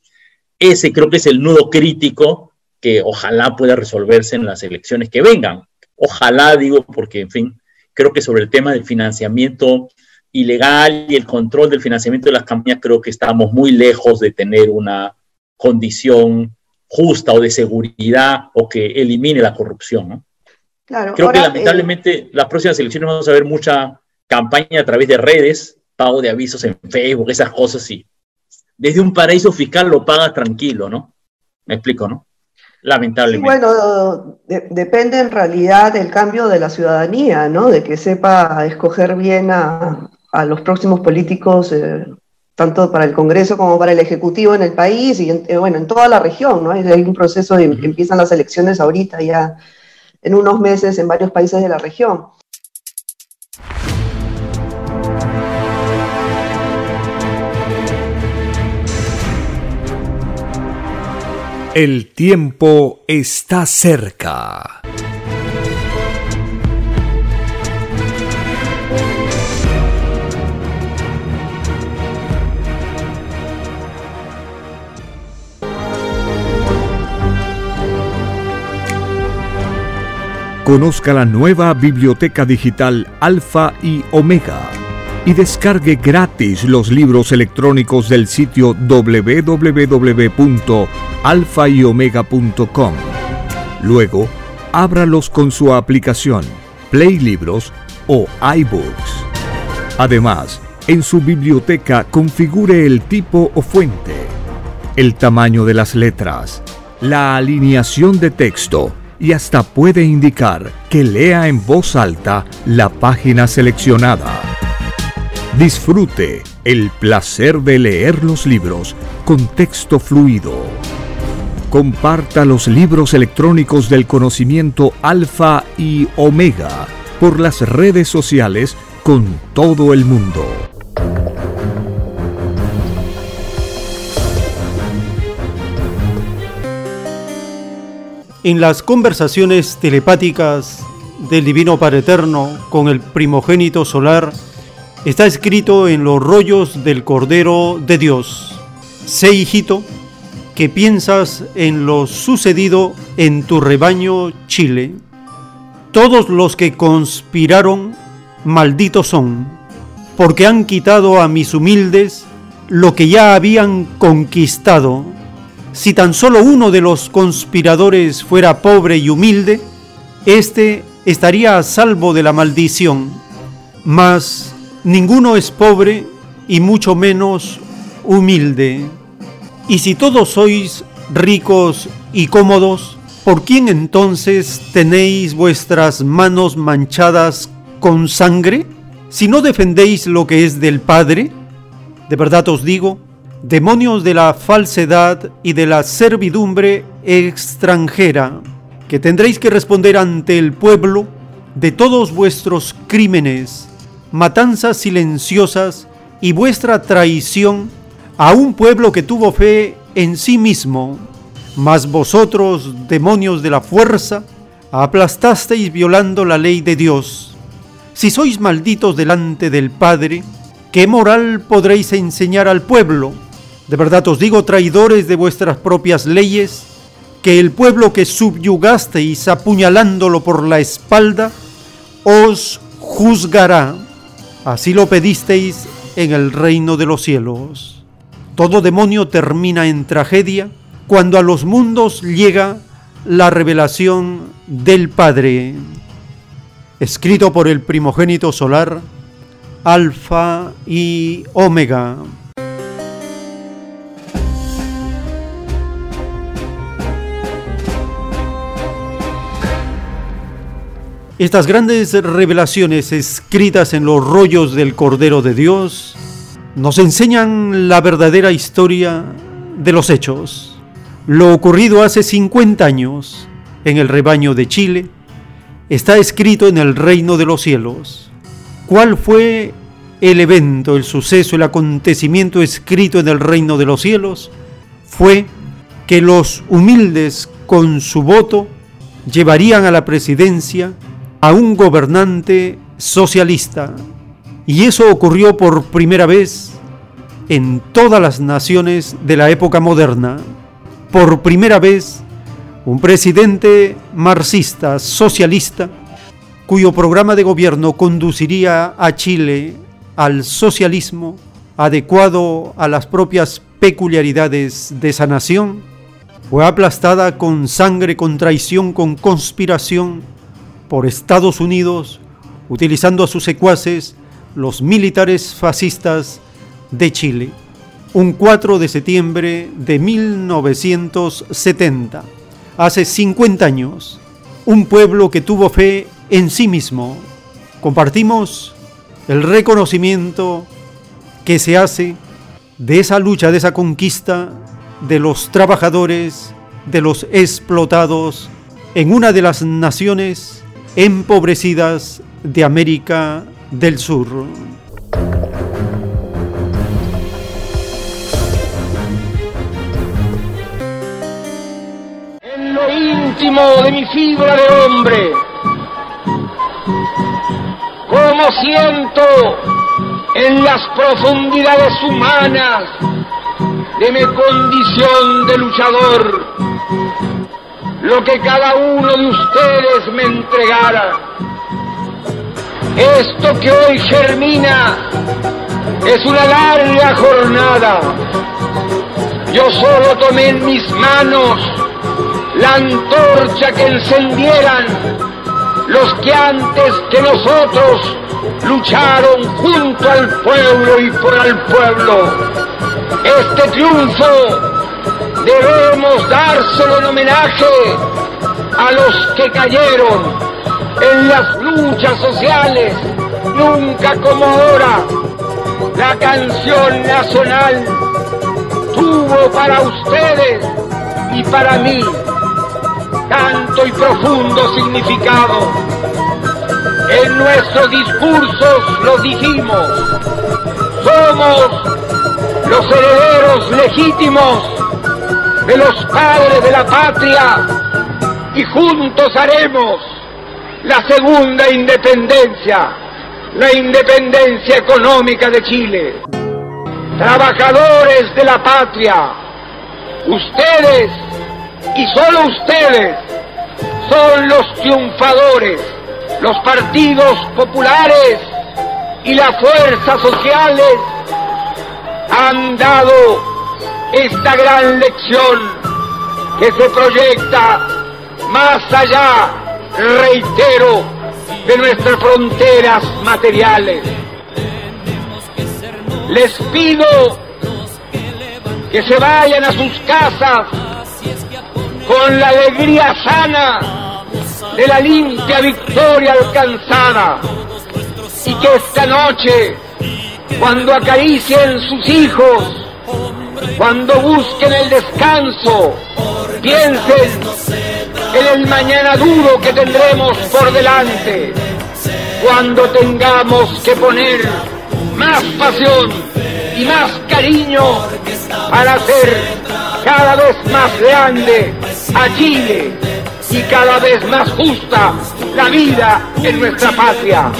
ese creo que es el nudo crítico que ojalá pueda resolverse en las elecciones que vengan. Ojalá, digo, porque, en fin, creo que sobre el tema del financiamiento ilegal y el control del financiamiento de las campañas, creo que estamos muy lejos de tener una condición justa o de seguridad o que elimine la corrupción. ¿no? Claro, creo que ahora, lamentablemente eh, las próximas elecciones vamos a ver mucha campaña a través de redes, pago de avisos en Facebook, esas cosas, y desde un paraíso fiscal lo paga tranquilo, ¿no? Me explico, ¿no? Sí, Lamentablemente. bueno, de- depende en realidad del cambio de la ciudadanía, ¿no? De que sepa escoger bien a, a los próximos políticos, eh, tanto para el Congreso como para el Ejecutivo en el país y, en, eh, bueno, en toda la región, ¿no? Hay un proceso de, empiezan las elecciones ahorita ya en unos meses en varios países de la región. El tiempo está cerca. Conozca la nueva biblioteca digital Alfa y Omega y descargue gratis los libros electrónicos del sitio www.alfayomega.com. Luego, ábralos con su aplicación Play Libros o iBooks. Además, en su biblioteca configure el tipo o fuente, el tamaño de las letras, la alineación de texto y hasta puede indicar que lea en voz alta la página seleccionada. Disfrute el placer de leer los libros con texto fluido. Comparta los libros electrónicos del conocimiento Alfa y Omega por las redes sociales con todo el mundo. En las conversaciones telepáticas del Divino Padre Eterno con el primogénito solar, está escrito en los rollos del Cordero de Dios. Sé, hijito, que piensas en lo sucedido en tu rebaño Chile. Todos los que conspiraron, malditos son, porque han quitado a mis humildes lo que ya habían conquistado. Si tan solo uno de los conspiradores fuera pobre y humilde, éste estaría a salvo de la maldición. Mas ninguno es pobre y mucho menos humilde. Y si todos sois ricos y cómodos, ¿por quién entonces tenéis vuestras manos manchadas con sangre? Si no defendéis lo que es del Padre, de verdad os digo, demonios de la falsedad y de la servidumbre extranjera, que tendréis que responder ante el pueblo de todos vuestros crímenes, matanzas silenciosas y vuestra traición a un pueblo que tuvo fe en sí mismo. Mas vosotros, demonios de la fuerza, aplastasteis violando la ley de Dios. Si sois malditos delante del Padre, ¿qué moral podréis enseñar al pueblo? De verdad os digo, traidores de vuestras propias leyes, que el pueblo que subyugasteis apuñalándolo por la espalda, os juzgará. Así lo pedisteis en el reino de los cielos. Todo demonio termina en tragedia cuando a los mundos llega la revelación del Padre. escrito por el primogénito solar, Alfa y Omega. Estas grandes revelaciones escritas en los rollos del Cordero de Dios nos enseñan la verdadera historia de los hechos, lo ocurrido hace 50 años en el rebaño de Chile, está escrito en el reino de los cielos. ¿Cuál fue el evento, el suceso, el acontecimiento escrito en el reino de los cielos? Fue que los humildes con su voto llevarían a la presidencia a un gobernante socialista. Y eso ocurrió por primera vez en todas las naciones de la época moderna. Por primera vez, un presidente marxista, socialista, cuyo programa de gobierno conduciría a Chile al socialismo adecuado a las propias peculiaridades de esa nación, fue aplastada con sangre, con traición, con conspiración por Estados Unidos, utilizando a sus secuaces los militares fascistas de Chile, un 4 de septiembre de 1970, hace 50 años, un pueblo que tuvo fe en sí mismo. Compartimos el reconocimiento que se hace de esa lucha, de esa conquista de los trabajadores, de los explotados en una de las naciones empobrecidas de América del Sur. En lo íntimo de mi fibra de hombre, como siento en las profundidades humanas de mi condición de luchador, lo que cada uno de ustedes me entregara. Esto que hoy germina es una larga jornada. Yo solo tomé en mis manos la antorcha que encendieran los que antes que nosotros lucharon junto al pueblo y por el pueblo. Este triunfo debemos dárselo en homenaje a los que cayeron en las luchas sociales, nunca como ahora. La canción nacional tuvo para ustedes y para mí tanto y profundo significado. En nuestros discursos lo dijimos, somos los herederos legítimos de los padres de la patria y juntos haremos la segunda independencia, la independencia económica de Chile. Trabajadores de la patria, ustedes y solo ustedes son los triunfadores, los partidos populares y las fuerzas sociales han dado esta gran lección que se proyecta más allá, reitero, de nuestras fronteras materiales. Les pido que se vayan a sus casas con la alegría sana de la limpia victoria alcanzada y que esta noche, cuando acaricien sus hijos, cuando busquen el descanso, piensen en el mañana duro que tendremos por delante. Cuando tengamos que poner más pasión y más cariño para hacer cada vez más grande a Chile y cada vez más justa la vida en nuestra patria.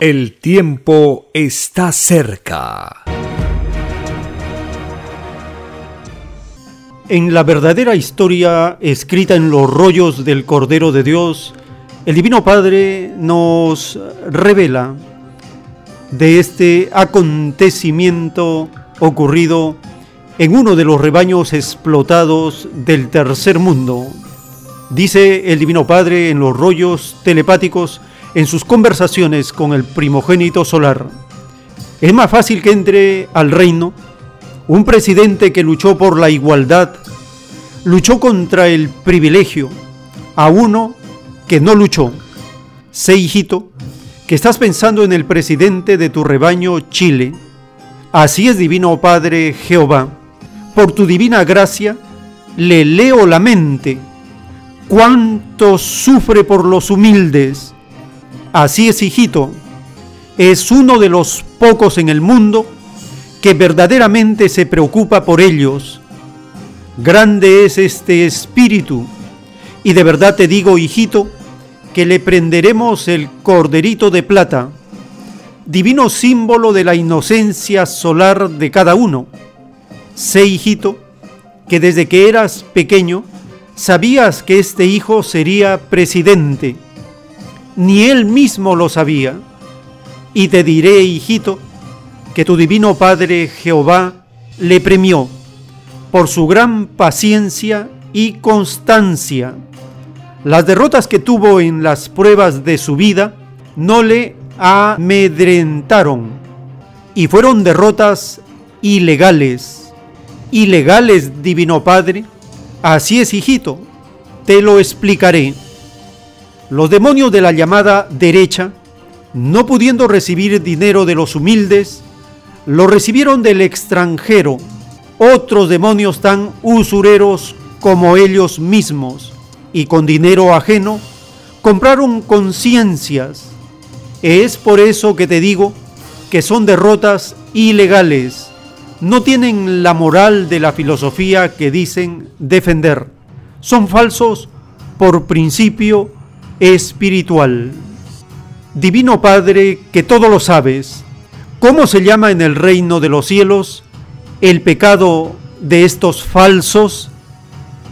El tiempo está cerca. En la verdadera historia escrita en los rollos del Cordero de Dios, el Divino Padre nos revela de este acontecimiento ocurrido en uno de los rebaños explotados del tercer mundo. Dice el Divino Padre en los rollos telepáticos en sus conversaciones con el primogénito solar. Es más fácil que entre al reino un presidente que luchó por la igualdad, luchó contra el privilegio, a uno que no luchó. Sé, hijito, que estás pensando en el presidente de tu rebaño Chile. Así es, Divino Padre Jehová. Por tu divina gracia, le leo la mente. Cuánto sufre por los humildes. Así es, hijito. Es uno de los pocos en el mundo que verdaderamente se preocupa por ellos. Grande es este espíritu. Y de verdad te digo, hijito, que le prenderemos el corderito de plata, divino símbolo de la inocencia solar de cada uno. Sé, hijito, que desde que eras pequeño sabías que este hijo sería presidente. Ni él mismo lo sabía. Y te diré, hijito, que tu divino Padre Jehová le premió por su gran paciencia y constancia las derrotas que tuvo en las pruebas de su vida no le amedrentaron y fueron derrotas ilegales. Ilegales, Divino Padre. Así es, hijito, te lo explicaré. Los demonios de la llamada derecha, no pudiendo recibir dinero de los humildes, lo recibieron del extranjero, otros demonios tan usureros como ellos mismos y con dinero ajeno compraron conciencias. Es por eso que te digo que son derrotas ilegales. No tienen la moral de la filosofía que dicen defender. Son falsos por principio espiritual. Divino Padre, que todo lo sabes, ¿cómo se llama en el reino de los cielos el pecado de estos falsos?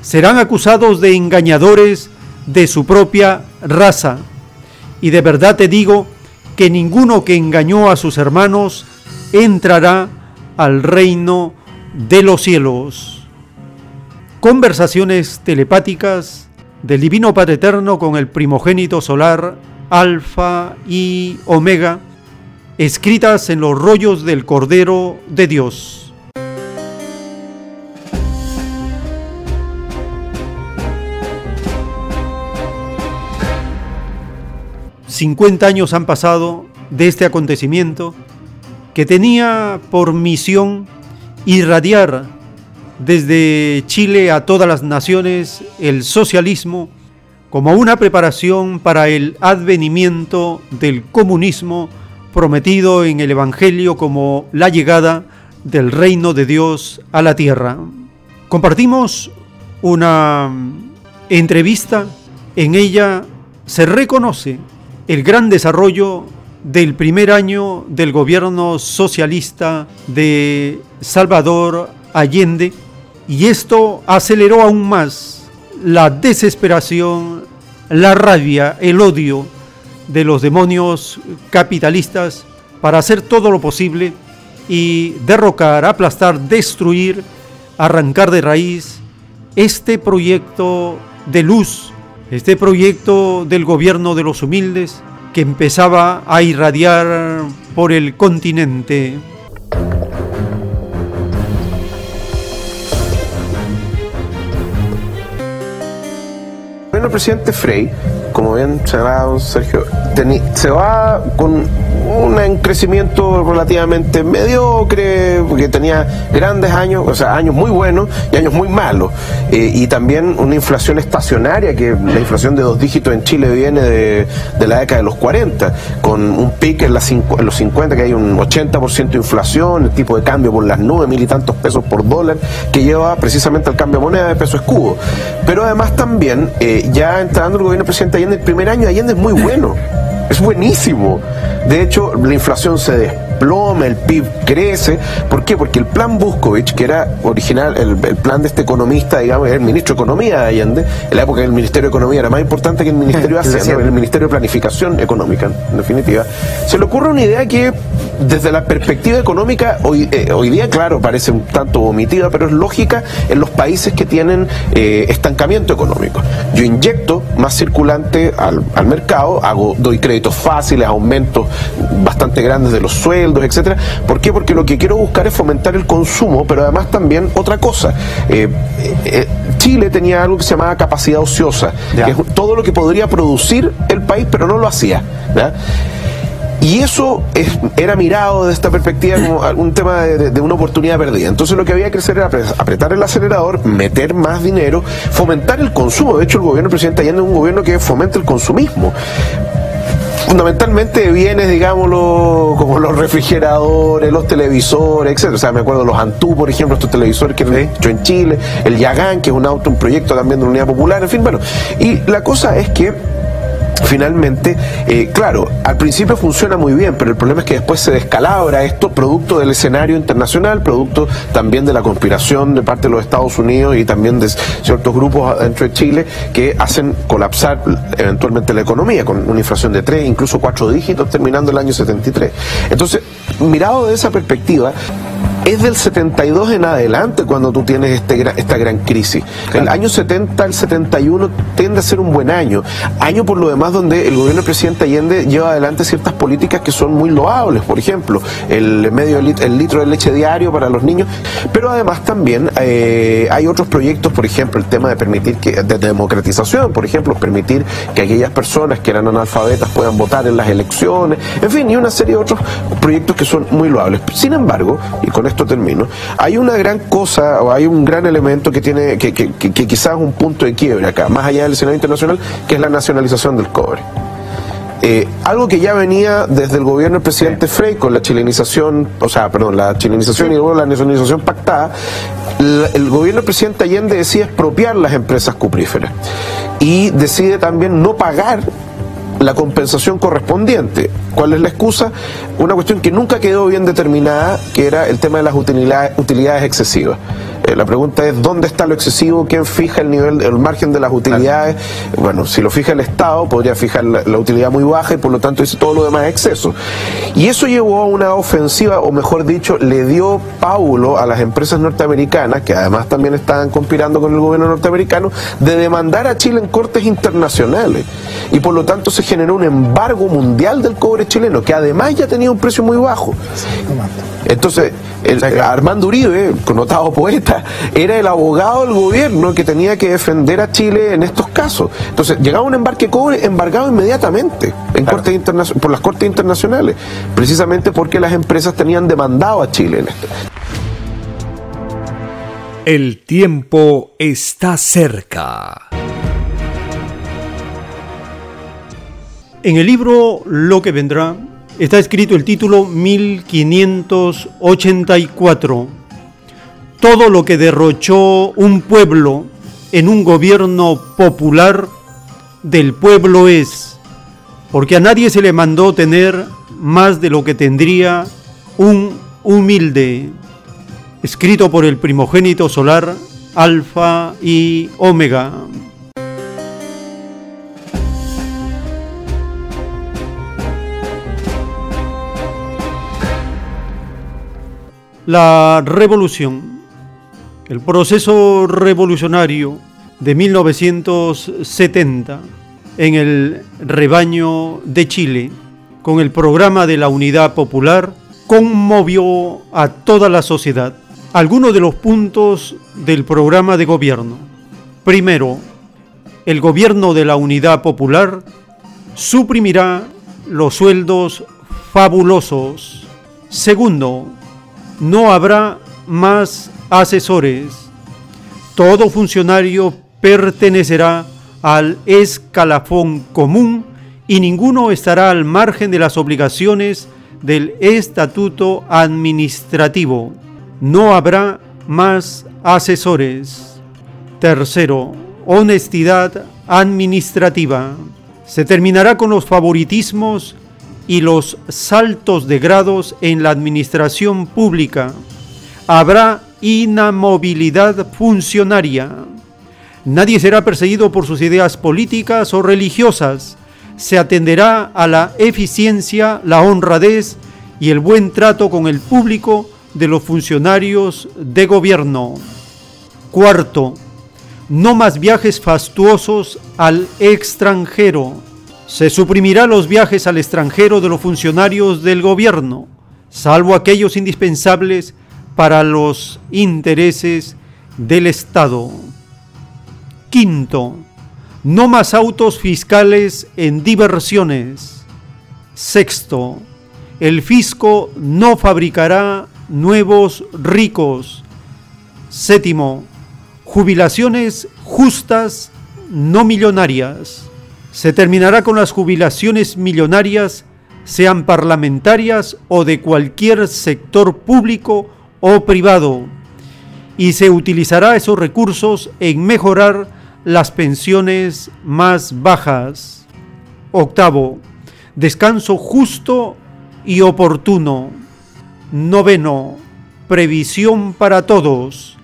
serán acusados de engañadores de su propia raza. Y de verdad te digo que ninguno que engañó a sus hermanos entrará al reino de los cielos. Conversaciones telepáticas del Divino Padre Eterno con el primogénito solar Alfa y Omega, escritas en los rollos del Cordero de Dios. 50 años han pasado de este acontecimiento que tenía por misión irradiar desde Chile a todas las naciones el socialismo como una preparación para el advenimiento del comunismo prometido en el Evangelio como la llegada del reino de Dios a la tierra. Compartimos una entrevista, en ella se reconoce el gran desarrollo del primer año del gobierno socialista de Salvador Allende y esto aceleró aún más la desesperación, la rabia, el odio de los demonios capitalistas para hacer todo lo posible y derrocar, aplastar, destruir, arrancar de raíz este proyecto de luz este proyecto del gobierno de los humildes que empezaba a irradiar por el continente. Presidente Frey, como bien señalado Sergio, se va con un crecimiento relativamente mediocre, porque tenía grandes años, o sea, años muy buenos y años muy malos. Eh, y también una inflación estacionaria, que la inflación de dos dígitos en Chile viene de, la década de los 40, con un pique en, los 50, que hay un 80% de inflación, el tipo de cambio por las nubes, mil y tantos pesos por dólar, que lleva precisamente al cambio de moneda de peso escudo. Pero además también, eh, ya entrando el gobierno del presidente Allende, el primer año Allende es muy bueno, es buenísimo. De hecho, la inflación se desploma, el PIB crece. ¿Por qué? Porque el plan Buscovich, que era original, el, plan de este economista, digamos, el ministro de Economía de Allende, en la época del Ministerio de Economía era más importante que el Ministerio de Hacienda, el Ministerio de Planificación Económica, en definitiva, se le ocurre una idea que desde la perspectiva económica, hoy, eh, hoy día, claro, parece un tanto vomitiva, pero es lógica en los países que tienen eh, estancamiento económico. Yo inyecto más circulante al, al, mercado, hago, doy créditos fáciles, aumentos bastante grandes de los sueldos, etcétera. ¿Por qué? Porque lo que quiero buscar es fomentar el consumo, pero además también otra cosa. Eh, Chile tenía algo que se llamaba capacidad ociosa, que es todo lo que podría producir el país, pero no lo hacía. ¿ya? Y eso es, era mirado desde esta perspectiva como un tema de, de, una oportunidad perdida. Entonces lo que había que hacer era apretar el acelerador, meter más dinero, fomentar el consumo. De hecho, el gobierno del presidente Allende es un gobierno que fomenta el consumismo fundamentalmente bienes, digámoslo, como los refrigeradores, los televisores, etcétera. O sea, me acuerdo los Antú, por ejemplo, estos televisores que he hecho en Chile, el Yagán, que es un auto, un proyecto también de la Unidad Popular, en fin, bueno. Y la cosa es que finalmente, eh, claro, al principio funciona muy bien, pero el problema es que después se descalabra esto producto del escenario internacional, producto también de la conspiración de parte de los Estados Unidos y también de ciertos grupos dentro de Chile que hacen colapsar eventualmente la economía con una inflación de tres, incluso cuatro dígitos terminando el año 73. Entonces, mirado de esa perspectiva, es del 72 en adelante cuando tú tienes este, esta gran crisis. El año 70 el 71 tiende a ser un buen año. Año por lo demás donde el gobierno del presidente Allende lleva adelante ciertas políticas que son muy loables. Por ejemplo, el medio el litro de leche diario para los niños. Pero además también eh, hay otros proyectos, por ejemplo, el tema de permitir que, de democratización, por ejemplo, permitir que aquellas personas que eran analfabetas puedan votar en las elecciones. En fin, y una serie de otros proyectos que son muy loables. Sin embargo, y con esto termino, hay una gran cosa o hay un gran elemento que tiene, que, que, que, que quizás es un punto de quiebre acá, más allá del escenario internacional, que es la nacionalización del cobre. Eh, algo que ya venía desde el gobierno del presidente Frey con la chilenización, o sea, perdón, la chilenización y luego la nacionalización pactada, la, el gobierno del presidente Allende decide expropiar las empresas cupríferas y decide también no pagar la compensación correspondiente. ¿Cuál es la excusa? Una cuestión que nunca quedó bien determinada, que era el tema de las utilidades, utilidades excesivas. Eh, la pregunta es dónde está lo excesivo, quién fija el nivel, el margen de las utilidades. Bueno, si lo fija el Estado, podría fijar la, la utilidad muy baja y por lo tanto dice todo lo demás es exceso. Y eso llevó a una ofensiva, o mejor dicho, le dio paulo a las empresas norteamericanas, que además también estaban conspirando con el gobierno norteamericano, de demandar a Chile en cortes internacionales. Y por lo tanto se generó un embargo mundial del cobre chileno, que además ya tenía un precio muy bajo. Entonces, el, Armando Uribe, connotado poeta, era el abogado del gobierno que tenía que defender a Chile en estos casos. Entonces, llegaba un embarque cobre embargado inmediatamente en claro. cortes por las cortes internacionales, precisamente porque las empresas tenían demandado a Chile en esto. El tiempo está cerca. En el libro Lo que vendrá está escrito el título 1584. Todo lo que derrochó un pueblo en un gobierno popular del pueblo es, porque a nadie se le mandó tener más de lo que tendría un humilde, escrito por el primogénito solar, Alfa y Omega. La revolución, el proceso revolucionario de 1970 en el rebaño de Chile, con el programa de la Unidad Popular, conmovió a toda la sociedad. Algunos de los puntos del programa de gobierno. Primero, el gobierno de la Unidad Popular suprimirá los sueldos fabulosos. Segundo, no habrá más asesores. Todo funcionario pertenecerá al escalafón común y ninguno estará al margen de las obligaciones del estatuto administrativo. No habrá más asesores. Tercero, honestidad administrativa. Se terminará con los favoritismos y los saltos de grados en la administración pública. Habrá inamovilidad funcionaria. Nadie será perseguido por sus ideas políticas o religiosas. Se atenderá a la eficiencia, la honradez y el buen trato con el público de los funcionarios de gobierno. Cuarto, no más viajes fastuosos al extranjero. Se suprimirá los viajes al extranjero de los funcionarios del gobierno, salvo aquellos indispensables para los intereses del Estado. Quinto, no más autos fiscales en diversiones. Sexto, el fisco no fabricará nuevos ricos. Séptimo, jubilaciones justas, no millonarias. Se terminará con las jubilaciones millonarias, sean parlamentarias o de cualquier sector público o privado, y se utilizará esos recursos en mejorar las pensiones más bajas. Octavo, descanso justo y oportuno. Noveno, previsión para todos.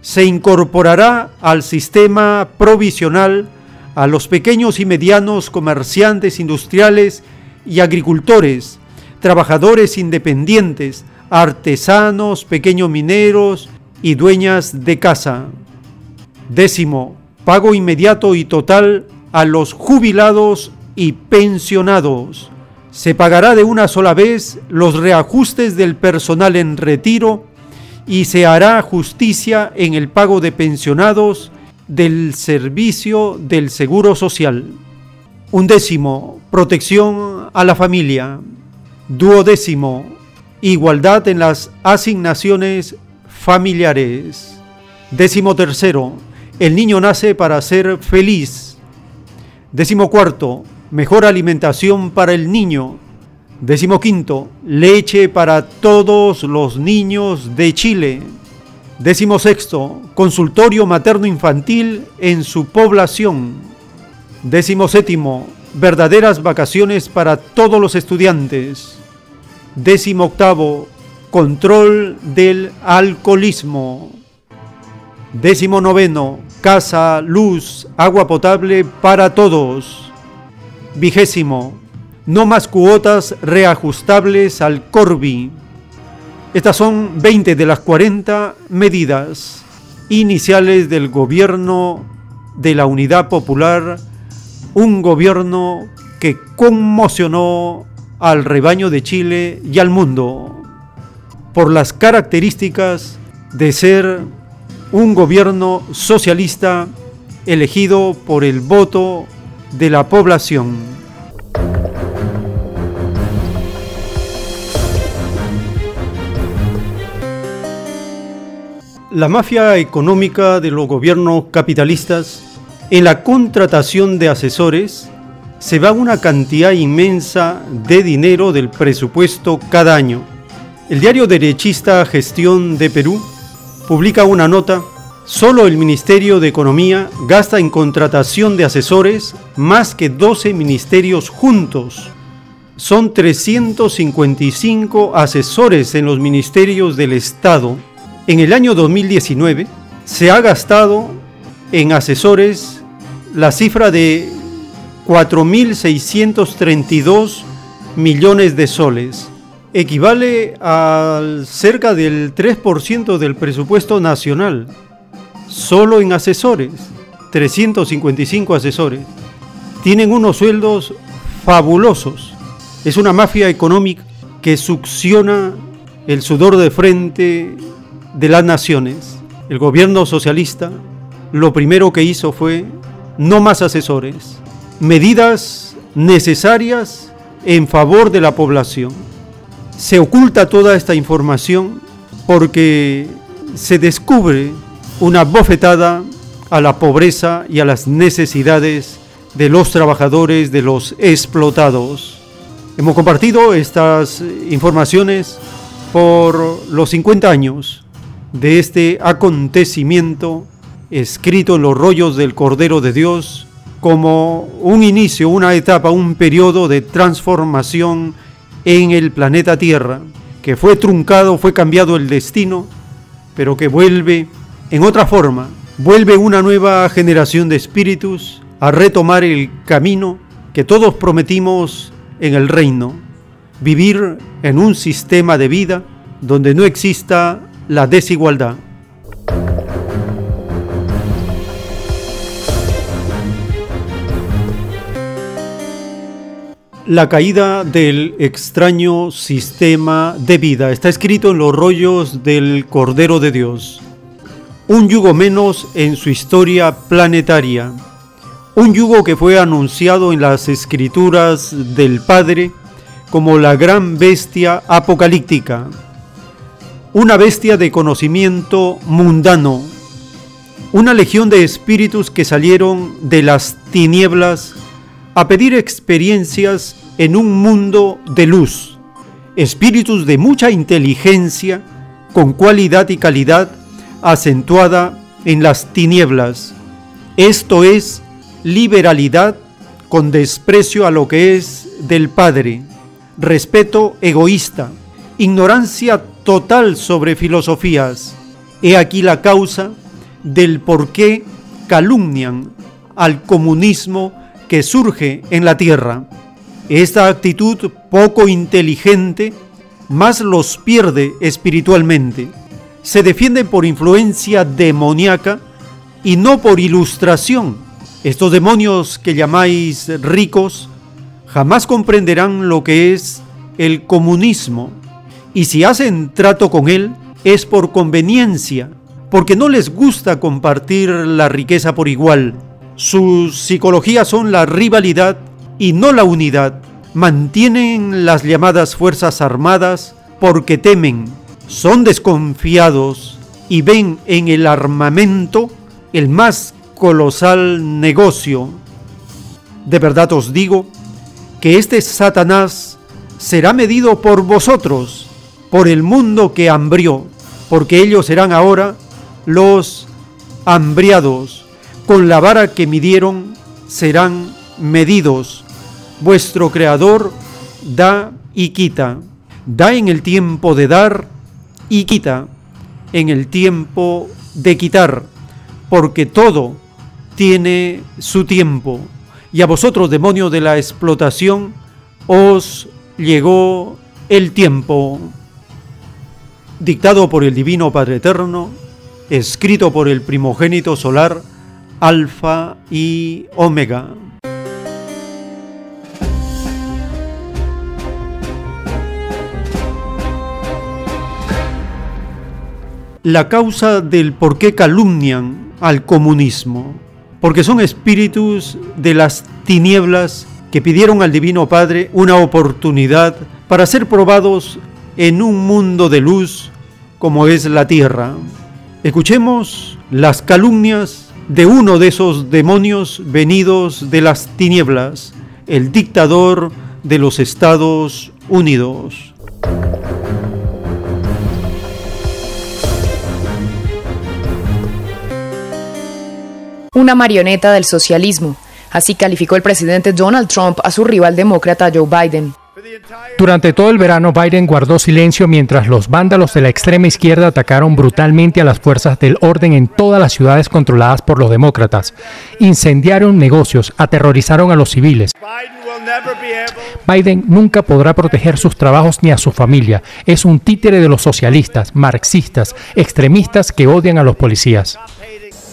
Se incorporará al sistema provisional a los pequeños y medianos comerciantes industriales y agricultores, trabajadores independientes, artesanos, pequeños mineros y dueñas de casa. Décimo, pago inmediato y total a los jubilados y pensionados. Se pagará de una sola vez los reajustes del personal en retiro y se hará justicia en el pago de pensionados del servicio del Seguro Social. Undécimo, protección a la familia. Duodécimo, igualdad en las asignaciones familiares. Décimo tercero, el niño nace para ser feliz. Décimo cuarto, mejor alimentación para el niño. Décimo quinto, leche para todos los niños de Chile. Décimo sexto, consultorio materno infantil en su población. Décimo séptimo, verdaderas vacaciones para todos los estudiantes. Décimo octavo, control del alcoholismo. Décimo noveno, casa, luz, agua potable para todos. Vigésimo, no más cuotas reajustables al Corbi. Estas son 20 de las 40 medidas iniciales del gobierno de la Unidad Popular, un gobierno que conmocionó al rebaño de Chile y al mundo por las características de ser un gobierno socialista elegido por el voto de la población. La mafia económica de los gobiernos capitalistas en la contratación de asesores se va una cantidad inmensa de dinero del presupuesto cada año el diario derechista Gestión de Perú publica una nota, solo el Ministerio de Economía gasta en contratación de asesores más que 12 ministerios juntos. Son 355 asesores en los ministerios del Estado. En el año 2019 se ha gastado en asesores la cifra de 4.632 millones de soles equivale al cerca del 3% del presupuesto nacional, solo en asesores, 355 asesores. Tienen unos sueldos fabulosos. Es una mafia económica que succiona el sudor de frente de las naciones. El gobierno socialista lo primero que hizo fue no más asesores, medidas necesarias en favor de la población se oculta toda esta información porque se descubre una bofetada a la pobreza y a las necesidades de los trabajadores, de los explotados. Hemos compartido estas informaciones por los 50 años de este acontecimiento escrito en los rollos del Cordero de Dios como un inicio, una etapa, un periodo de transformación en el planeta Tierra, que fue truncado, fue cambiado el destino, pero que vuelve en otra forma, vuelve una nueva generación de espíritus a retomar el camino que todos prometimos en el reino. vivir en un sistema de vida donde no exista la desigualdad. La caída del extraño sistema de vida está escrito en los rollos del Cordero de Dios. Un yugo menos en su historia planetaria. Un yugo que fue anunciado en las escrituras del Padre como la gran bestia apocalíptica. Una bestia de conocimiento mundano. Una legión de espíritus que salieron de las tinieblas a pedir experiencias en un mundo de luz, espíritus de mucha inteligencia, con cualidad y calidad acentuada en las tinieblas. Esto es liberalidad con desprecio a lo que es del Padre, respeto egoísta, ignorancia total sobre filosofías. He aquí la causa del por qué calumnian al comunismo que surge en la tierra. Esta actitud poco inteligente más los pierde espiritualmente. Se defienden por influencia demoníaca y no por ilustración. Estos demonios que llamáis ricos jamás comprenderán lo que es el comunismo y si hacen trato con él es por conveniencia, porque no les gusta compartir la riqueza por igual sus psicologías son la rivalidad y no la unidad. Mantienen las llamadas Fuerzas Armadas porque temen, son desconfiados y ven en el armamento el más colosal negocio. De verdad os digo que este Satanás será medido por vosotros, por el mundo que hambrió, porque ellos serán ahora los hambriados con la vara que midieron serán medidos. Vuestro Creador da y quita. Da en el tiempo de dar y quita en el tiempo de quitar, porque todo tiene su tiempo. Y a vosotros, demonios de la explotación, os llegó el tiempo. Dictado por el Divino Padre Eterno, escrito por el primogénito solar, Alfa y Omega. La causa del por qué calumnian al comunismo, porque son espíritus de las tinieblas que pidieron al Divino Padre una oportunidad para ser probados en un mundo de luz como es la tierra. Escuchemos las calumnias de uno de esos demonios venidos de las tinieblas, el dictador de los Estados Unidos. Una marioneta del socialismo. Así calificó el presidente Donald Trump a su rival demócrata Joe Biden. Durante todo el verano, Biden guardó silencio mientras los vándalos de la extrema izquierda atacaron brutalmente a las fuerzas del orden en todas las ciudades controladas por los demócratas. Incendiaron negocios, aterrorizaron a los civiles. Biden nunca podrá proteger sus trabajos ni a su familia. Es un títere de los socialistas, marxistas, extremistas que odian a los policías.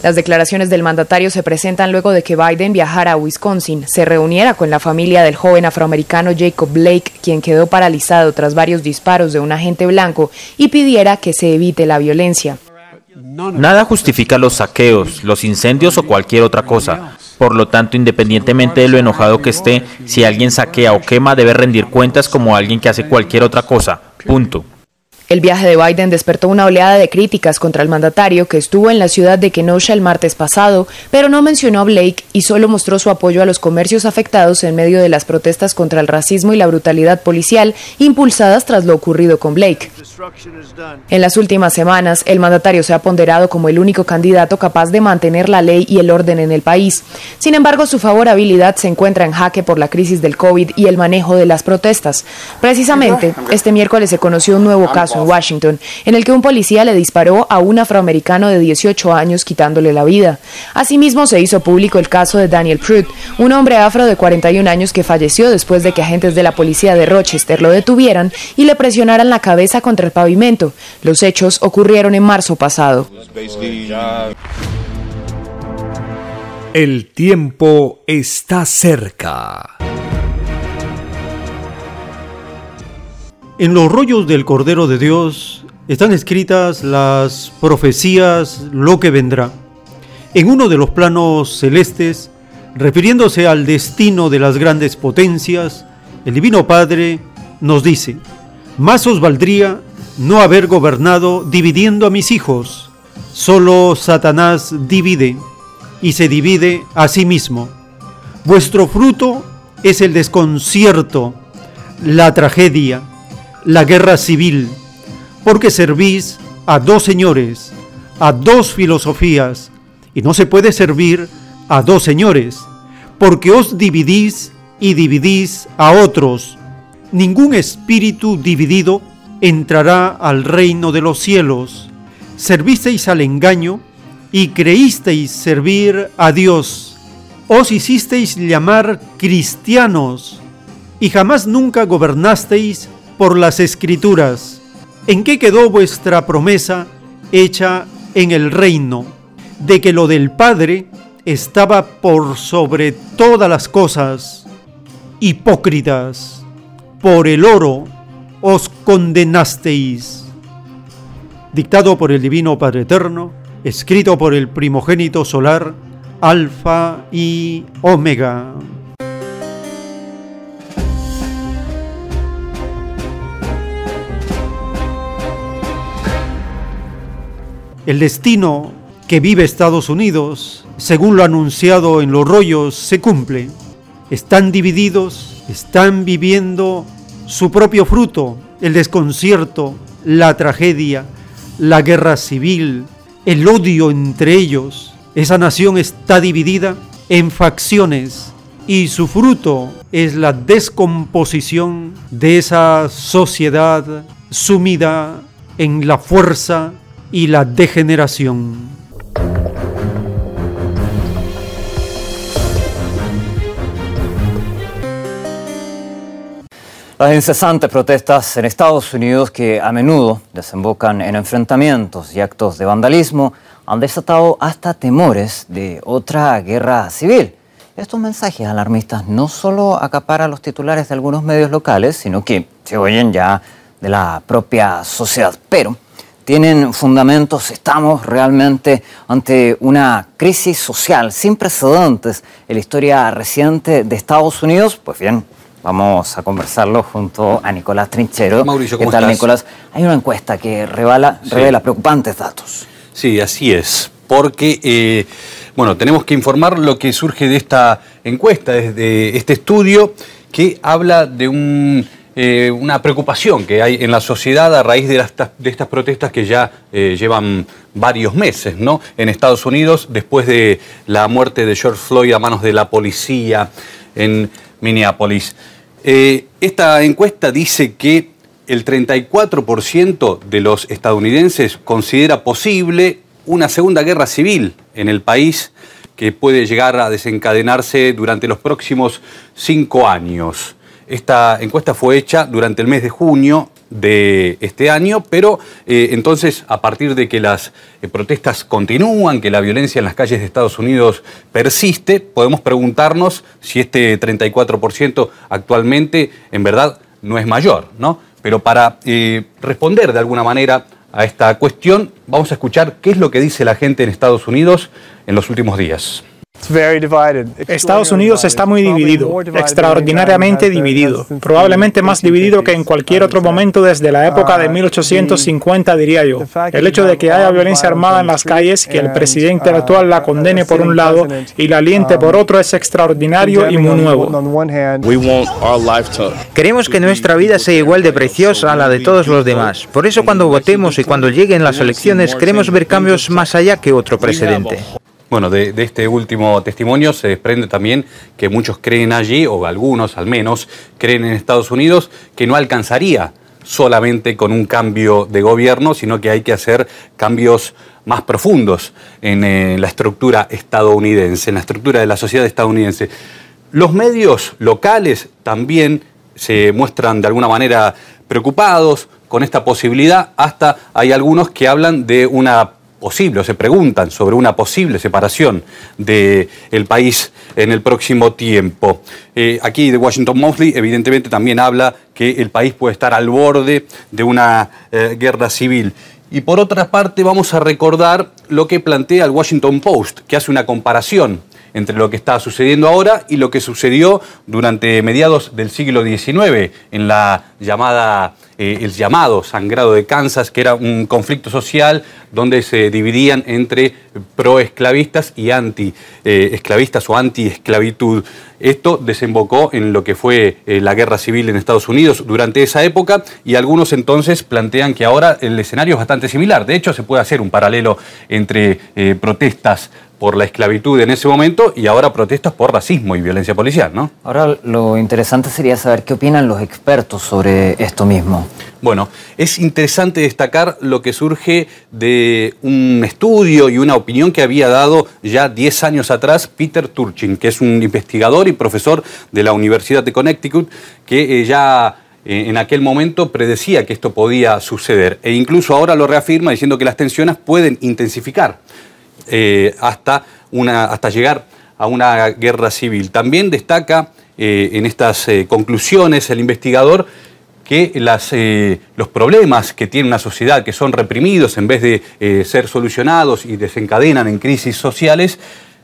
Las declaraciones del mandatario se presentan luego de que Biden viajara a Wisconsin, se reuniera con la familia del joven afroamericano Jacob Blake, quien quedó paralizado tras varios disparos de un agente blanco, y pidiera que se evite la violencia. Nada justifica los saqueos, los incendios o cualquier otra cosa. Por lo tanto, independientemente de lo enojado que esté, si alguien saquea o quema debe rendir cuentas como alguien que hace cualquier otra cosa. Punto. El viaje de Biden despertó una oleada de críticas contra el mandatario que estuvo en la ciudad de Kenosha el martes pasado, pero no mencionó a Blake y solo mostró su apoyo a los comercios afectados en medio de las protestas contra el racismo y la brutalidad policial impulsadas tras lo ocurrido con Blake. En las últimas semanas, el mandatario se ha ponderado como el único candidato capaz de mantener la ley y el orden en el país. Sin embargo, su favorabilidad se encuentra en jaque por la crisis del COVID y el manejo de las protestas. Precisamente, este miércoles se conoció un nuevo caso Washington, en el que un policía le disparó a un afroamericano de 18 años quitándole la vida. Asimismo, se hizo público el caso de Daniel Pruitt, un hombre afro de 41 años que falleció después de que agentes de la policía de Rochester lo detuvieran y le presionaran la cabeza contra el pavimento. Los hechos ocurrieron en marzo pasado. El tiempo está cerca. En los rollos del Cordero de Dios están escritas las profecías, lo que vendrá. En uno de los planos celestes, refiriéndose al destino de las grandes potencias, el Divino Padre nos dice, más os valdría no haber gobernado dividiendo a mis hijos. Solo Satanás divide y se divide a sí mismo. Vuestro fruto es el desconcierto, la tragedia, la guerra civil, porque servís a dos señores, a dos filosofías, y no se puede servir a dos señores, porque os dividís y dividís a otros. Ningún espíritu dividido entrará al reino de los cielos. Servisteis al engaño y creísteis servir a Dios. Os hicisteis llamar cristianos y jamás nunca gobernasteis por las escrituras. ¿En qué quedó vuestra promesa hecha en el reino? De que lo del Padre estaba por sobre todas las cosas. Hipócritas, por el oro os condenasteis. Dictado por el Divino Padre Eterno, escrito por el primogénito solar, Alfa y Omega. El destino que vive Estados Unidos, según lo anunciado en los rollos, se cumple. Están divididos, están viviendo su propio fruto, el desconcierto, la tragedia, la guerra civil, el odio entre ellos. Esa nación está dividida en facciones y su fruto es la descomposición de esa sociedad sumida en la fuerza y la degeneración. Las incesantes protestas en Estados Unidos que a menudo desembocan en enfrentamientos y actos de vandalismo han desatado hasta temores de otra guerra civil. Estos mensajes alarmistas no solo acaparan los titulares de algunos medios locales, sino que se oyen ya de la propia sociedad. Pero tienen fundamentos, estamos realmente ante una crisis social sin precedentes en la historia reciente de Estados Unidos. Pues bien, Vamos a conversarlo junto a Nicolás Trinchero. Mauricio, ¿qué tal, Nicolás? Hay una encuesta que revela, revela preocupantes datos. Sí, así es. Porque, eh, bueno, tenemos que informar lo que surge de esta encuesta, de este estudio, que habla de un, eh, una preocupación que hay en la sociedad a raíz de, estas protestas que ya eh, llevan varios meses, ¿no? En Estados Unidos, después de la muerte de George Floyd a manos de la policía en Minneapolis. Eh, esta encuesta dice que el 34% de los estadounidenses considera posible una segunda guerra civil en el país que puede llegar a desencadenarse durante los próximos cinco años. Esta encuesta fue hecha durante el mes de junio de este año, pero eh, entonces a partir de que las eh, protestas continúan, que la violencia en las calles de Estados Unidos persiste, podemos preguntarnos si este 34% actualmente en verdad no es mayor, ¿no? Pero para eh, responder de alguna manera a esta cuestión, vamos a escuchar qué es lo que dice la gente en Estados Unidos en los últimos días. Estados Unidos está muy dividido, extraordinariamente dividido, probablemente más dividido que en cualquier otro momento desde la época de 1850, diría yo. El hecho de que haya violencia armada en las calles, que el presidente actual la condene por un lado y la aliente por otro es extraordinario y muy nuevo. Queremos que nuestra vida sea igual de preciosa a la de todos los demás. Por eso cuando votemos y cuando lleguen las elecciones queremos ver cambios más allá que otro precedente. Bueno, de, este último testimonio se desprende también que muchos creen allí, o algunos al menos, creen en Estados Unidos que no alcanzaría solamente con un cambio de gobierno, sino que hay que hacer cambios más profundos en eh, la estructura estadounidense, en la estructura de la sociedad estadounidense. Los medios locales también se muestran de alguna manera preocupados con esta posibilidad, hasta hay algunos que hablan de una posible, o se preguntan sobre una posible separación del país en el próximo tiempo. Eh, aquí de Washington Monthly evidentemente también habla que el país puede estar al borde de una eh, guerra civil. Y por otra parte vamos a recordar lo que plantea el Washington Post, que hace una comparación entre lo que está sucediendo ahora y lo que sucedió durante mediados del siglo XIX en la llamada eh, el llamado sangrado de Kansas, que era un conflicto social donde se dividían entre pro-esclavistas y anti-esclavistas o anti-esclavitud. Esto desembocó en lo que fue eh, la guerra civil en Estados Unidos durante esa época y algunos entonces plantean que ahora el escenario es bastante similar. De hecho, se puede hacer un paralelo entre eh, protestas por la esclavitud en ese momento y ahora protestas por racismo y violencia policial, ¿no? Ahora lo interesante sería saber qué opinan los expertos sobre esto mismo. Bueno, es interesante destacar lo que surge de un estudio y una opinión que había dado ya 10 años atrás Peter Turchin, que es un investigador y profesor de la Universidad de Connecticut, que eh, ya eh, en aquel momento predecía que esto podía suceder e incluso ahora lo reafirma diciendo que las tensiones pueden intensificar. Eh, hasta, una, hasta llegar a una guerra civil. También destaca en estas conclusiones el investigador que las, los problemas que tiene una sociedad que son reprimidos en vez de ser solucionados y desencadenan en crisis sociales,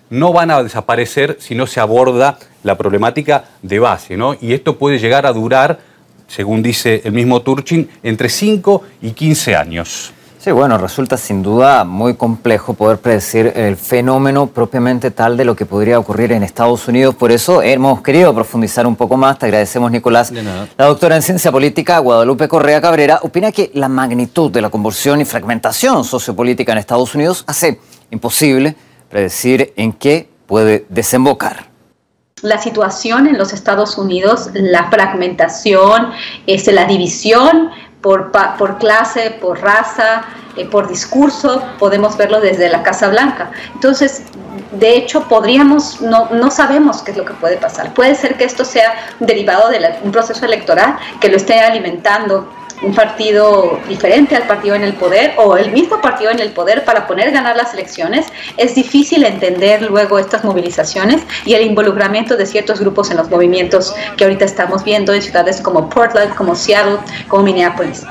no van a desaparecer si no se aborda la problemática de base. ¿no? Y esto puede llegar a durar, según dice el mismo Turchin, entre 5 y 15 años. Sí, bueno, resulta sin duda muy complejo poder predecir el fenómeno propiamente tal de lo que podría ocurrir en Estados Unidos. Por eso hemos querido profundizar un poco más. Te agradecemos, Nicolás. La doctora en Ciencia Política, Guadalupe Correa Cabrera, opina que la magnitud de la convulsión y fragmentación sociopolítica en Estados Unidos hace imposible predecir en qué puede desembocar la situación en los Estados Unidos, la fragmentación, este, la división por, clase, por raza, eh, por discurso, podemos verlo desde la Casa Blanca. Entonces, de hecho, podríamos, no, no sabemos qué es lo que puede pasar. Puede ser que esto sea derivado de un proceso electoral que lo esté alimentando un partido diferente al partido en el poder o el mismo partido en el poder para poner ganar las elecciones, es difícil entender luego estas movilizaciones y el involucramiento de ciertos grupos en los movimientos que ahorita estamos viendo en ciudades como Portland, como Seattle, como Minneapolis.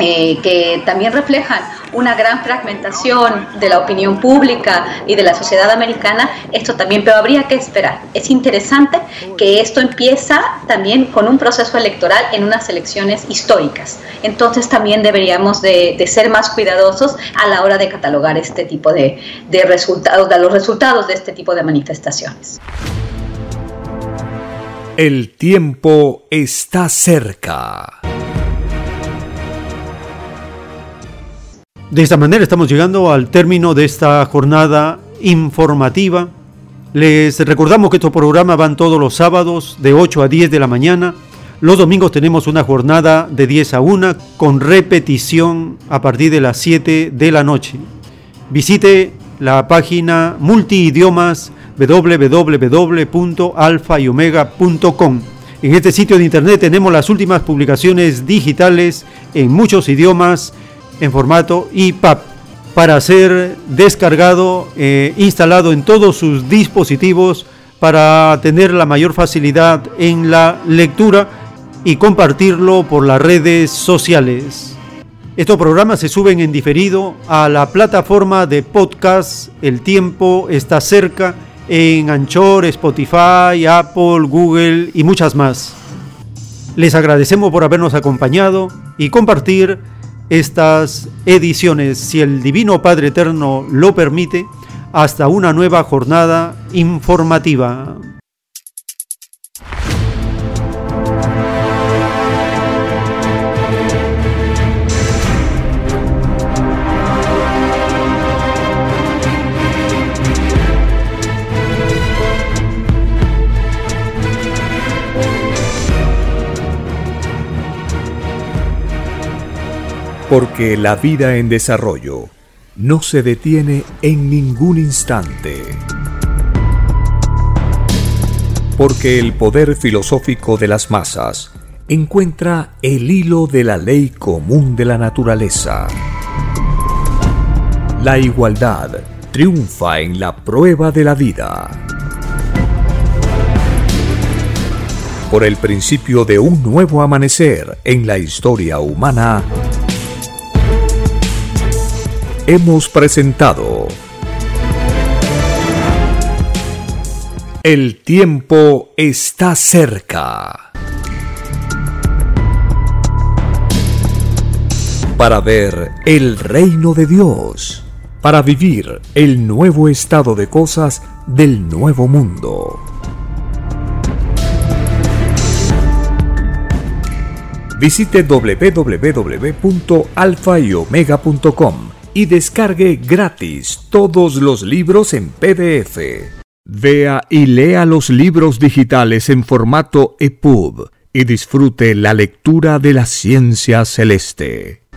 Eh, que también reflejan una gran fragmentación de la opinión pública y de la sociedad americana, esto también, pero habría que esperar. Es interesante que esto empieza también con un proceso electoral en unas elecciones históricas. Entonces también deberíamos de, ser más cuidadosos a la hora de catalogar este tipo de, de resultados, de los resultados de este tipo de manifestaciones. El tiempo está cerca. De esta manera estamos llegando al término de esta jornada informativa. Les recordamos que estos programas van todos los sábados de 8 a 10 de la mañana. Los domingos tenemos una jornada de 10 a 1 con repetición a partir de las 7 de la noche. Visite la página multiidiomas www.alfayomega.com. En este sitio de internet tenemos las últimas publicaciones digitales en muchos idiomas en formato EPUB para ser descargado, e instalado en todos sus dispositivos para tener la mayor facilidad en la lectura y compartirlo por las redes sociales. Estos programas se suben en diferido a la plataforma de podcast El tiempo está cerca en Anchor, Spotify, Apple, Google y muchas más. Les agradecemos por habernos acompañado y compartir estas ediciones, si el Divino Padre Eterno lo permite, hasta una nueva jornada informativa. Porque la vida en desarrollo no se detiene en ningún instante. Porque el poder filosófico de las masas encuentra el hilo de la ley común de la naturaleza. La igualdad triunfa en la prueba de la vida. Por el principio de un nuevo amanecer en la historia humana, hemos presentado El tiempo está cerca. para ver el reino de Dios, para vivir el nuevo estado de cosas del nuevo mundo. Visite www.alfayomega.com y descargue gratis todos los libros en PDF. Vea y lea los libros digitales en formato EPUB y disfrute la lectura de la ciencia celeste.